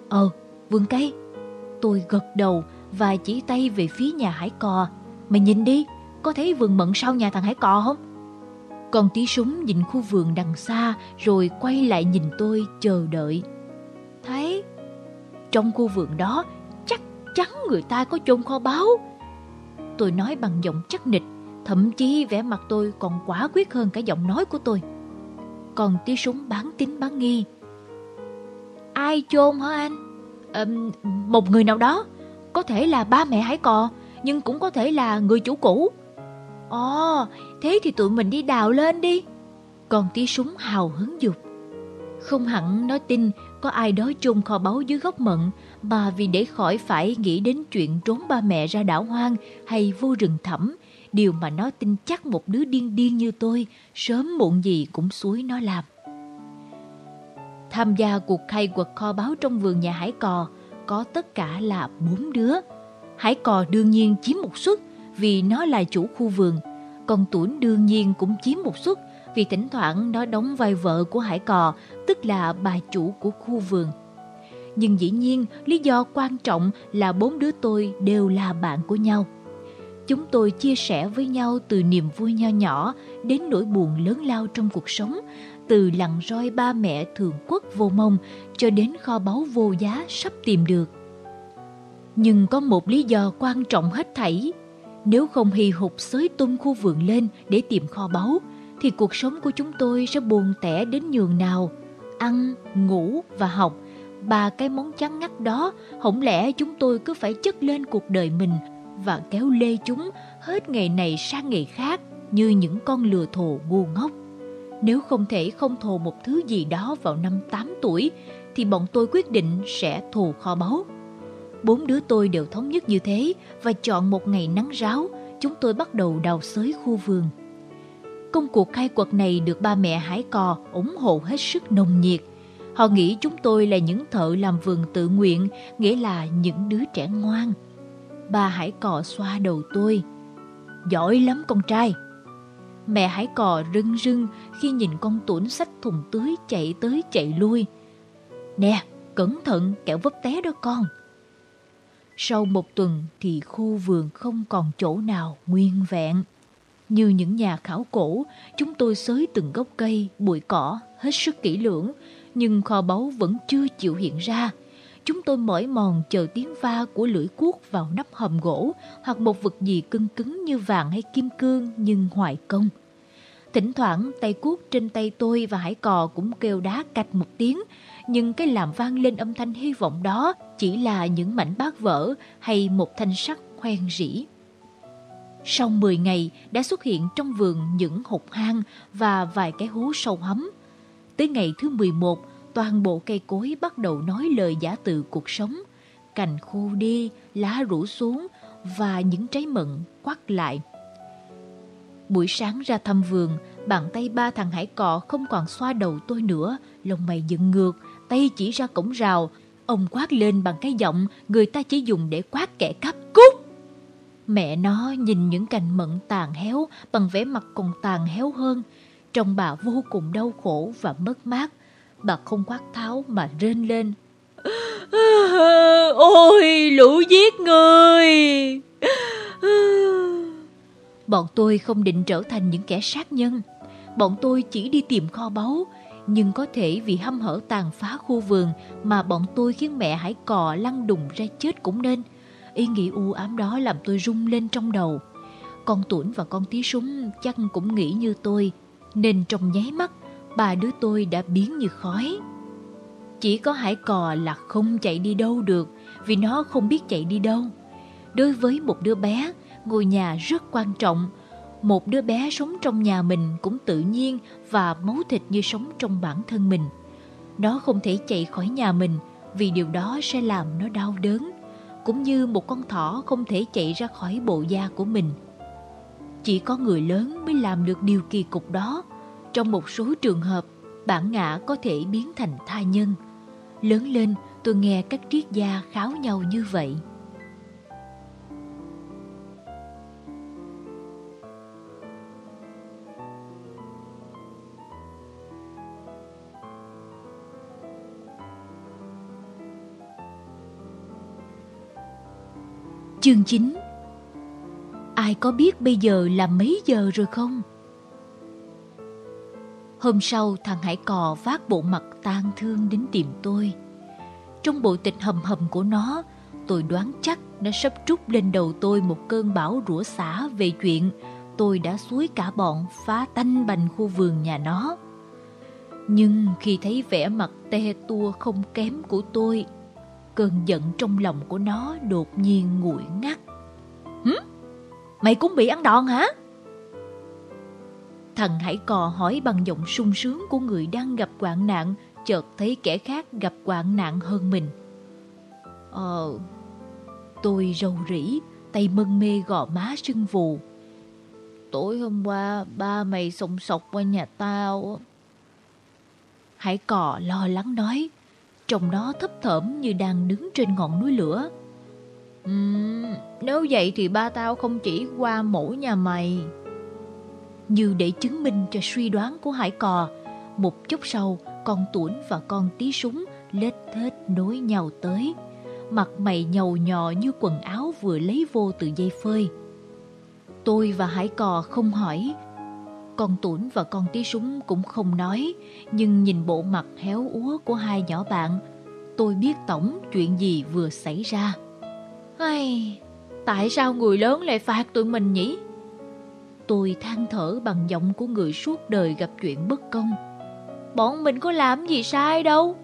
Ờ, vườn cây. Tôi gật đầu và chỉ tay về phía nhà hải cò. Mày nhìn đi, có thấy vườn mận sau nhà thằng hải cò không? Còn tí súng nhìn khu vườn đằng xa rồi quay lại nhìn tôi chờ đợi. Thấy, trong khu vườn đó chắc chắn người ta có chôn kho báu. Tôi nói bằng giọng chắc nịch, thậm chí vẻ mặt tôi còn quả quyết hơn cả giọng nói của tôi. Còn tí súng bán tín bán nghi. Ai chôn hả anh? À, một người nào đó, có thể là ba mẹ hải cò, nhưng cũng có thể là người chủ cũ. Ồ, thế thì tụi mình đi đào lên đi. Còn tí súng hào hứng dục. Không hẳn nói tin có ai đó chôn kho báu dưới gốc mận mà vì để khỏi phải nghĩ đến chuyện trốn ba mẹ ra đảo hoang hay vô rừng thẳm, điều mà nó tin chắc một đứa điên điên như tôi sớm muộn gì cũng suối nó làm. Tham gia cuộc khai quật kho báu trong vườn nhà Hải Cò có tất cả là bốn đứa. Hải Cò đương nhiên chiếm một suất vì nó là chủ khu vườn, còn Tuấn đương nhiên cũng chiếm một suất vì thỉnh thoảng nó đóng vai vợ của Hải Cò, tức là bà chủ của khu vườn. Nhưng dĩ nhiên, lý do quan trọng là bốn đứa tôi đều là bạn của nhau. Chúng tôi chia sẻ với nhau từ niềm vui nho nhỏ đến nỗi buồn lớn lao trong cuộc sống, từ lặng roi ba mẹ thường quốc vô mông cho đến kho báu vô giá sắp tìm được. Nhưng có một lý do quan trọng hết thảy. Nếu không hì hục xới tung khu vườn lên để tìm kho báu, thì cuộc sống của chúng tôi sẽ buồn tẻ đến nhường nào. Ăn, ngủ và học, ba cái món chán ngắt đó, không lẽ chúng tôi cứ phải chất lên cuộc đời mình và kéo lê chúng hết ngày này sang ngày khác như những con lừa thồ ngu ngốc. Nếu không thể không thồ một thứ gì đó vào năm 8 tuổi, thì bọn tôi quyết định sẽ thù kho báu. Bốn đứa tôi đều thống nhất như thế và chọn một ngày nắng ráo, chúng tôi bắt đầu đào xới khu vườn. Công cuộc khai quật này được ba mẹ Hải Cò ủng hộ hết sức nồng nhiệt. Họ nghĩ chúng tôi là những thợ làm vườn tự nguyện, nghĩa là những đứa trẻ ngoan. Bà Hải Cò xoa đầu tôi. Giỏi lắm con trai. Mẹ hải cò rưng rưng khi nhìn con tuổn sách thùng tưới chạy tới chạy lui. Nè, cẩn thận kẻo vấp té đó con. Sau một tuần thì khu vườn không còn chỗ nào nguyên vẹn. Như những nhà khảo cổ, chúng tôi xới từng gốc cây, bụi cỏ, hết sức kỹ lưỡng, nhưng kho báu vẫn chưa chịu hiện ra. Chúng tôi mỏi mòn chờ tiếng va của lưỡi cuốc vào nắp hầm gỗ hoặc một vật gì cưng cứng như vàng hay kim cương nhưng hoài công. Thỉnh thoảng tay cuốc trên tay tôi và hải cò cũng kêu đá cạch một tiếng, nhưng cái làm vang lên âm thanh hy vọng đó chỉ là những mảnh bát vỡ hay một thanh sắt hoen rỉ. Sau 10 ngày đã xuất hiện trong vườn những hột hang và vài cái hố sâu hấm. Tới ngày thứ 11, toàn bộ cây cối bắt đầu nói lời giả từ cuộc sống. Cành khô đi, lá rủ xuống và những trái mận quắt lại. Buổi sáng ra thăm vườn, bàn tay ba thằng hải cọ không còn xoa đầu tôi nữa, lông mày dựng ngược, tay chỉ ra cổng rào. Ông quát lên bằng cái giọng người ta chỉ dùng để quát kẻ cắp cút. Mẹ nó nhìn những cành mận tàn héo bằng vẻ mặt còn tàn héo hơn. Trong bà vô cùng đau khổ và mất mát. Bà không quát tháo mà rên lên. Ôi lũ giết người! Bọn tôi không định trở thành những kẻ sát nhân. Bọn tôi chỉ đi tìm kho báu. Nhưng có thể vì hâm hở tàn phá khu vườn mà bọn tôi khiến mẹ hải cò lăn đùng ra chết cũng nên. Ý nghĩ u ám đó làm tôi rung lên trong đầu. Con Tuấn và con tí súng chắc cũng nghĩ như tôi, nên trong nháy mắt, ba đứa tôi đã biến như khói. Chỉ có hải cò là không chạy đi đâu được, vì nó không biết chạy đi đâu. Đối với một đứa bé, ngôi nhà rất quan trọng. Một đứa bé sống trong nhà mình cũng tự nhiên và máu thịt như sống trong bản thân mình. Nó không thể chạy khỏi nhà mình vì điều đó sẽ làm nó đau đớn cũng như một con thỏ không thể chạy ra khỏi bộ da của mình. Chỉ có người lớn mới làm được điều kỳ cục đó. Trong một số trường hợp, bản ngã có thể biến thành tha nhân. Lớn lên, tôi nghe các triết gia kháo nhau như vậy. Chương 9 Ai có biết bây giờ là mấy giờ rồi không? Hôm sau thằng Hải Cò vác bộ mặt tang thương đến tìm tôi. Trong bộ tịch hầm hầm của nó, tôi đoán chắc nó sắp trút lên đầu tôi một cơn bão rủa xả về chuyện tôi đã suối cả bọn phá tanh bành khu vườn nhà nó. Nhưng khi thấy vẻ mặt te tua không kém của tôi, Cơn giận trong lòng của nó đột nhiên nguội ngắt. Hử? Mày cũng bị ăn đòn hả? Thằng Hải Cò hỏi bằng giọng sung sướng của người đang gặp hoạn nạn, chợt thấy kẻ khác gặp hoạn nạn hơn mình. Ờ, tôi rầu rĩ, tay mân mê gò má sưng vù. Tối hôm qua, ba mày sòng sọc qua nhà tao. Hải Cò lo lắng nói, Trông nó thấp thởm như đang đứng trên ngọn núi lửa. Uhm, nếu vậy thì ba tao không chỉ qua mỗi nhà mày. Như để chứng minh cho suy đoán của hải cò, một chút sau con tuổn và con tí súng lết thết nối nhau tới. Mặt mày nhầu nhò như quần áo vừa lấy vô từ dây phơi. Tôi và hải cò không hỏi con Tuấn và con tí súng cũng không nói, nhưng nhìn bộ mặt héo úa của hai nhỏ bạn, tôi biết tổng chuyện gì vừa xảy ra. Ai, tại sao người lớn lại phạt tụi mình nhỉ? Tôi than thở bằng giọng của người suốt đời gặp chuyện bất công. Bọn mình có làm gì sai đâu.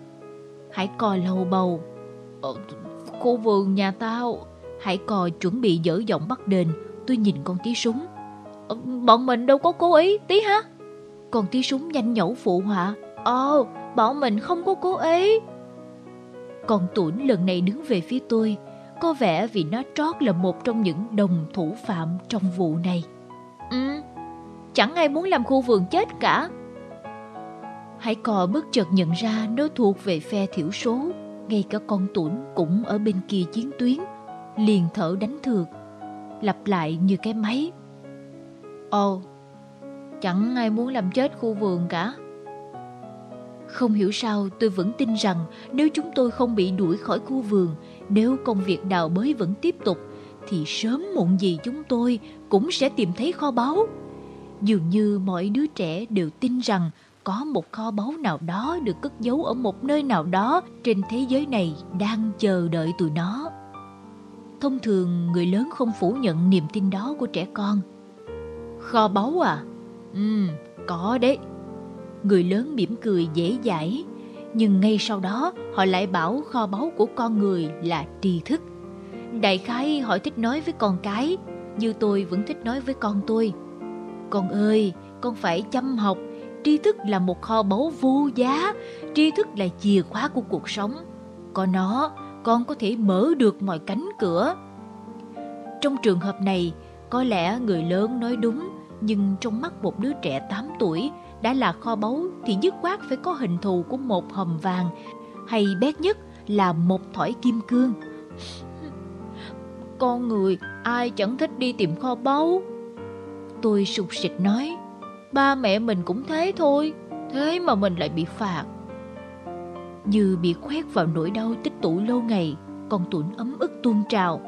Hãy cò lầu bầu. Ờ, khu vườn nhà tao. Hãy cò chuẩn bị dở giọng bắt đền. Tôi nhìn con tí súng. Bọn mình đâu có cố ý, tí ha. Còn tí súng nhanh nhẩu phụ họa. Ồ, bọn mình không có cố ý. Còn Tuấn lần này đứng về phía tôi Có vẻ vì nó trót là một trong những đồng thủ phạm trong vụ này. Ừ, chẳng ai muốn làm khu vườn chết cả. Hải cò bất chợt nhận ra nó thuộc về phe thiểu số Ngay cả con Tuấn cũng ở bên kia chiến tuyến Liền thở đánh thược Lặp lại như cái máy Ồ, Chẳng ai muốn làm chết khu vườn cả. Không hiểu sao tôi vẫn tin rằng nếu chúng tôi không bị đuổi khỏi khu vườn, nếu công việc đào bới vẫn tiếp tục, thì sớm muộn gì chúng tôi cũng sẽ tìm thấy kho báu. Dường như mọi đứa trẻ đều tin rằng có một kho báu nào đó được cất giấu ở một nơi nào đó trên thế giới này đang chờ đợi tụi nó. Thông thường người lớn không phủ nhận niềm tin đó của trẻ con. Kho báu à? Ừ, có đấy. Người lớn mỉm cười dễ dãi, nhưng ngay sau đó họ lại bảo kho báu của con người là tri thức. Đại khái họ thích nói với con cái, như tôi vẫn thích nói với con tôi. Con ơi, con phải chăm học, tri thức là một kho báu vô giá, tri thức là chìa khóa của cuộc sống. Có nó, con có thể mở được mọi cánh cửa. Trong trường hợp này, có lẽ người lớn nói đúng, nhưng trong mắt một đứa trẻ 8 tuổi đã là kho báu thì dứt khoát phải có hình thù của một hòm vàng, hay bét nhất là một thỏi kim cương. Con người ai chẳng thích đi tìm kho báu. Tôi sụt sịt nói, ba mẹ mình cũng thế thôi, thế mà mình lại bị phạt. Như bị khoét vào nỗi đau tích tụ lâu ngày, con tuấn ấm ức tuôn trào.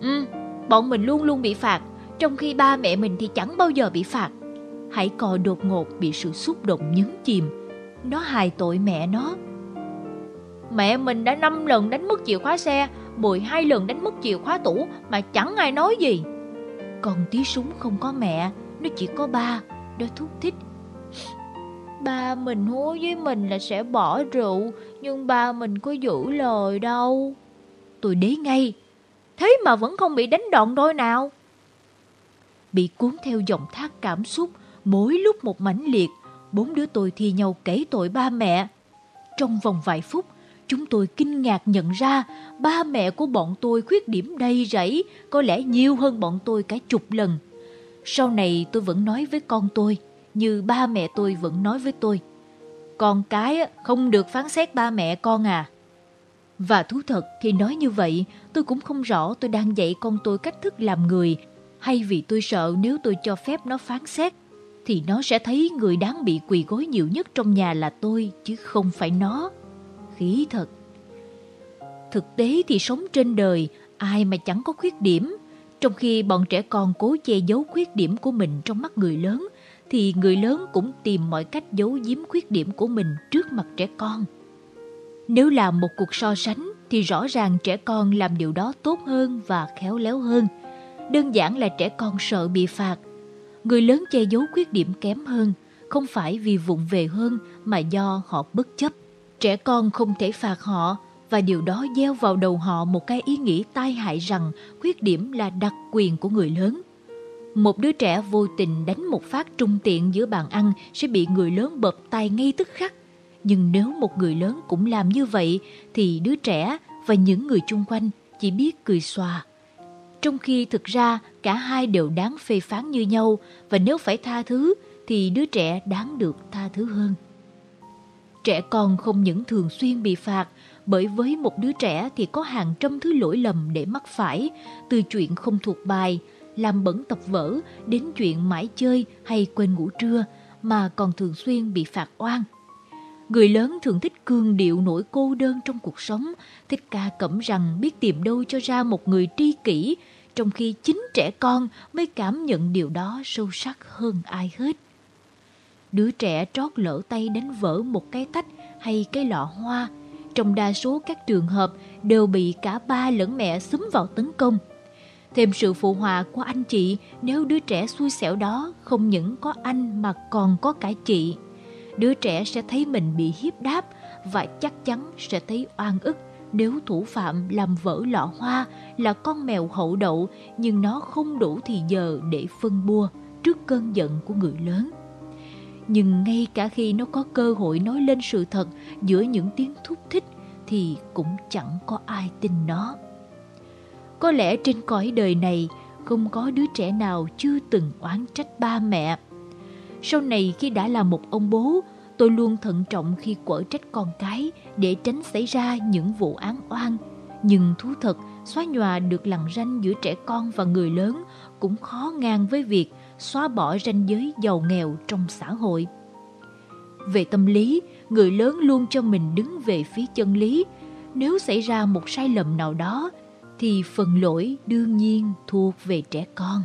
Ừ, bọn mình luôn luôn bị phạt, trong khi ba mẹ mình thì chẳng bao giờ bị phạt. hãy cò đột ngột bị sự xúc động nhấn chìm. Nó hài tội mẹ nó. Mẹ mình đã 5 lần đánh mất chìa khóa xe, 12 lần đánh mất chìa khóa tủ mà chẳng ai nói gì. Còn tí súng không có mẹ, nó chỉ có ba, nó thúc thích. Ba mình hứa với mình là sẽ bỏ rượu, nhưng ba mình có giữ lời đâu. Tôi đế ngay, thế mà vẫn không bị đánh đòn đôi nào. Bị cuốn theo dòng thác cảm xúc, mỗi lúc một mãnh liệt, bốn đứa tôi thi nhau kể tội ba mẹ. Trong vòng vài phút, chúng tôi kinh ngạc nhận ra ba mẹ của bọn tôi khuyết điểm đầy rẫy, có lẽ nhiều hơn bọn tôi cả chục lần. Sau này tôi vẫn nói với con tôi, như ba mẹ tôi vẫn nói với tôi. Con cái không được phán xét ba mẹ con à. Và thú thật khi nói như vậy, tôi cũng không rõ tôi đang dạy con tôi cách thức làm người hay vì tôi sợ nếu tôi cho phép nó phán xét, thì nó sẽ thấy người đáng bị quỳ gối nhiều nhất trong nhà là tôi, chứ không phải nó. Khí thật. Thực tế thì sống trên đời, ai mà chẳng có khuyết điểm. Trong khi bọn trẻ con cố che giấu khuyết điểm của mình trong mắt người lớn, thì người lớn cũng tìm mọi cách giấu giếm khuyết điểm của mình trước mặt trẻ con. Nếu làm một cuộc so sánh, thì rõ ràng trẻ con làm điều đó tốt hơn và khéo léo hơn. Đơn giản là trẻ con sợ bị phạt. Người lớn che giấu khuyết điểm kém hơn, không phải vì vụng về hơn mà do họ bất chấp. Trẻ con không thể phạt họ và điều đó gieo vào đầu họ một cái ý nghĩ tai hại rằng khuyết điểm là đặc quyền của người lớn. Một đứa trẻ vô tình đánh một phát trung tiện giữa bàn ăn sẽ bị người lớn bập tay ngay tức khắc. Nhưng nếu một người lớn cũng làm như vậy thì đứa trẻ và những người chung quanh chỉ biết cười xòa. Trong khi thực ra cả hai đều đáng phê phán như nhau và nếu phải tha thứ thì đứa trẻ đáng được tha thứ hơn. Trẻ con không những thường xuyên bị phạt bởi với một đứa trẻ thì có hàng trăm thứ lỗi lầm để mắc phải, từ chuyện không thuộc bài, làm bẩn tập vở đến chuyện mãi chơi hay quên ngủ trưa mà còn thường xuyên bị phạt oan. Người lớn thường thích cương điệu nỗi cô đơn trong cuộc sống, thích ca cẩm rằng biết tìm đâu cho ra một người tri kỷ, trong khi chính trẻ con mới cảm nhận điều đó sâu sắc hơn ai hết. Đứa trẻ trót lỡ tay đánh vỡ một cái tách hay cái lọ hoa, trong đa số các trường hợp đều bị cả ba lẫn mẹ xúm vào tấn công. Thêm sự phụ họa của anh chị nếu đứa trẻ xui xẻo đó không những có anh mà còn có cả chị. Đứa trẻ sẽ thấy mình bị hiếp đáp và chắc chắn sẽ thấy oan ức nếu thủ phạm làm vỡ lọ hoa là con mèo hậu đậu, nhưng nó không đủ thì giờ để phân bua trước cơn giận của người lớn. Nhưng ngay cả khi nó có cơ hội nói lên sự thật giữa những tiếng thúc thích thì cũng chẳng có ai tin nó. Có lẽ trên cõi đời này không có đứa trẻ nào chưa từng oán trách ba mẹ. Sau này khi đã là một ông bố, tôi luôn thận trọng khi quở trách con cái để tránh xảy ra những vụ án oan. Nhưng thú thật, xóa nhòa được lằn ranh giữa trẻ con và người lớn cũng khó ngang với việc xóa bỏ ranh giới giàu nghèo trong xã hội. Về tâm lý, người lớn luôn cho mình đứng về phía chân lý. Nếu xảy ra một sai lầm nào đó, thì phần lỗi đương nhiên thuộc về trẻ con.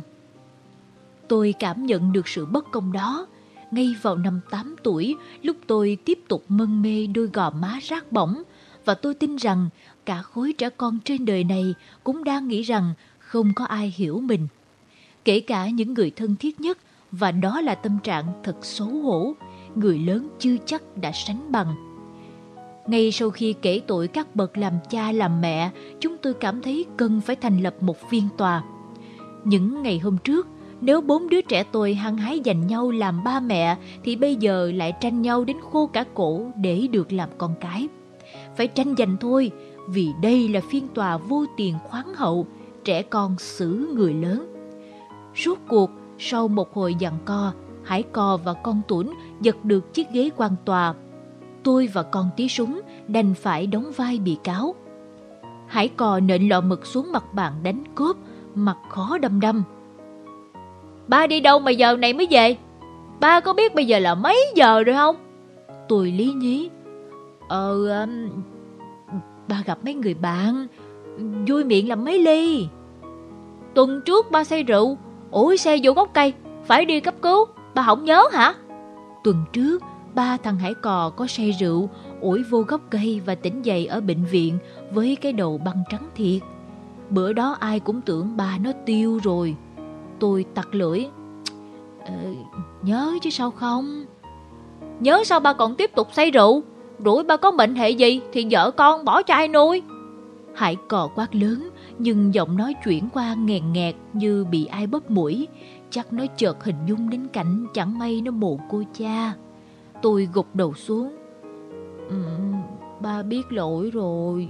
Tôi cảm nhận được sự bất công đó. Ngay vào năm 8 tuổi, lúc tôi tiếp tục mân mê đôi gò má rác bỏng, và tôi tin rằng cả khối trẻ con trên đời này cũng đang nghĩ rằng không có ai hiểu mình. Kể cả những người thân thiết nhất, và đó là tâm trạng thật xấu hổ, người lớn chưa chắc đã sánh bằng. Ngay sau khi kể tội các bậc làm cha làm mẹ, chúng tôi cảm thấy cần phải thành lập một phiên tòa. Những ngày hôm trước, nếu bốn đứa trẻ tôi hăng hái giành nhau làm ba mẹ thì bây giờ lại tranh nhau đến khô cả cổ để được làm con cái. Phải tranh giành thôi, vì đây là phiên tòa vô tiền khoáng hậu, trẻ con xử người lớn. Rốt cuộc, sau một hồi giằng co, Hải Cò và con Tuấn giật được chiếc ghế quan tòa. Tôi và con tí súng đành phải đóng vai bị cáo. Hải Cò nện lọ mực xuống mặt bàn đánh cốp, mặt khó đâm đâm. Ba đi đâu mà giờ này mới về? Ba có biết bây giờ là mấy giờ rồi không? Tôi lý nhí. Ờ, um, ba gặp mấy người bạn, vui miệng làm mấy ly. Tuần trước ba say rượu, ủi xe vô gốc cây, phải đi cấp cứu, ba không nhớ hả? Tuần trước, ba thằng Hải Cò có say rượu, ủi vô gốc cây và tỉnh dậy ở bệnh viện với cái đầu băng trắng thiệt. Bữa đó ai cũng tưởng ba nó tiêu rồi. Tôi tặc lưỡi. Ờ, nhớ chứ sao không? Nhớ sao ba còn tiếp tục say rượu? Rủi ba có bệnh hệ gì thì vợ con bỏ cho ai nuôi? Hải cò quát lớn nhưng giọng nói chuyển qua nghèn nghẹt như bị ai bóp mũi. Chắc nó chợt hình dung đến cảnh chẳng may nó mù cô cha. Tôi gục đầu xuống. Ừ, ba biết lỗi rồi.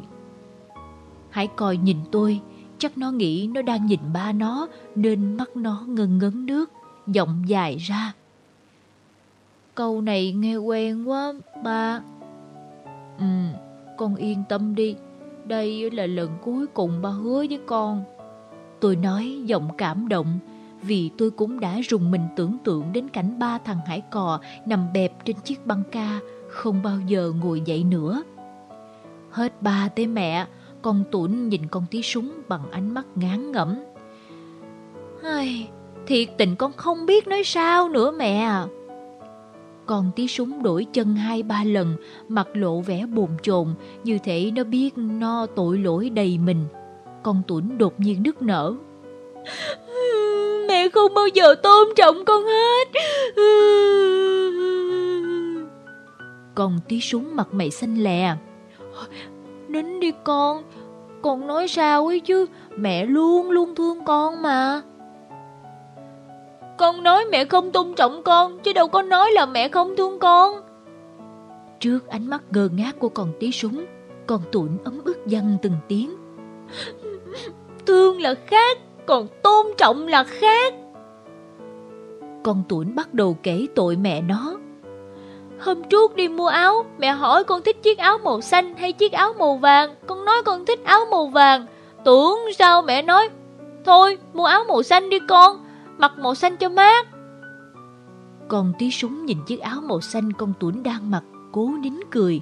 Hải còi nhìn tôi, chắc nó nghĩ nó đang nhìn ba nó nên mắt nó ngân ngấn nước, giọng dài ra. Câu này nghe quen quá, ba. Ừ, con yên tâm đi, đây là lần cuối cùng ba hứa với con. Tôi nói giọng cảm động, vì tôi cũng đã rùng mình tưởng tượng đến cảnh ba thằng hải cò nằm bẹp trên chiếc băng ca, không bao giờ ngồi dậy nữa. Hết ba tới mẹ, con Tuấn nhìn con tí súng bằng ánh mắt ngán ngẩm. Ai, thiệt tình con không biết nói sao nữa mẹ à. Con tí súng đổi chân hai ba lần, mặt lộ vẻ bồn chồn, như thể nó biết no tội lỗi đầy mình. Con Tuấn đột nhiên nức nở. Mẹ không bao giờ tôn trọng con hết. Con tí súng mặt mày xanh lè. Nín đi con, con nói sao ấy chứ, mẹ luôn luôn thương con mà. Con nói mẹ không tôn trọng con, chứ đâu có nói là mẹ không thương con. Trước ánh mắt ngơ ngác của con tí súng, con tụn ấm ức dằn từng tiếng. Thương là khác, còn tôn trọng là khác. Con Tuấn bắt đầu kể tội mẹ nó. Hôm trước đi mua áo, mẹ hỏi con thích chiếc áo màu xanh hay chiếc áo màu vàng. Con nói con thích áo màu vàng. Tưởng sao mẹ nói, thôi mua áo màu xanh đi con, mặc màu xanh cho mát. Con tí súng nhìn chiếc áo màu xanh con Tuấn đang mặc, cố nín cười.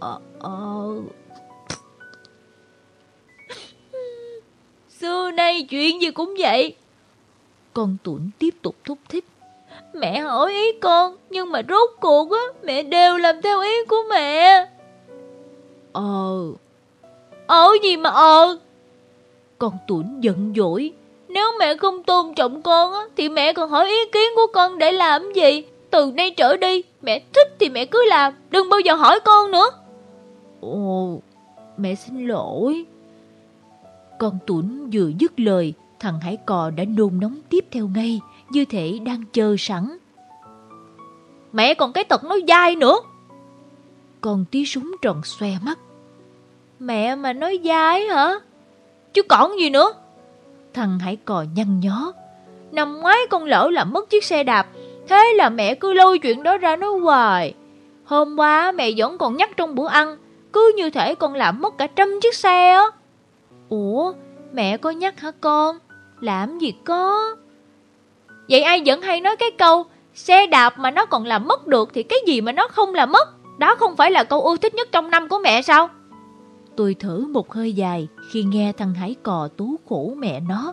Ờ, ờ... Xưa nay chuyện gì cũng vậy. Con Tuấn tiếp tục thúc thích. Mẹ hỏi ý con, nhưng mà rốt cuộc á, mẹ đều làm theo ý của mẹ. Ờ... Ờ gì mà ờ? Con Tuấn giận dỗi. Nếu mẹ không tôn trọng con á, thì mẹ còn hỏi ý kiến của con để làm gì? Từ nay trở đi, mẹ thích thì mẹ cứ làm, đừng bao giờ hỏi con nữa. Ồ, mẹ xin lỗi. Con Tuấn vừa dứt lời, thằng Hải Cò đã nôn nóng tiếp theo ngay, như thể đang chờ sẵn. Mẹ còn cái tật nói dai nữa. Con tí súng tròn xoe mắt. Mẹ mà nói dai hả? Chứ còn gì nữa? Thằng Hải Cò nhăn nhó. Năm ngoái con lỡ làm mất chiếc xe đạp, thế là mẹ cứ lôi chuyện đó ra nói hoài. Hôm qua mẹ vẫn còn nhắc trong bữa ăn, cứ như thể con làm mất cả trăm chiếc xe á. Ủa, mẹ có nhắc hả con? Làm gì có? Vậy ai vẫn hay nói cái câu Xe đạp mà nó còn làm mất được Thì cái gì mà nó không làm mất Đó không phải là câu ưu thích nhất trong năm của mẹ sao Tôi thở một hơi dài khi nghe thằng Hải cò tú khổ mẹ nó.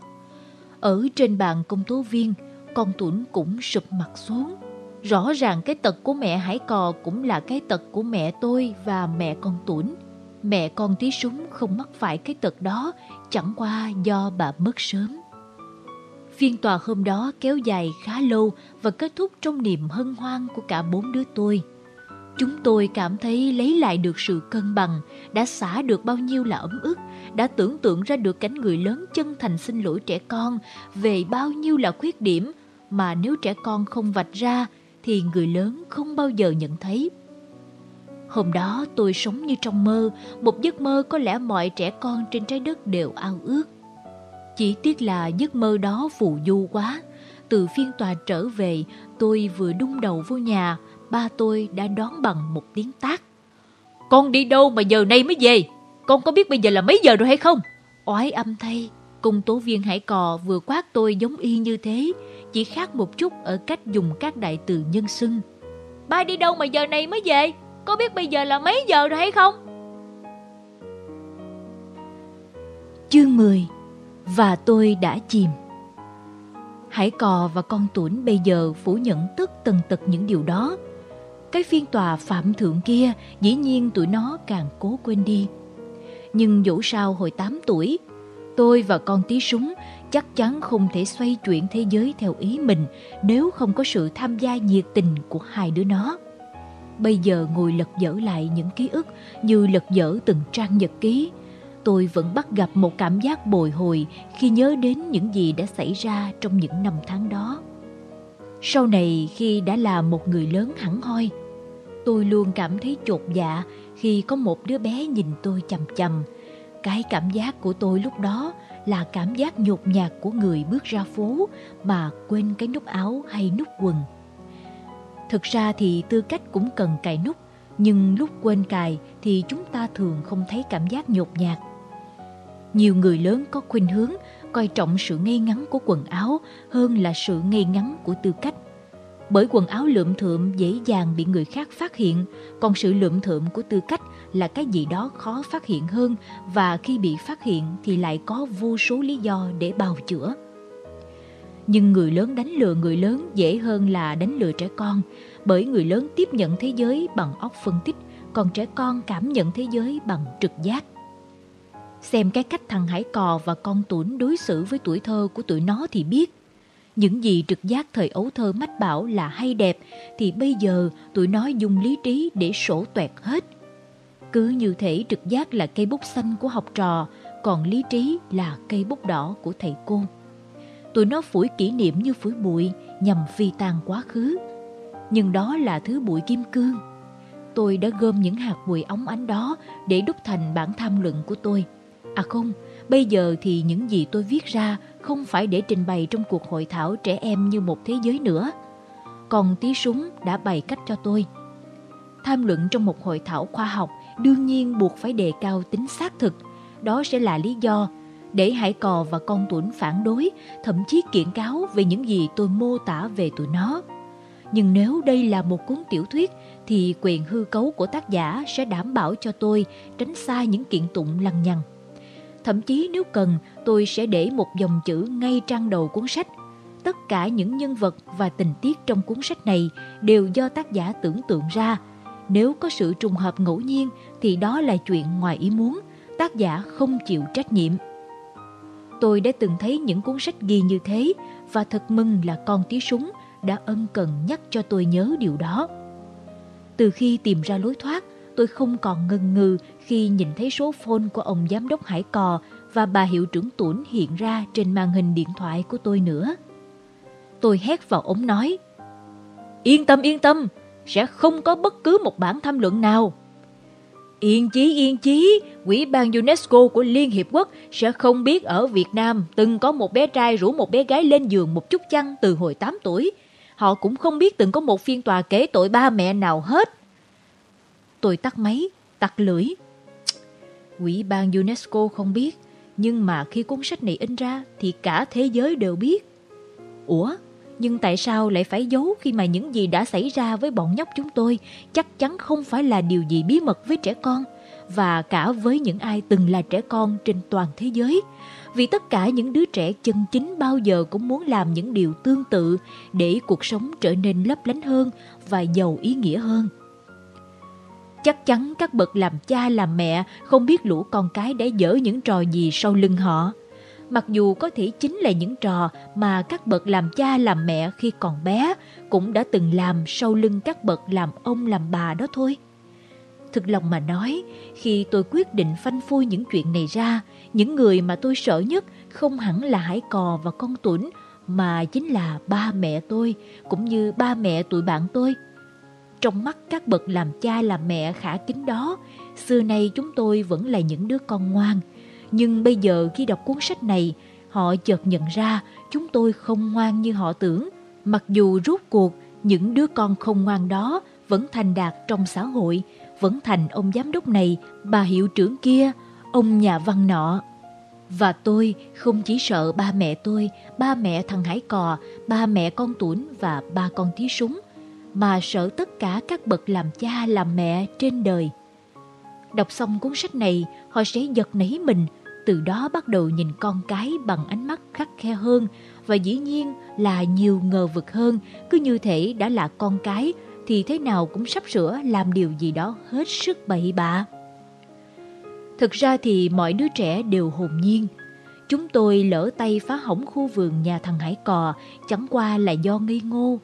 Ở trên bàn công tố viên, con Tuấn cũng sụp mặt xuống. Rõ ràng cái tật của mẹ Hải cò cũng là cái tật của mẹ tôi và mẹ con Tuấn. Mẹ con tí súng không mắc phải cái tật đó, chẳng qua do bà mất sớm. Phiên tòa hôm đó kéo dài khá lâu và kết thúc trong niềm hân hoan của cả bốn đứa tôi. Chúng tôi cảm thấy lấy lại được sự cân bằng, đã xả được bao nhiêu là ấm ức, đã tưởng tượng ra được cảnh người lớn chân thành xin lỗi trẻ con về bao nhiêu là khuyết điểm mà nếu trẻ con không vạch ra thì người lớn không bao giờ nhận thấy. Hôm đó tôi sống như trong mơ, một giấc mơ có lẽ mọi trẻ con trên trái đất đều ao ước. Chỉ tiếc là giấc mơ đó phù du quá. Từ phiên tòa trở về, tôi vừa đung đầu vô nhà, ba tôi đã đón bằng một tiếng tác. Con đi đâu mà giờ này mới về? Con có biết bây giờ là mấy giờ rồi hay không? Oái âm thay, công tố viên Hải Cò vừa quát tôi giống y như thế, chỉ khác một chút ở cách dùng các đại từ nhân xưng. Ba đi đâu mà giờ này mới về? Có biết bây giờ là mấy giờ rồi hay không? Chương 10 và tôi đã chìm Hải Cò và con Tuấn bây giờ phủ nhận tất tần tật những điều đó cái phiên tòa phạm thượng kia dĩ nhiên tụi nó càng cố quên đi. Nhưng dẫu sao hồi 8 tuổi, tôi và con tí súng chắc chắn không thể xoay chuyển thế giới theo ý mình nếu không có sự tham gia nhiệt tình của hai đứa nó. Bây giờ ngồi lật dở lại những ký ức như lật dở từng trang nhật ký, tôi vẫn bắt gặp một cảm giác bồi hồi khi nhớ đến những gì đã xảy ra trong những năm tháng đó. Sau này khi đã là một người lớn hẳn hoi, tôi luôn cảm thấy chột dạ khi có một đứa bé nhìn tôi chầm chầm. Cái cảm giác của tôi lúc đó là cảm giác nhột nhạt của người bước ra phố mà quên cái nút áo hay nút quần. Thực ra thì tư cách cũng cần cài nút, nhưng lúc quên cài thì chúng ta thường không thấy cảm giác nhột nhạt. Nhiều người lớn có khuynh hướng coi trọng sự ngay ngắn của quần áo hơn là sự ngay ngắn của tư cách. Bởi quần áo lượm thượm dễ dàng bị người khác phát hiện, còn sự lượm thượm của tư cách là cái gì đó khó phát hiện hơn và khi bị phát hiện thì lại có vô số lý do để bào chữa. Nhưng người lớn đánh lừa người lớn dễ hơn là đánh lừa trẻ con, bởi người lớn tiếp nhận thế giới bằng óc phân tích, còn trẻ con cảm nhận thế giới bằng trực giác. Xem cái cách thằng Hải Cò và con Tuấn đối xử với tuổi thơ của tụi nó thì biết. Những gì trực giác thời ấu thơ mách bảo là hay đẹp thì bây giờ tụi nó dùng lý trí để sổ toẹt hết. Cứ như thể trực giác là cây bút xanh của học trò, còn lý trí là cây bút đỏ của thầy cô. Tụi nó phủi kỷ niệm như phủi bụi nhằm phi tan quá khứ. Nhưng đó là thứ bụi kim cương. Tôi đã gom những hạt bụi óng ánh đó để đúc thành bản tham luận của tôi – À không, bây giờ thì những gì tôi viết ra không phải để trình bày trong cuộc hội thảo trẻ em như một thế giới nữa. Còn tí súng đã bày cách cho tôi. Tham luận trong một hội thảo khoa học đương nhiên buộc phải đề cao tính xác thực. Đó sẽ là lý do để Hải Cò và con Tuấn phản đối, thậm chí kiện cáo về những gì tôi mô tả về tụi nó. Nhưng nếu đây là một cuốn tiểu thuyết thì quyền hư cấu của tác giả sẽ đảm bảo cho tôi tránh xa những kiện tụng lằng nhằng. Thậm chí nếu cần, tôi sẽ để một dòng chữ ngay trang đầu cuốn sách. Tất cả những nhân vật và tình tiết trong cuốn sách này đều do tác giả tưởng tượng ra. Nếu có sự trùng hợp ngẫu nhiên thì đó là chuyện ngoài ý muốn, tác giả không chịu trách nhiệm. Tôi đã từng thấy những cuốn sách ghi như thế và thật mừng là con tí súng đã ân cần nhắc cho tôi nhớ điều đó. Từ khi tìm ra lối thoát, tôi không còn ngần ngừ khi nhìn thấy số phone của ông giám đốc Hải Cò và bà hiệu trưởng Tuấn hiện ra trên màn hình điện thoại của tôi nữa. Tôi hét vào ống nói, Yên tâm yên tâm, sẽ không có bất cứ một bản tham luận nào. Yên chí yên chí, Quỹ ban UNESCO của Liên Hiệp Quốc sẽ không biết ở Việt Nam từng có một bé trai rủ một bé gái lên giường một chút chăn từ hồi 8 tuổi. Họ cũng không biết từng có một phiên tòa kể tội ba mẹ nào hết. Tôi tắt máy, tắt lưỡi. Quỹ ban UNESCO không biết, nhưng mà khi cuốn sách này in ra thì cả thế giới đều biết. Ủa, Nhưng tại sao lại phải giấu khi mà những gì đã xảy ra với bọn nhóc chúng tôi chắc chắn không phải là điều gì bí mật với trẻ con và cả với những ai từng là trẻ con trên toàn thế giới. Vì tất cả những đứa trẻ chân chính bao giờ cũng muốn làm những điều tương tự để cuộc sống trở nên lấp lánh hơn và giàu ý nghĩa hơn. Chắc chắn các bậc làm cha làm mẹ không biết lũ con cái đã dở những trò gì sau lưng họ. Mặc dù có thể chính là những trò mà các bậc làm cha làm mẹ khi còn bé cũng đã từng làm sau lưng các bậc làm ông làm bà đó thôi. Thực lòng mà nói, khi tôi quyết định phanh phui những chuyện này ra, những người mà tôi sợ nhất không hẳn là hải cò và con tuấn, mà chính là ba mẹ tôi, cũng như ba mẹ tụi bạn tôi. Trong mắt các bậc làm cha làm mẹ khả kính đó, xưa nay chúng tôi vẫn là những đứa con ngoan. Nhưng bây giờ khi đọc cuốn sách này, họ chợt nhận ra chúng tôi không ngoan như họ tưởng. Mặc dù rốt cuộc những đứa con không ngoan đó vẫn thành đạt trong xã hội, vẫn thành ông giám đốc này, bà hiệu trưởng kia, ông nhà văn nọ. Và tôi không chỉ sợ ba mẹ tôi, ba mẹ thằng Hải Cò, ba mẹ con Tuấn và ba con tí súng, mà sợ tất cả các bậc làm cha làm mẹ trên đời. Đọc xong cuốn sách này, họ sẽ giật nảy mình, từ đó bắt đầu nhìn con cái bằng ánh mắt khắc khe hơn và dĩ nhiên là nhiều ngờ vực hơn, cứ như thể đã là con cái thì thế nào cũng sắp sửa làm điều gì đó hết sức bậy bạ. Thực ra thì mọi đứa trẻ đều hồn nhiên. Chúng tôi lỡ tay phá hỏng khu vườn nhà thằng Hải Cò chẳng qua là do ngây ngô.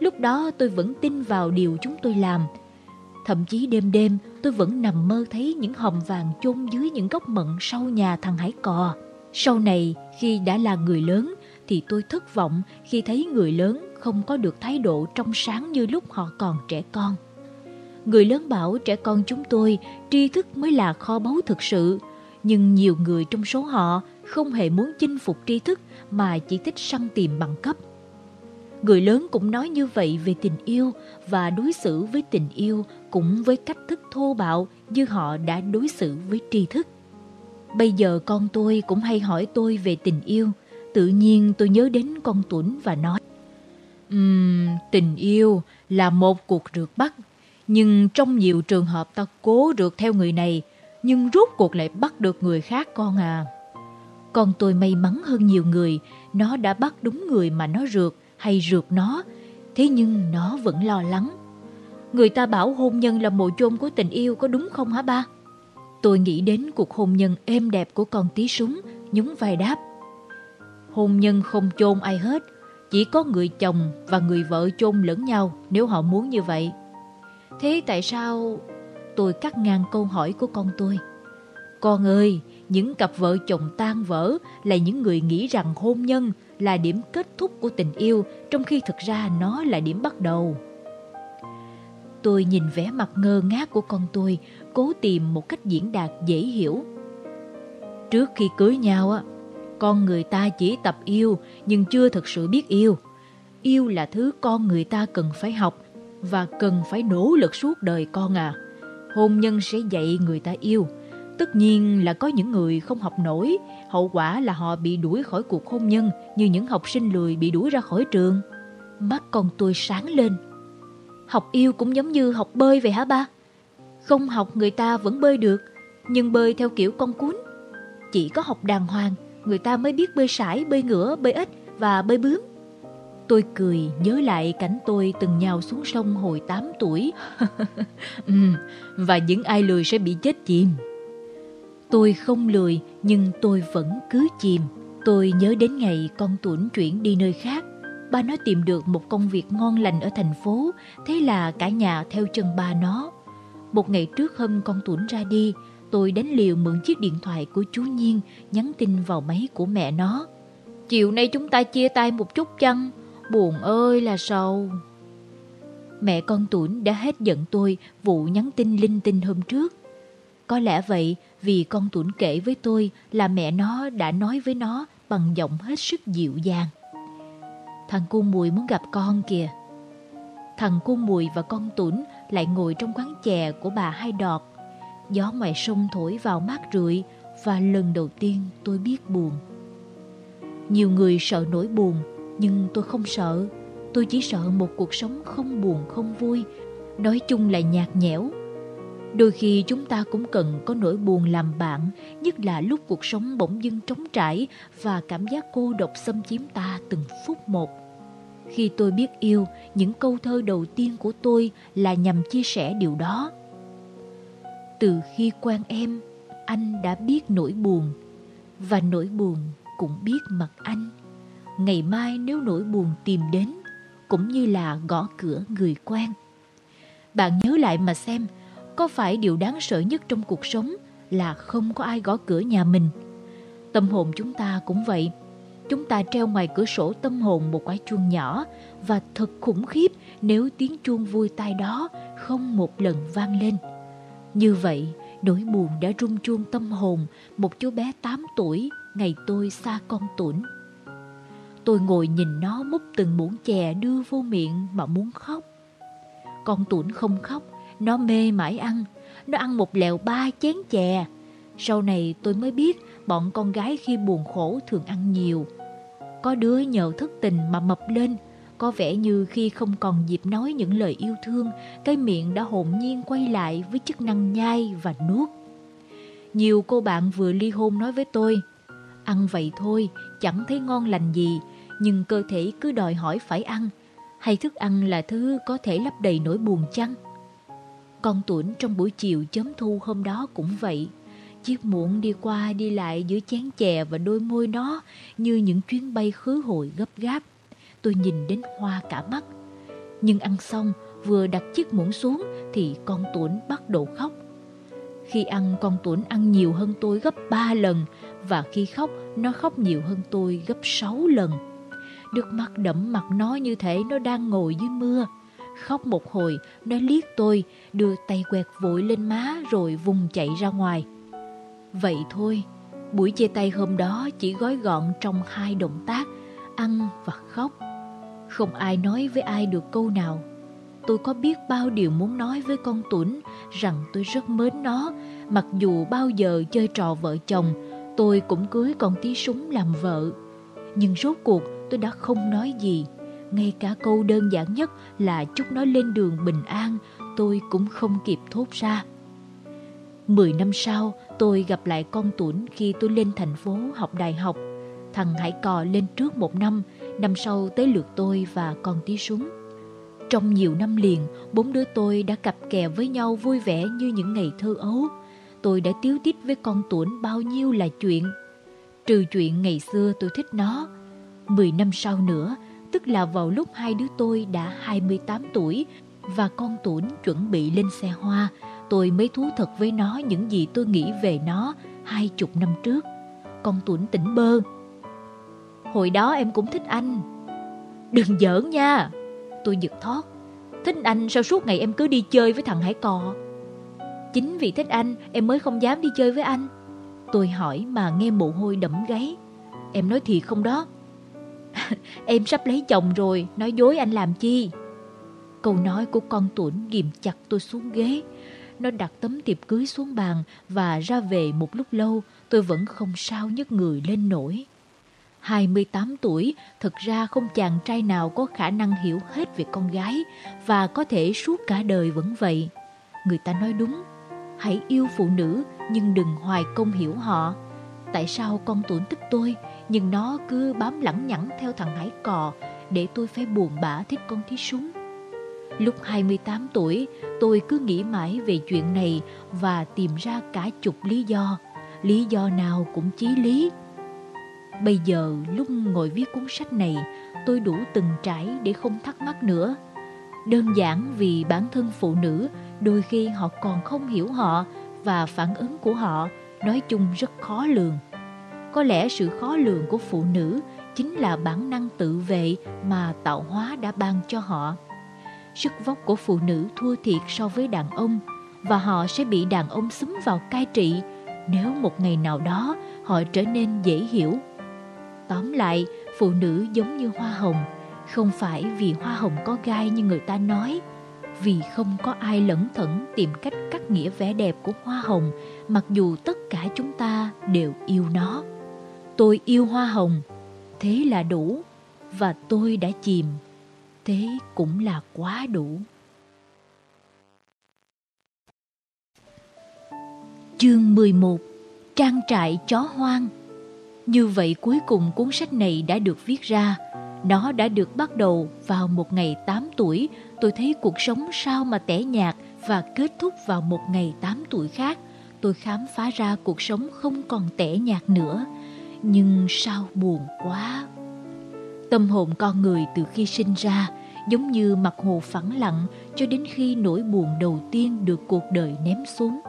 Lúc đó tôi vẫn tin vào điều chúng tôi làm. Thậm chí đêm đêm tôi vẫn nằm mơ thấy những hòm vàng chôn dưới những gốc mận sau nhà thằng Hải Cò. Sau này khi đã là người lớn thì tôi thất vọng khi thấy người lớn không có được thái độ trong sáng như lúc họ còn trẻ con. Người lớn bảo trẻ con chúng tôi tri thức mới là kho báu thực sự, nhưng nhiều người trong số họ không hề muốn chinh phục tri thức mà chỉ thích săn tìm bằng cấp. Người lớn cũng nói như vậy về tình yêu và đối xử với tình yêu cũng với cách thức thô bạo như họ đã đối xử với tri thức. Bây giờ con tôi cũng hay hỏi tôi về tình yêu, tự nhiên tôi nhớ đến con Tuấn và nói um, tình yêu là một cuộc rượt bắt, nhưng trong nhiều trường hợp ta cố rượt theo người này, nhưng rốt cuộc lại bắt được người khác con à. Con tôi may mắn hơn nhiều người, nó đã bắt đúng người mà nó rượt hay rượt nó, thế nhưng nó vẫn lo lắng. Người ta bảo hôn nhân là mộ chôn của tình yêu có đúng không hả ba? Tôi nghĩ đến cuộc hôn nhân êm đẹp của con tí súng, nhún vai đáp. Hôn nhân không chôn ai hết, chỉ có người chồng và người vợ chôn lẫn nhau nếu họ muốn như vậy. Thế tại sao... Tôi cắt ngang câu hỏi của con tôi. Con ơi, những cặp vợ chồng tan vỡ là những người nghĩ rằng hôn nhân là điểm kết thúc của tình yêu trong khi thực ra nó là điểm bắt đầu. Tôi nhìn vẻ mặt ngơ ngác của con tôi, cố tìm một cách diễn đạt dễ hiểu. Trước khi cưới nhau á, con người ta chỉ tập yêu nhưng chưa thực sự biết yêu. Yêu là thứ con người ta cần phải học và cần phải nỗ lực suốt đời con à. Hôn nhân sẽ dạy người ta yêu. Tất nhiên là có những người không học nổi, hậu quả là họ bị đuổi khỏi cuộc hôn nhân như những học sinh lười bị đuổi ra khỏi trường. Mắt con tôi sáng lên. Học yêu cũng giống như học bơi vậy hả ba? Không học người ta vẫn bơi được, nhưng bơi theo kiểu con cuốn. Chỉ có học đàng hoàng người ta mới biết bơi sải, bơi ngửa, bơi ếch và bơi bướm. Tôi cười nhớ lại cảnh tôi từng nhào xuống sông hồi 8 tuổi. ừ, và những ai lười sẽ bị chết chìm. Tôi không lười nhưng tôi vẫn cứ chìm. Tôi nhớ đến ngày con Tuấn chuyển đi nơi khác. Ba nó tìm được một công việc ngon lành ở thành phố, thế là cả nhà theo chân ba nó. Một ngày trước hôm con Tuấn ra đi, tôi đánh liều mượn chiếc điện thoại của chú Nhiên nhắn tin vào máy của mẹ nó. Chiều nay chúng ta chia tay một chút chăng? Buồn ơi là sầu. Mẹ con Tuấn đã hết giận tôi vụ nhắn tin linh tinh hôm trước. Có lẽ vậy vì con Tuấn kể với tôi là mẹ nó đã nói với nó bằng giọng hết sức dịu dàng. Thằng cu mùi muốn gặp con kìa. Thằng cu mùi và con Tuấn lại ngồi trong quán chè của bà Hai Đọt Gió ngoài sông thổi vào mát rượi và lần đầu tiên tôi biết buồn. Nhiều người sợ nỗi buồn, nhưng tôi không sợ. Tôi chỉ sợ một cuộc sống không buồn không vui, nói chung là nhạt nhẽo. Đôi khi chúng ta cũng cần có nỗi buồn làm bạn, nhất là lúc cuộc sống bỗng dưng trống trải và cảm giác cô độc xâm chiếm ta từng phút một. Khi tôi biết yêu, những câu thơ đầu tiên của tôi là nhằm chia sẻ điều đó. Từ khi quen em, anh đã biết nỗi buồn, và nỗi buồn cũng biết mặt anh. Ngày mai nếu nỗi buồn tìm đến, cũng như là gõ cửa người quen. Bạn nhớ lại mà xem, có phải điều đáng sợ nhất trong cuộc sống là không có ai gõ cửa nhà mình? Tâm hồn chúng ta cũng vậy. Chúng ta treo ngoài cửa sổ tâm hồn một quả chuông nhỏ và thật khủng khiếp nếu tiếng chuông vui tai đó không một lần vang lên. Như vậy, nỗi buồn đã rung chuông tâm hồn một chú bé 8 tuổi ngày tôi xa con tuổn. Tôi ngồi nhìn nó múc từng muỗng chè đưa vô miệng mà muốn khóc. Con tuổn không khóc, nó mê mãi ăn. Nó ăn một lèo ba chén chè. Sau này tôi mới biết bọn con gái khi buồn khổ thường ăn nhiều. Có đứa nhờ thức tình mà mập lên, có vẻ như khi không còn dịp nói những lời yêu thương, cái miệng đã hồn nhiên quay lại với chức năng nhai và nuốt. Nhiều cô bạn vừa ly hôn nói với tôi, ăn vậy thôi, chẳng thấy ngon lành gì, nhưng cơ thể cứ đòi hỏi phải ăn, hay thức ăn là thứ có thể lấp đầy nỗi buồn chăng? Con tuấn trong buổi chiều chấm thu hôm đó cũng vậy. Chiếc muỗng đi qua đi lại giữa chén chè và đôi môi nó như những chuyến bay khứ hồi gấp gáp. Tôi nhìn đến hoa cả mắt. Nhưng ăn xong, vừa đặt chiếc muỗng xuống thì con tuấn bắt đầu khóc. Khi ăn, con tuấn ăn nhiều hơn tôi gấp 3 lần và khi khóc, nó khóc nhiều hơn tôi gấp 6 lần. Nước mắt đẫm mặt nó như thể nó đang ngồi dưới mưa. Khóc một hồi, nó liếc tôi, đưa tay quẹt vội lên má rồi vùng chạy ra ngoài. Vậy thôi, buổi chia tay hôm đó chỉ gói gọn trong hai động tác, ăn và khóc. Không ai nói với ai được câu nào. Tôi có biết bao điều muốn nói với con Tuấn rằng tôi rất mến nó, mặc dù bao giờ chơi trò vợ chồng, tôi cũng cưới con tí súng làm vợ. Nhưng rốt cuộc tôi đã không nói gì. Ngay cả câu đơn giản nhất là chúc nó lên đường bình an, tôi cũng không kịp thốt ra. Mười năm sau, tôi gặp lại con Tuấn khi tôi lên thành phố học đại học. Thằng Hải Cò lên trước một năm, năm sau tới lượt tôi và con tí súng. Trong nhiều năm liền, bốn đứa tôi đã cặp kè với nhau vui vẻ như những ngày thơ ấu. Tôi đã tiếu tít với con Tuấn bao nhiêu là chuyện. Trừ chuyện ngày xưa tôi thích nó. Mười năm sau nữa, tức là vào lúc hai đứa tôi đã 28 tuổi và con Tuấn chuẩn bị lên xe hoa, tôi mới thú thật với nó những gì tôi nghĩ về nó hai chục năm trước. Con Tuấn tỉnh bơ. Hồi đó em cũng thích anh. Đừng giỡn nha. Tôi giật thót. Thích anh sao suốt ngày em cứ đi chơi với thằng Hải Cò? Chính vì thích anh em mới không dám đi chơi với anh. Tôi hỏi mà nghe mồ hôi đẫm gáy. Em nói thiệt không đó? em sắp lấy chồng rồi, nói dối anh làm chi? Câu nói của con tuấn ghim chặt tôi xuống ghế. Nó đặt tấm tiệp cưới xuống bàn và ra về một lúc lâu tôi vẫn không sao nhấc người lên nổi. 28 tuổi, thực ra không chàng trai nào có khả năng hiểu hết về con gái và có thể suốt cả đời vẫn vậy. Người ta nói đúng, hãy yêu phụ nữ nhưng đừng hoài công hiểu họ. Tại sao con tuấn thích tôi nhưng nó cứ bám lẳng nhẳng theo thằng Hải Cò để tôi phải buồn bã thích con thí súng. Lúc 28 tuổi, tôi cứ nghĩ mãi về chuyện này và tìm ra cả chục lý do. Lý do nào cũng chí lý. Bây giờ, lúc ngồi viết cuốn sách này, tôi đủ từng trải để không thắc mắc nữa. Đơn giản vì bản thân phụ nữ đôi khi họ còn không hiểu họ và phản ứng của họ nói chung rất khó lường. Có lẽ sự khó lường của phụ nữ chính là bản năng tự vệ mà tạo hóa đã ban cho họ. Sức vóc của phụ nữ thua thiệt so với đàn ông và họ sẽ bị đàn ông xúm vào cai trị nếu một ngày nào đó họ trở nên dễ hiểu. Tóm lại, phụ nữ giống như hoa hồng, không phải vì hoa hồng có gai như người ta nói, vì không có ai lẩn thẩn tìm cách cắt nghĩa vẻ đẹp của hoa hồng mặc dù tất cả chúng ta đều yêu nó. Tôi yêu hoa hồng, thế là đủ và tôi đã chìm thế cũng là quá đủ. Chương 11 Trang trại chó hoang Như vậy cuối cùng cuốn sách này đã được viết ra. Nó đã được bắt đầu vào một ngày 8 tuổi. Tôi thấy cuộc sống sao mà tẻ nhạt và kết thúc vào một ngày 8 tuổi khác. Tôi khám phá ra cuộc sống không còn tẻ nhạt nữa. Nhưng sao buồn quá. Tâm hồn con người từ khi sinh ra giống như mặt hồ phẳng lặng cho đến khi nỗi buồn đầu tiên được cuộc đời ném xuống.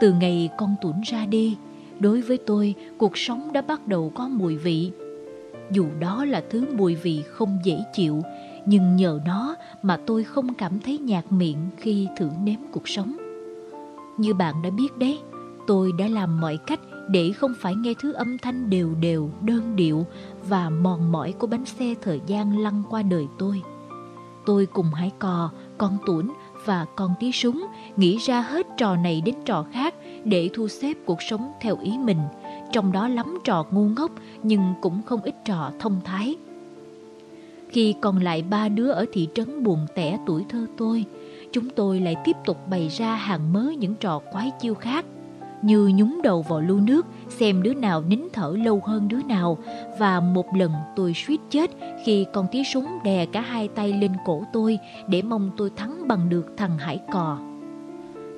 Từ ngày con Tuấn ra đi, đối với tôi cuộc sống đã bắt đầu có mùi vị. Dù đó là thứ mùi vị không dễ chịu, nhưng nhờ nó mà tôi không cảm thấy nhạt miệng khi thử nếm cuộc sống. Như bạn đã biết đấy, tôi đã làm mọi cách để không phải nghe thứ âm thanh đều đều, đơn điệu và mòn mỏi của bánh xe thời gian lăn qua đời tôi. Tôi cùng Hải Cò, con Tuấn và con Tí Súng nghĩ ra hết trò này đến trò khác để thu xếp cuộc sống theo ý mình, trong đó lắm trò ngu ngốc nhưng cũng không ít trò thông thái. Khi còn lại ba đứa ở thị trấn buồn tẻ tuổi thơ tôi, chúng tôi lại tiếp tục bày ra hàng mớ những trò quái chiêu khác – như nhúng đầu vào lu nước xem đứa nào nín thở lâu hơn đứa nào và một lần tôi suýt chết khi con tí súng đè cả hai tay lên cổ tôi để mong tôi thắng bằng được thằng hải cò.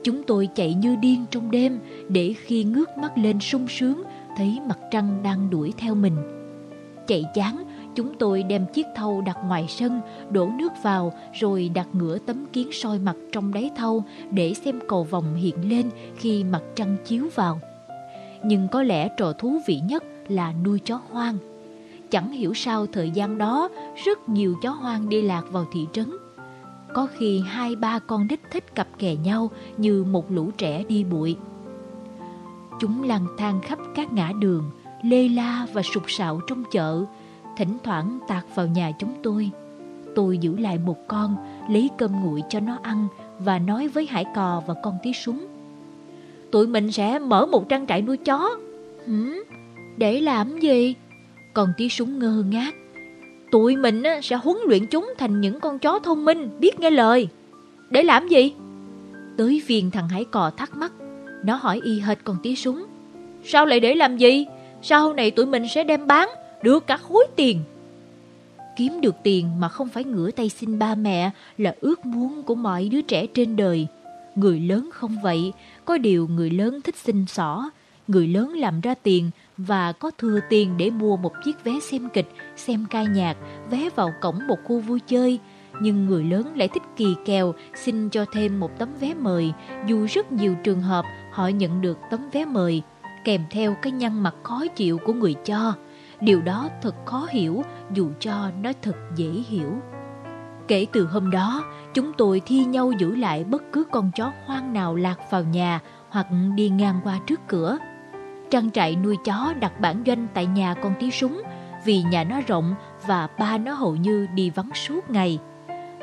Chúng tôi chạy như điên trong đêm để khi ngước mắt lên sung sướng thấy mặt trăng đang đuổi theo mình. Chạy chán, chúng tôi đem chiếc thau đặt ngoài sân, đổ nước vào rồi đặt ngửa tấm kiến soi mặt trong đáy thau để xem cầu vòng hiện lên khi mặt trăng chiếu vào. Nhưng có lẽ trò thú vị nhất là nuôi chó hoang. Chẳng hiểu sao thời gian đó rất nhiều chó hoang đi lạc vào thị trấn. Có khi hai ba con đích thích cặp kè nhau như một lũ trẻ đi bụi. Chúng lang thang khắp các ngã đường, lê la và sục sạo trong chợ, thỉnh thoảng tạt vào nhà chúng tôi. Tôi giữ lại một con, lấy cơm nguội cho nó ăn và nói với Hải Cò và con tí súng. Tụi mình sẽ mở một trang trại nuôi chó. Hử? Để làm gì? Con tí súng ngơ ngác. Tụi mình sẽ huấn luyện chúng thành những con chó thông minh, biết nghe lời. Để làm gì? Tới phiền thằng Hải Cò thắc mắc. Nó hỏi y hệt con tí súng. Sao lại để làm gì? Sau này tụi mình sẽ đem bán đưa cả khối tiền. Kiếm được tiền mà không phải ngửa tay xin ba mẹ là ước muốn của mọi đứa trẻ trên đời. Người lớn không vậy, có điều người lớn thích xin xỏ. Người lớn làm ra tiền và có thừa tiền để mua một chiếc vé xem kịch, xem ca nhạc, vé vào cổng một khu vui chơi. Nhưng người lớn lại thích kỳ kèo xin cho thêm một tấm vé mời, dù rất nhiều trường hợp họ nhận được tấm vé mời, kèm theo cái nhăn mặt khó chịu của người cho. Điều đó thật khó hiểu dù cho nó thật dễ hiểu. Kể từ hôm đó, chúng tôi thi nhau giữ lại bất cứ con chó hoang nào lạc vào nhà hoặc đi ngang qua trước cửa. Trang trại nuôi chó đặt bản doanh tại nhà con tí súng vì nhà nó rộng và ba nó hầu như đi vắng suốt ngày.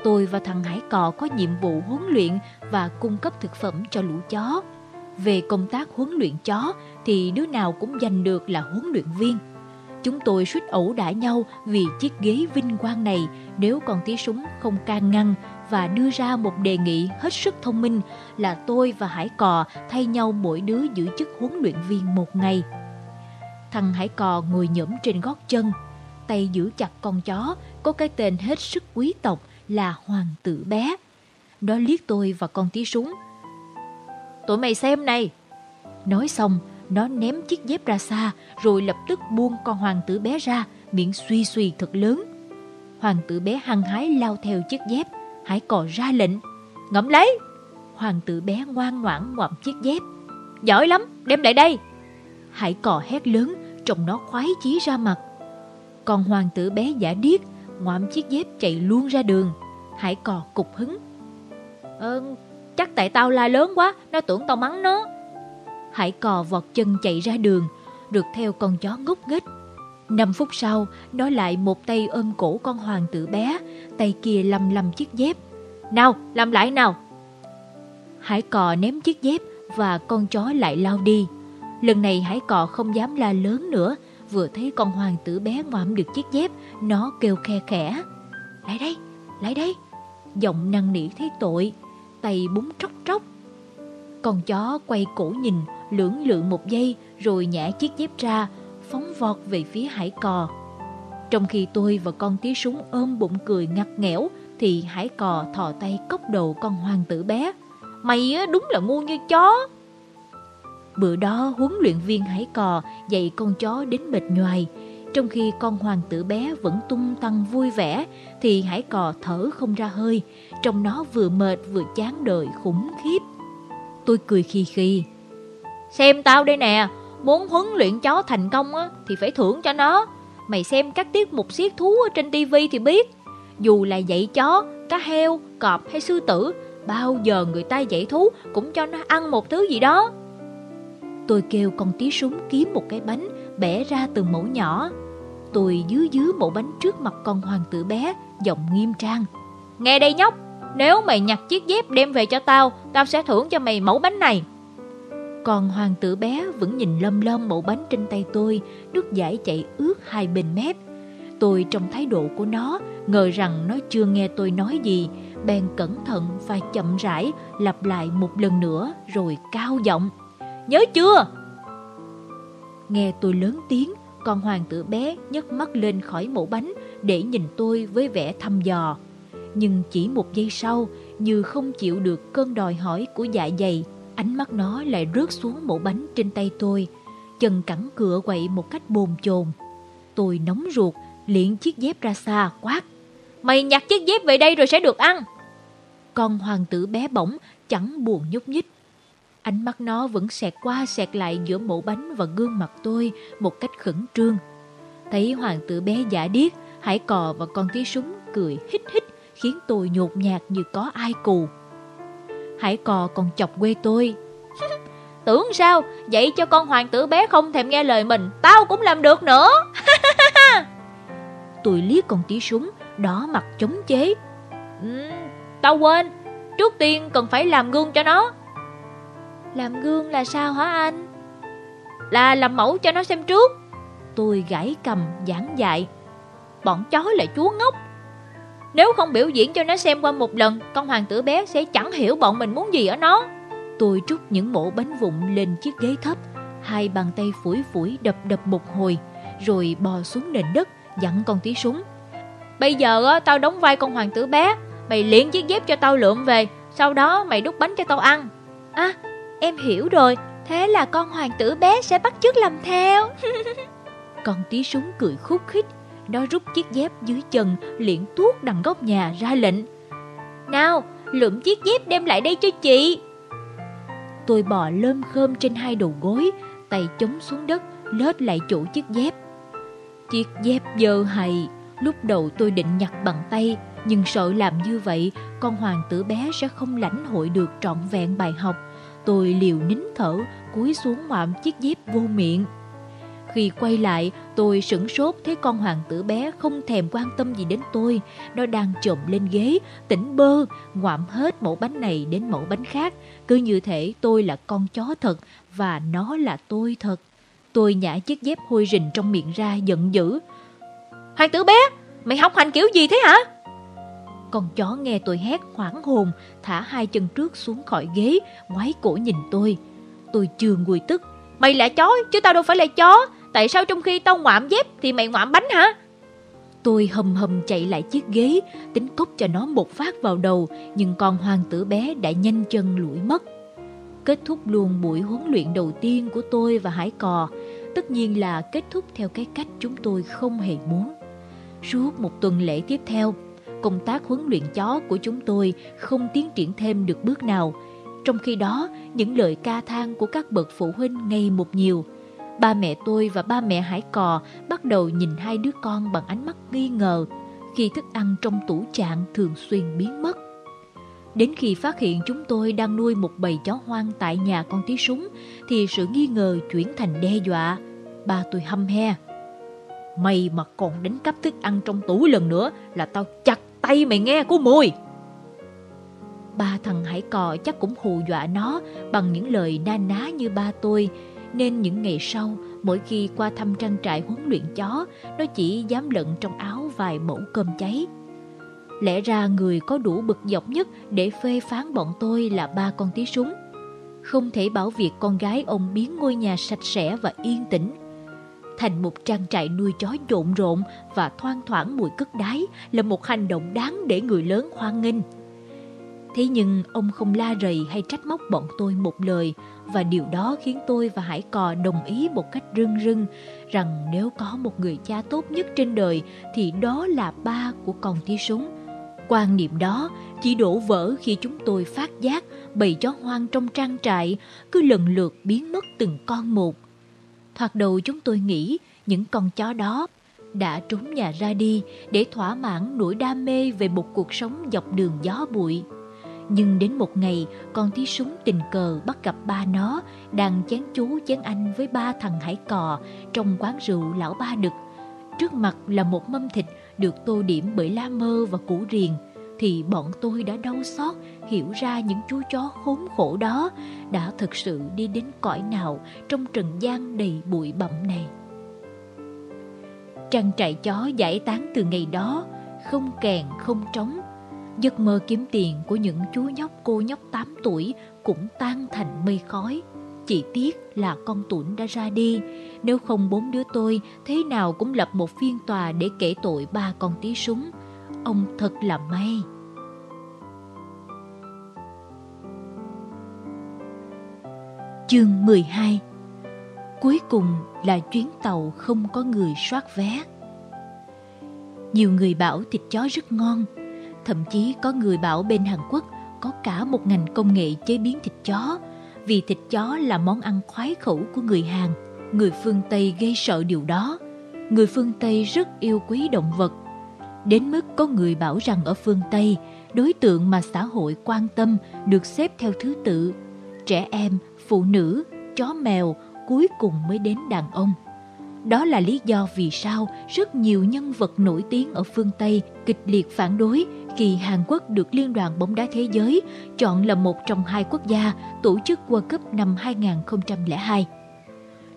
Tôi và thằng Hải Cò có nhiệm vụ huấn luyện và cung cấp thực phẩm cho lũ chó. Về công tác huấn luyện chó thì đứa nào cũng giành được là huấn luyện viên. Chúng tôi suýt ẩu đả nhau vì chiếc ghế vinh quang này nếu con tí súng không can ngăn và đưa ra một đề nghị hết sức thông minh là tôi và Hải Cò thay nhau mỗi đứa giữ chức huấn luyện viên một ngày. Thằng Hải Cò ngồi nhẫm trên gót chân, tay giữ chặt con chó có cái tên hết sức quý tộc là Hoàng tử bé. Nó liếc tôi và con tí súng. Tụi mày xem này! Nói xong, nó ném chiếc dép ra xa rồi lập tức buông con hoàng tử bé ra, miệng suy suy thật lớn. Hoàng tử bé hăng hái lao theo chiếc dép, Hải cò ra lệnh. Ngậm lấy! Hoàng tử bé ngoan ngoãn ngoạm chiếc dép. Giỏi lắm, đem lại đây! Hải cò hét lớn, trông nó khoái chí ra mặt. Còn hoàng tử bé giả điếc, ngoạm chiếc dép chạy luôn ra đường. Hải cò cục hứng. Ờ, chắc tại tao la lớn quá, nó tưởng tao mắng nó. Hải cò vọt chân chạy ra đường, được theo con chó ngốc nghếch. Năm phút sau, nó lại một tay ôm cổ con hoàng tử bé, tay kia lầm lầm chiếc dép. Nào, làm lại nào! Hải cò ném chiếc dép và con chó lại lao đi. Lần này hải cò không dám la lớn nữa, vừa thấy con hoàng tử bé ngoạm được chiếc dép, nó kêu khe khẽ. lại đây, lại đây. Giọng năn nỉ thấy tội, tay búng tróc tróc. Con chó quay cổ nhìn, lưỡng lự một giây rồi nhả chiếc dép ra, phóng vọt về phía hải cò. Trong khi tôi và con tí súng ôm bụng cười ngặt nghẽo, thì hải cò thò tay cốc đầu con hoàng tử bé. Mày á, đúng là ngu như chó. Bữa đó huấn luyện viên hải cò dạy con chó đến mệt nhoài. Trong khi con hoàng tử bé vẫn tung tăng vui vẻ, thì hải cò thở không ra hơi, trong nó vừa mệt vừa chán đời khủng khiếp. Tôi cười khi khi. Xem tao đây nè, muốn huấn luyện chó thành công á, thì phải thưởng cho nó. Mày xem các tiết mục siết thú ở trên tivi thì biết. Dù là dạy chó, cá heo, cọp hay sư tử, bao giờ người ta dạy thú cũng cho nó ăn một thứ gì đó. Tôi kêu con tí súng kiếm một cái bánh, bẻ ra từng mẫu nhỏ. Tôi dứ dứ mẫu bánh trước mặt con hoàng tử bé, giọng nghiêm trang. Nghe đây nhóc, nếu mày nhặt chiếc dép đem về cho tao, tao sẽ thưởng cho mày mẫu bánh này. Còn hoàng tử bé vẫn nhìn lâm lâm mẫu bánh trên tay tôi, nước giải chạy ướt hai bên mép. Tôi trong thái độ của nó, ngờ rằng nó chưa nghe tôi nói gì, bèn cẩn thận và chậm rãi lặp lại một lần nữa rồi cao giọng. Nhớ chưa? Nghe tôi lớn tiếng, con hoàng tử bé nhấc mắt lên khỏi mẫu bánh để nhìn tôi với vẻ thăm dò. Nhưng chỉ một giây sau, như không chịu được cơn đòi hỏi của dạ dày, ánh mắt nó lại rớt xuống mẫu bánh trên tay tôi, chân cẳng cửa quậy một cách bồn chồn. Tôi nóng ruột, liền chiếc dép ra xa, quát. Mày nhặt chiếc dép về đây rồi sẽ được ăn. Con hoàng tử bé bỏng chẳng buồn nhúc nhích. Ánh mắt nó vẫn xẹt qua xẹt lại giữa mẫu bánh và gương mặt tôi một cách khẩn trương. Thấy hoàng tử bé giả điếc, hải cò và con tí súng cười hít hít khiến tôi nhột nhạt như có ai cù. Hải cò còn chọc quê tôi. Tưởng sao, vậy cho con hoàng tử bé không thèm nghe lời mình, tao cũng làm được nữa. tôi liếc con tí súng, đỏ mặt chống chế. Ừ, tao quên, trước tiên cần phải làm gương cho nó. Làm gương là sao hả anh? Là làm mẫu cho nó xem trước. Tôi gãi cầm giảng dạy. Bọn chó là chúa ngốc. Nếu không biểu diễn cho nó xem qua một lần, con hoàng tử bé sẽ chẳng hiểu bọn mình muốn gì ở nó. Tôi trút những mổ bánh vụn lên chiếc ghế thấp, hai bàn tay phủi phủi đập đập một hồi, rồi bò xuống nền đất, dặn con tí súng. Bây giờ tao đóng vai con hoàng tử bé, mày liền chiếc dép cho tao lượm về, sau đó mày đút bánh cho tao ăn. À, em hiểu rồi, thế là con hoàng tử bé sẽ bắt chước làm theo. con tí súng cười khúc khích, nó rút chiếc dép dưới chân liễn tuốt đằng góc nhà ra lệnh. Nào, lượm chiếc dép đem lại đây cho chị. Tôi bò lơm khơm trên hai đầu gối, tay chống xuống đất, lết lại chỗ chiếc dép. Chiếc dép dơ hầy, lúc đầu tôi định nhặt bằng tay, nhưng sợ làm như vậy, con hoàng tử bé sẽ không lãnh hội được trọn vẹn bài học. Tôi liều nín thở, cúi xuống ngoạm chiếc dép vô miệng. Khi quay lại, tôi sửng sốt thấy con hoàng tử bé không thèm quan tâm gì đến tôi. Nó đang trộm lên ghế, tỉnh bơ, ngoạm hết mẫu bánh này đến mẫu bánh khác. Cứ như thể tôi là con chó thật và nó là tôi thật. Tôi nhả chiếc dép hôi rình trong miệng ra giận dữ. Hoàng tử bé, mày học hành kiểu gì thế hả? Con chó nghe tôi hét hoảng hồn, thả hai chân trước xuống khỏi ghế, ngoái cổ nhìn tôi. Tôi chưa nguôi tức. Mày là chó, chứ tao đâu phải là chó. Tại sao trong khi tao ngoạm dép thì mày ngoạm bánh hả? Tôi hầm hầm chạy lại chiếc ghế, tính cốc cho nó một phát vào đầu, nhưng con hoàng tử bé đã nhanh chân lủi mất. Kết thúc luôn buổi huấn luyện đầu tiên của tôi và Hải Cò, tất nhiên là kết thúc theo cái cách chúng tôi không hề muốn. Suốt một tuần lễ tiếp theo, công tác huấn luyện chó của chúng tôi không tiến triển thêm được bước nào. Trong khi đó, những lời ca than của các bậc phụ huynh ngày một nhiều – ba mẹ tôi và ba mẹ Hải Cò bắt đầu nhìn hai đứa con bằng ánh mắt nghi ngờ khi thức ăn trong tủ trạng thường xuyên biến mất. Đến khi phát hiện chúng tôi đang nuôi một bầy chó hoang tại nhà con tí súng, thì sự nghi ngờ chuyển thành đe dọa. Ba tôi hâm he. Mày mà còn đánh cắp thức ăn trong tủ lần nữa là tao chặt tay mày nghe của mùi. Ba thằng hải cò chắc cũng hù dọa nó bằng những lời na ná như ba tôi nên những ngày sau, mỗi khi qua thăm trang trại huấn luyện chó, nó chỉ dám lận trong áo vài mẫu cơm cháy. Lẽ ra người có đủ bực dọc nhất để phê phán bọn tôi là ba con tí súng. Không thể bảo việc con gái ông biến ngôi nhà sạch sẽ và yên tĩnh thành một trang trại nuôi chó trộn rộn và thoang thoảng mùi cất đái là một hành động đáng để người lớn hoan nghênh. Thế nhưng ông không la rầy hay trách móc bọn tôi một lời, và điều đó khiến tôi và Hải Cò đồng ý một cách rưng rưng rằng nếu có một người cha tốt nhất trên đời thì đó là ba của con tí súng. Quan niệm đó chỉ đổ vỡ khi chúng tôi phát giác bầy chó hoang trong trang trại cứ lần lượt biến mất từng con một. Thoạt đầu chúng tôi nghĩ những con chó đó đã trốn nhà ra đi để thỏa mãn nỗi đam mê về một cuộc sống dọc đường gió bụi. Nhưng đến một ngày, con tí súng tình cờ bắt gặp ba nó đang chán chú chán anh với ba thằng hải cò trong quán rượu lão ba đực. Trước mặt là một mâm thịt được tô điểm bởi lá mơ và củ riềng, thì bọn tôi đã đau xót hiểu ra những chú chó khốn khổ đó đã thực sự đi đến cõi nào trong trần gian đầy bụi bặm này. Trang trại chó giải tán từ ngày đó, không kèn không trống. Giấc mơ kiếm tiền của những chú nhóc cô nhóc 8 tuổi cũng tan thành mây khói. Chỉ tiếc là con tuấn đã ra đi, nếu không bốn đứa tôi thế nào cũng lập một phiên tòa để kể tội ba con tí súng. Ông thật là may. Chương 12 Cuối cùng là chuyến tàu không có người soát vé. Nhiều người bảo thịt chó rất ngon, thậm chí có người bảo bên Hàn Quốc có cả một ngành công nghệ chế biến thịt chó, vì thịt chó là món ăn khoái khẩu của người Hàn. Người phương Tây gây sợ điều đó. Người phương Tây rất yêu quý động vật. Đến mức có người bảo rằng ở phương Tây, đối tượng mà xã hội quan tâm được xếp theo thứ tự. Trẻ em, phụ nữ, chó mèo cuối cùng mới đến đàn ông. Đó là lý do vì sao rất nhiều nhân vật nổi tiếng ở phương Tây kịch liệt phản đối khi Hàn Quốc được Liên đoàn bóng đá thế giới chọn là một trong hai quốc gia tổ chức World Cup năm 2002.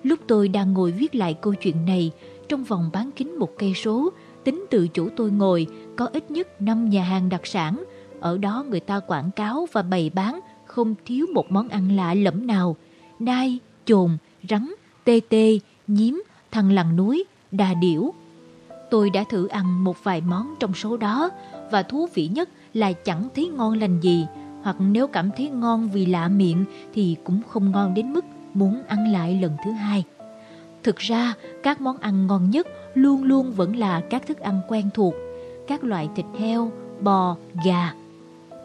Lúc tôi đang ngồi viết lại câu chuyện này, trong vòng bán kính một cây số, tính từ chỗ tôi ngồi có ít nhất 5 nhà hàng đặc sản. Ở đó người ta quảng cáo và bày bán không thiếu một món ăn lạ lẫm nào. Nai, chồn, rắn, tê tê, nhím, thằng lằn núi, đà điểu. Tôi đã thử ăn một vài món trong số đó và thú vị nhất là chẳng thấy ngon lành gì hoặc nếu cảm thấy ngon vì lạ miệng thì cũng không ngon đến mức muốn ăn lại lần thứ hai. Thực ra, các món ăn ngon nhất luôn luôn vẫn là các thức ăn quen thuộc, các loại thịt heo, bò, gà.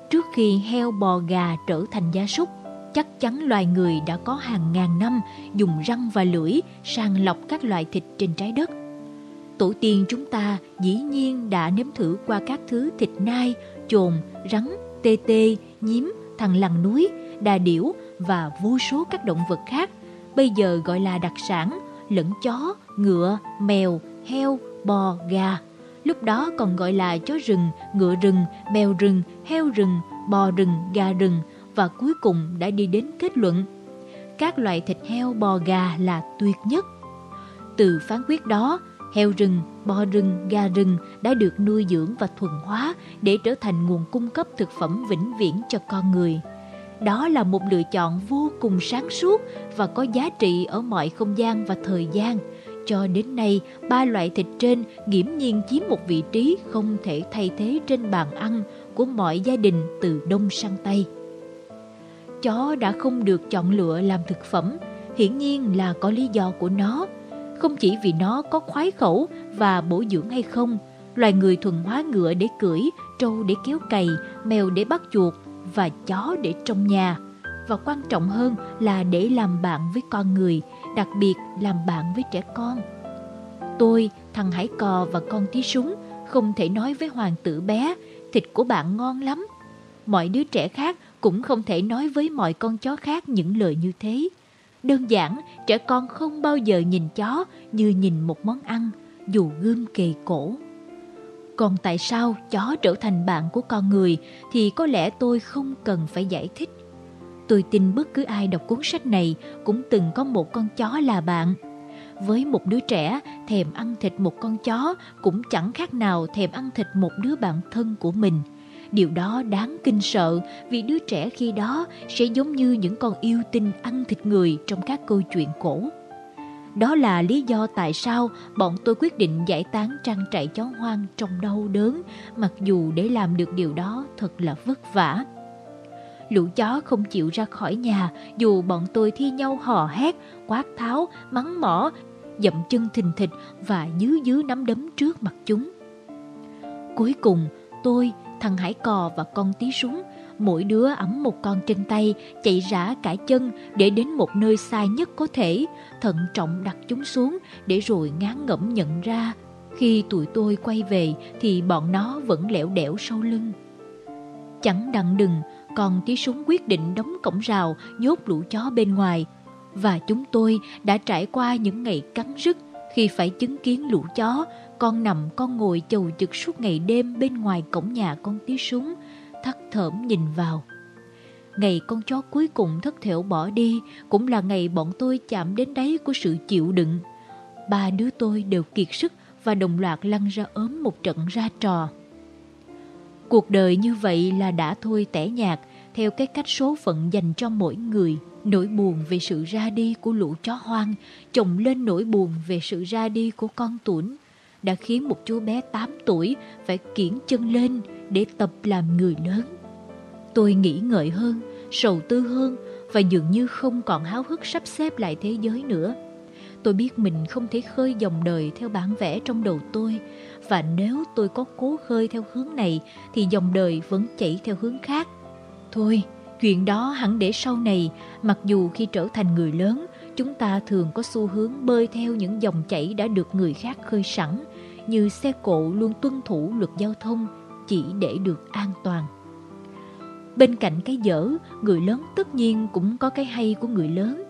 Trước khi heo bò gà trở thành gia súc, chắc chắn loài người đã có hàng ngàn năm dùng răng và lưỡi sàng lọc các loại thịt trên trái đất. Tổ tiên chúng ta dĩ nhiên đã nếm thử qua các thứ thịt nai, chồn, rắn, tê tê, nhím, thằng lằn núi, đà điểu và vô số các động vật khác, bây giờ gọi là đặc sản, lẫn chó, ngựa, mèo, heo, bò, gà. Lúc đó còn gọi là chó rừng, ngựa rừng, mèo rừng, heo rừng, bò rừng, gà rừng và cuối cùng đã đi đến kết luận các loại thịt heo bò gà là tuyệt nhất. Từ phán quyết đó, heo rừng, bò rừng, gà rừng đã được nuôi dưỡng và thuần hóa để trở thành nguồn cung cấp thực phẩm vĩnh viễn cho con người. Đó là một lựa chọn vô cùng sáng suốt và có giá trị ở mọi không gian và thời gian. Cho đến nay, ba loại thịt trên nghiễm nhiên chiếm một vị trí không thể thay thế trên bàn ăn của mọi gia đình từ Đông sang Tây chó đã không được chọn lựa làm thực phẩm, hiển nhiên là có lý do của nó. Không chỉ vì nó có khoái khẩu và bổ dưỡng hay không, loài người thuần hóa ngựa để cưỡi, trâu để kéo cày, mèo để bắt chuột và chó để trong nhà. Và quan trọng hơn là để làm bạn với con người, đặc biệt làm bạn với trẻ con. Tôi, thằng Hải Cò và con tí súng không thể nói với hoàng tử bé, thịt của bạn ngon lắm. Mọi đứa trẻ khác cũng không thể nói với mọi con chó khác những lời như thế. Đơn giản, trẻ con không bao giờ nhìn chó như nhìn một món ăn, dù gươm kề cổ. Còn tại sao chó trở thành bạn của con người thì có lẽ tôi không cần phải giải thích. Tôi tin bất cứ ai đọc cuốn sách này cũng từng có một con chó là bạn. với một đứa trẻ thèm ăn thịt một con chó cũng chẳng khác nào thèm ăn thịt một đứa bạn thân của mình. Điều đó đáng kinh sợ vì đứa trẻ khi đó sẽ giống như những con yêu tinh ăn thịt người trong các câu chuyện cổ. Đó là lý do tại sao bọn tôi quyết định giải tán trang trại chó hoang trong đau đớn, mặc dù để làm được điều đó thật là vất vả. Lũ chó không chịu ra khỏi nhà dù bọn tôi thi nhau hò hét, quát tháo, mắng mỏ, dậm chân thình thịch và dứ dứ nắm đấm trước mặt chúng. Cuối cùng, tôi, thằng Hải Cò và con tí súng mỗi đứa ấm một con trên tay, chạy rã cả chân để đến một nơi xa nhất có thể, thận trọng đặt chúng xuống để rồi ngán ngẩm nhận ra. Khi tụi tôi quay về thì bọn nó vẫn lẻo đẻo sau lưng. Chẳng đặng đừng, còn tí súng quyết định đóng cổng rào, nhốt lũ chó bên ngoài. Và chúng tôi đã trải qua những ngày cắn rứt khi phải chứng kiến lũ chó, con nằm con ngồi chầu chực suốt ngày đêm bên ngoài cổng nhà con tí súng, thắt thởm nhìn vào. Ngày con chó cuối cùng thất thểu bỏ đi cũng là ngày bọn tôi chạm đến đáy của sự chịu đựng. Ba đứa tôi đều kiệt sức và đồng loạt lăn ra ốm một trận ra trò. Cuộc đời như vậy là đã thôi tẻ nhạt theo cái cách số phận dành cho mỗi người. Nỗi buồn về sự ra đi của lũ chó hoang chồng lên nỗi buồn về sự ra đi của con tuấn đã khiến một chú bé 8 tuổi phải kiển chân lên để tập làm người lớn. Tôi nghĩ ngợi hơn, sầu tư hơn và dường như không còn háo hức sắp xếp lại thế giới nữa. Tôi biết mình không thể khơi dòng đời theo bản vẽ trong đầu tôi và nếu tôi có cố khơi theo hướng này thì dòng đời vẫn chảy theo hướng khác. Thôi, chuyện đó hẳn để sau này, mặc dù khi trở thành người lớn, chúng ta thường có xu hướng bơi theo những dòng chảy đã được người khác khơi sẵn, như xe cộ luôn tuân thủ luật giao thông chỉ để được an toàn. Bên cạnh cái dở, người lớn tất nhiên cũng có cái hay của người lớn.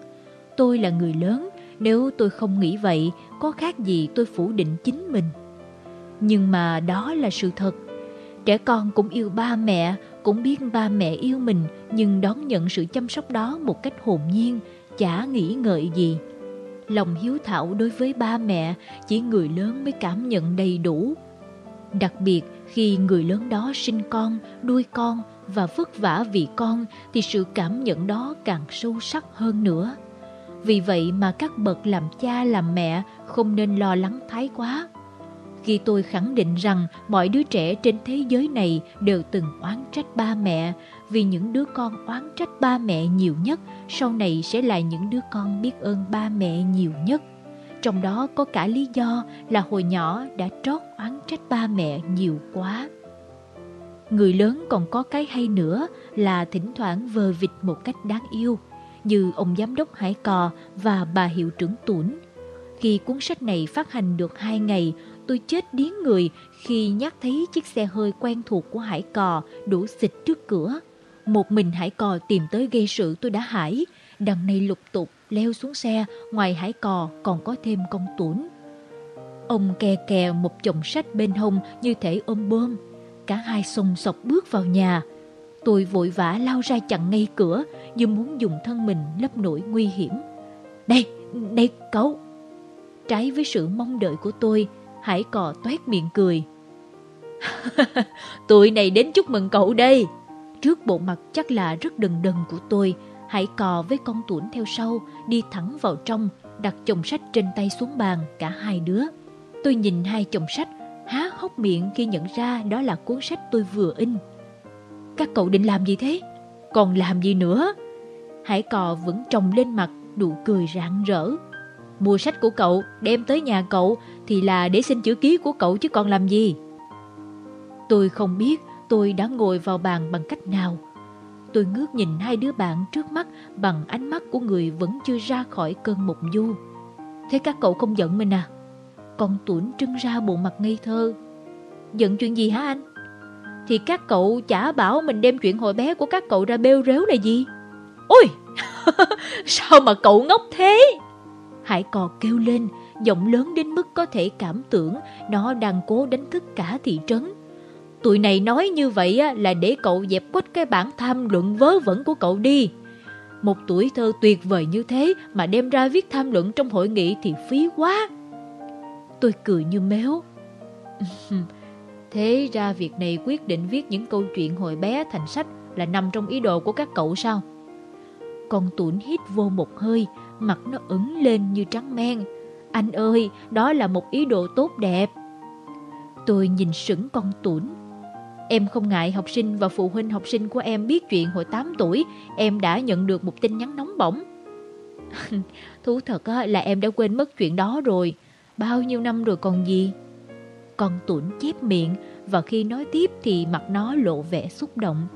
Tôi là người lớn, nếu tôi không nghĩ vậy, có khác gì tôi phủ định chính mình. Nhưng mà đó là sự thật. Trẻ con cũng yêu ba mẹ, cũng biết ba mẹ yêu mình, nhưng đón nhận sự chăm sóc đó một cách hồn nhiên, chả nghĩ ngợi gì. Lòng hiếu thảo đối với ba mẹ chỉ người lớn mới cảm nhận đầy đủ. Đặc biệt khi người lớn đó sinh con, nuôi con và vất vả vì con thì sự cảm nhận đó càng sâu sắc hơn nữa. Vì vậy mà các bậc làm cha làm mẹ không nên lo lắng thái quá. Khi tôi khẳng định rằng mọi đứa trẻ trên thế giới này đều từng oán trách ba mẹ, vì những đứa con oán trách ba mẹ nhiều nhất sau này sẽ là những đứa con biết ơn ba mẹ nhiều nhất. Trong đó có cả lý do là hồi nhỏ đã trót oán trách ba mẹ nhiều quá. Người lớn còn có cái hay nữa là thỉnh thoảng vờ vịt một cách đáng yêu, như ông giám đốc Hải Cò và bà hiệu trưởng Tủn. Khi cuốn sách này phát hành được hai ngày, tôi chết điếng người khi nhắc thấy chiếc xe hơi quen thuộc của Hải Cò đổ xịt trước cửa. Một mình Hải Cò tìm tới gây sự tôi đã hải, đằng này lục tục leo xuống xe, ngoài Hải Cò còn có thêm công tuấn. Ông kè kè một chồng sách bên hông như thể ôm bơm. Cả hai xông sọc bước vào nhà. Tôi vội vã lao ra chặn ngay cửa như muốn dùng thân mình lấp nổi nguy hiểm. Đây, đây cậu! Trái với sự mong đợi của tôi, Hải cò toét miệng cười. Tụi này đến chúc mừng cậu đây. Trước bộ mặt chắc là rất đần đần của tôi, hãy cò với con tuấn theo sau, đi thẳng vào trong, đặt chồng sách trên tay xuống bàn cả hai đứa. Tôi nhìn hai chồng sách, há hốc miệng khi nhận ra đó là cuốn sách tôi vừa in. Các cậu định làm gì thế? Còn làm gì nữa? Hải cò vẫn trồng lên mặt, đủ cười rạng rỡ. Mua sách của cậu, đem tới nhà cậu thì là để xin chữ ký của cậu chứ còn làm gì. Tôi không biết tôi đã ngồi vào bàn bằng cách nào. Tôi ngước nhìn hai đứa bạn trước mắt bằng ánh mắt của người vẫn chưa ra khỏi cơn mộng du. Thế các cậu không giận mình à? Con tuấn trưng ra bộ mặt ngây thơ. Giận chuyện gì hả anh? Thì các cậu chả bảo mình đem chuyện hồi bé của các cậu ra bêu rếu là gì? Ôi! Sao mà cậu ngốc thế? Hải cò kêu lên, giọng lớn đến mức có thể cảm tưởng nó đang cố đánh thức cả thị trấn. Tụi này nói như vậy là để cậu dẹp quách cái bản tham luận vớ vẩn của cậu đi. Một tuổi thơ tuyệt vời như thế mà đem ra viết tham luận trong hội nghị thì phí quá. Tôi cười như méo. Thế ra việc này quyết định viết những câu chuyện hồi bé thành sách là nằm trong ý đồ của các cậu sao? Con tuổn hít vô một hơi, mặt nó ửng lên như trắng men. Anh ơi, đó là một ý đồ tốt đẹp. Tôi nhìn sững con tuổn. Em không ngại học sinh và phụ huynh học sinh của em biết chuyện hồi 8 tuổi, em đã nhận được một tin nhắn nóng bỏng. Thú thật là em đã quên mất chuyện đó rồi. Bao nhiêu năm rồi còn gì? Con tuổn chép miệng và khi nói tiếp thì mặt nó lộ vẻ xúc động.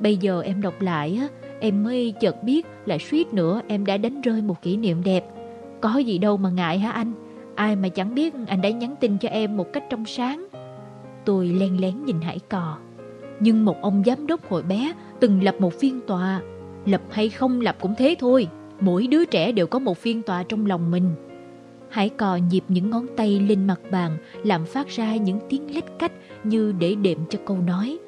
Bây giờ em đọc lại em mới chợt biết là suýt nữa em đã đánh rơi một kỷ niệm đẹp. Có gì đâu mà ngại hả anh? Ai mà chẳng biết anh đã nhắn tin cho em một cách trong sáng. Tôi len lén nhìn Hải Cò. Nhưng một ông giám đốc hồi bé từng lập một phiên tòa. Lập hay không lập cũng thế thôi. Mỗi đứa trẻ đều có một phiên tòa trong lòng mình. Hải cò nhịp những ngón tay lên mặt bàn làm phát ra những tiếng lách cách như để đệm cho câu nói.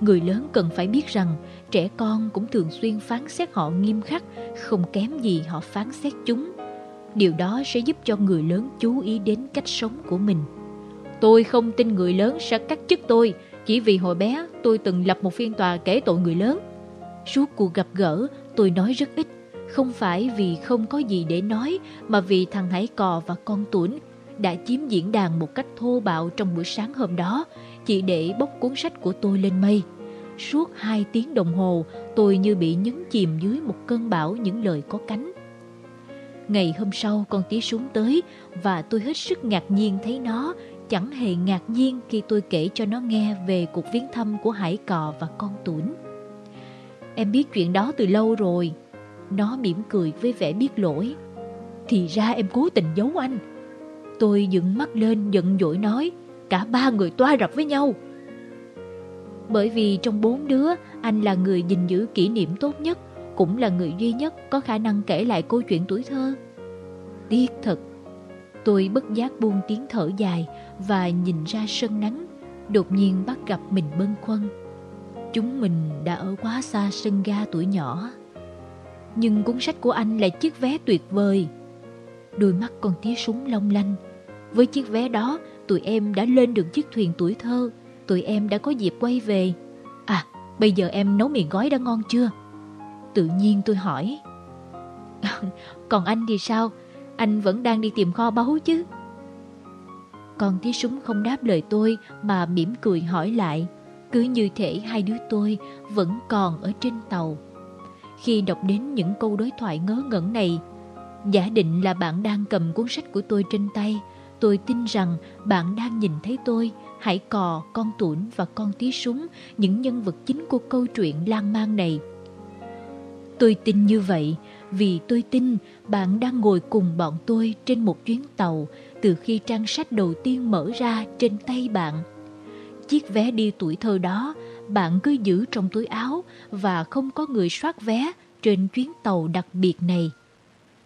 Người lớn cần phải biết rằng trẻ con cũng thường xuyên phán xét họ nghiêm khắc, không kém gì họ phán xét chúng. Điều đó sẽ giúp cho người lớn chú ý đến cách sống của mình. Tôi không tin người lớn sẽ cắt chức tôi chỉ vì hồi bé tôi từng lập một phiên tòa kể tội người lớn. Suốt cuộc gặp gỡ, tôi nói rất ít không phải vì không có gì để nói mà vì thằng Hải Cò và con Tuấn đã chiếm diễn đàn một cách thô bạo trong buổi sáng hôm đó chỉ để bốc cuốn sách của tôi lên mây. Suốt hai tiếng đồng hồ tôi như bị nhấn chìm dưới một cơn bão những lời có cánh. Ngày hôm sau con tí súng tới và tôi hết sức ngạc nhiên thấy nó chẳng hề ngạc nhiên khi tôi kể cho nó nghe về cuộc viếng thăm của Hải Cò và con Tuấn. Em biết chuyện đó từ lâu rồi, nó mỉm cười với vẻ biết lỗi. Thì ra em cố tình giấu anh. Tôi dựng mắt lên giận dỗi nói, cả ba người toa rập với nhau. Bởi vì trong bốn đứa, anh là người gìn giữ kỷ niệm tốt nhất, cũng là người duy nhất có khả năng kể lại câu chuyện tuổi thơ. Tiếc thật. Tôi bất giác buông tiếng thở dài và nhìn ra sân nắng, đột nhiên bắt gặp mình bâng khuâng. Chúng mình đã ở quá xa sân ga tuổi nhỏ nhưng cuốn sách của anh là chiếc vé tuyệt vời. Đôi mắt con tía súng long lanh. Với chiếc vé đó, tụi em đã lên được chiếc thuyền tuổi thơ, tụi em đã có dịp quay về. À, bây giờ em nấu mì gói đã ngon chưa? Tự nhiên tôi hỏi. Còn anh thì sao? Anh vẫn đang đi tìm kho báu chứ? Con tí súng không đáp lời tôi mà mỉm cười hỏi lại. Cứ như thể hai đứa tôi vẫn còn ở trên tàu khi đọc đến những câu đối thoại ngớ ngẩn này. Giả định là bạn đang cầm cuốn sách của tôi trên tay, tôi tin rằng bạn đang nhìn thấy tôi, hải cò, con tuổn và con tí súng, những nhân vật chính của câu chuyện lan man này. Tôi tin như vậy vì tôi tin bạn đang ngồi cùng bọn tôi trên một chuyến tàu từ khi trang sách đầu tiên mở ra trên tay bạn. Chiếc vé đi tuổi thơ đó bạn cứ giữ trong túi áo và không có người soát vé trên chuyến tàu đặc biệt này.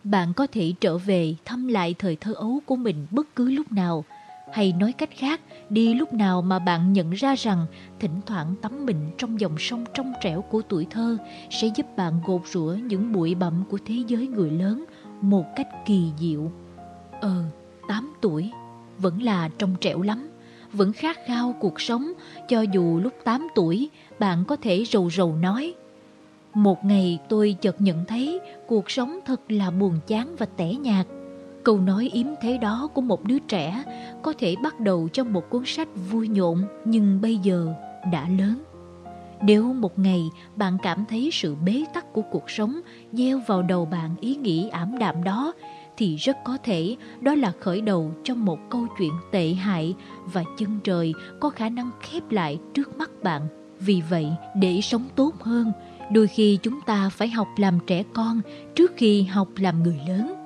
Bạn có thể trở về thăm lại thời thơ ấu của mình bất cứ lúc nào, hay nói cách khác, đi lúc nào mà bạn nhận ra rằng thỉnh thoảng tắm mình trong dòng sông trong trẻo của tuổi thơ sẽ giúp bạn gột rửa những bụi bặm của thế giới người lớn một cách kỳ diệu. Ờ, 8 tuổi, vẫn là trong trẻo lắm vẫn khát khao cuộc sống cho dù lúc 8 tuổi bạn có thể rầu rầu nói. Một ngày tôi chợt nhận thấy cuộc sống thật là buồn chán và tẻ nhạt. Câu nói yếm thế đó của một đứa trẻ có thể bắt đầu trong một cuốn sách vui nhộn nhưng bây giờ đã lớn. Nếu một ngày bạn cảm thấy sự bế tắc của cuộc sống gieo vào đầu bạn ý nghĩ ảm đạm đó thì rất có thể đó là khởi đầu cho một câu chuyện tệ hại và chân trời có khả năng khép lại trước mắt bạn. Vì vậy, để sống tốt hơn, đôi khi chúng ta phải học làm trẻ con trước khi học làm người lớn.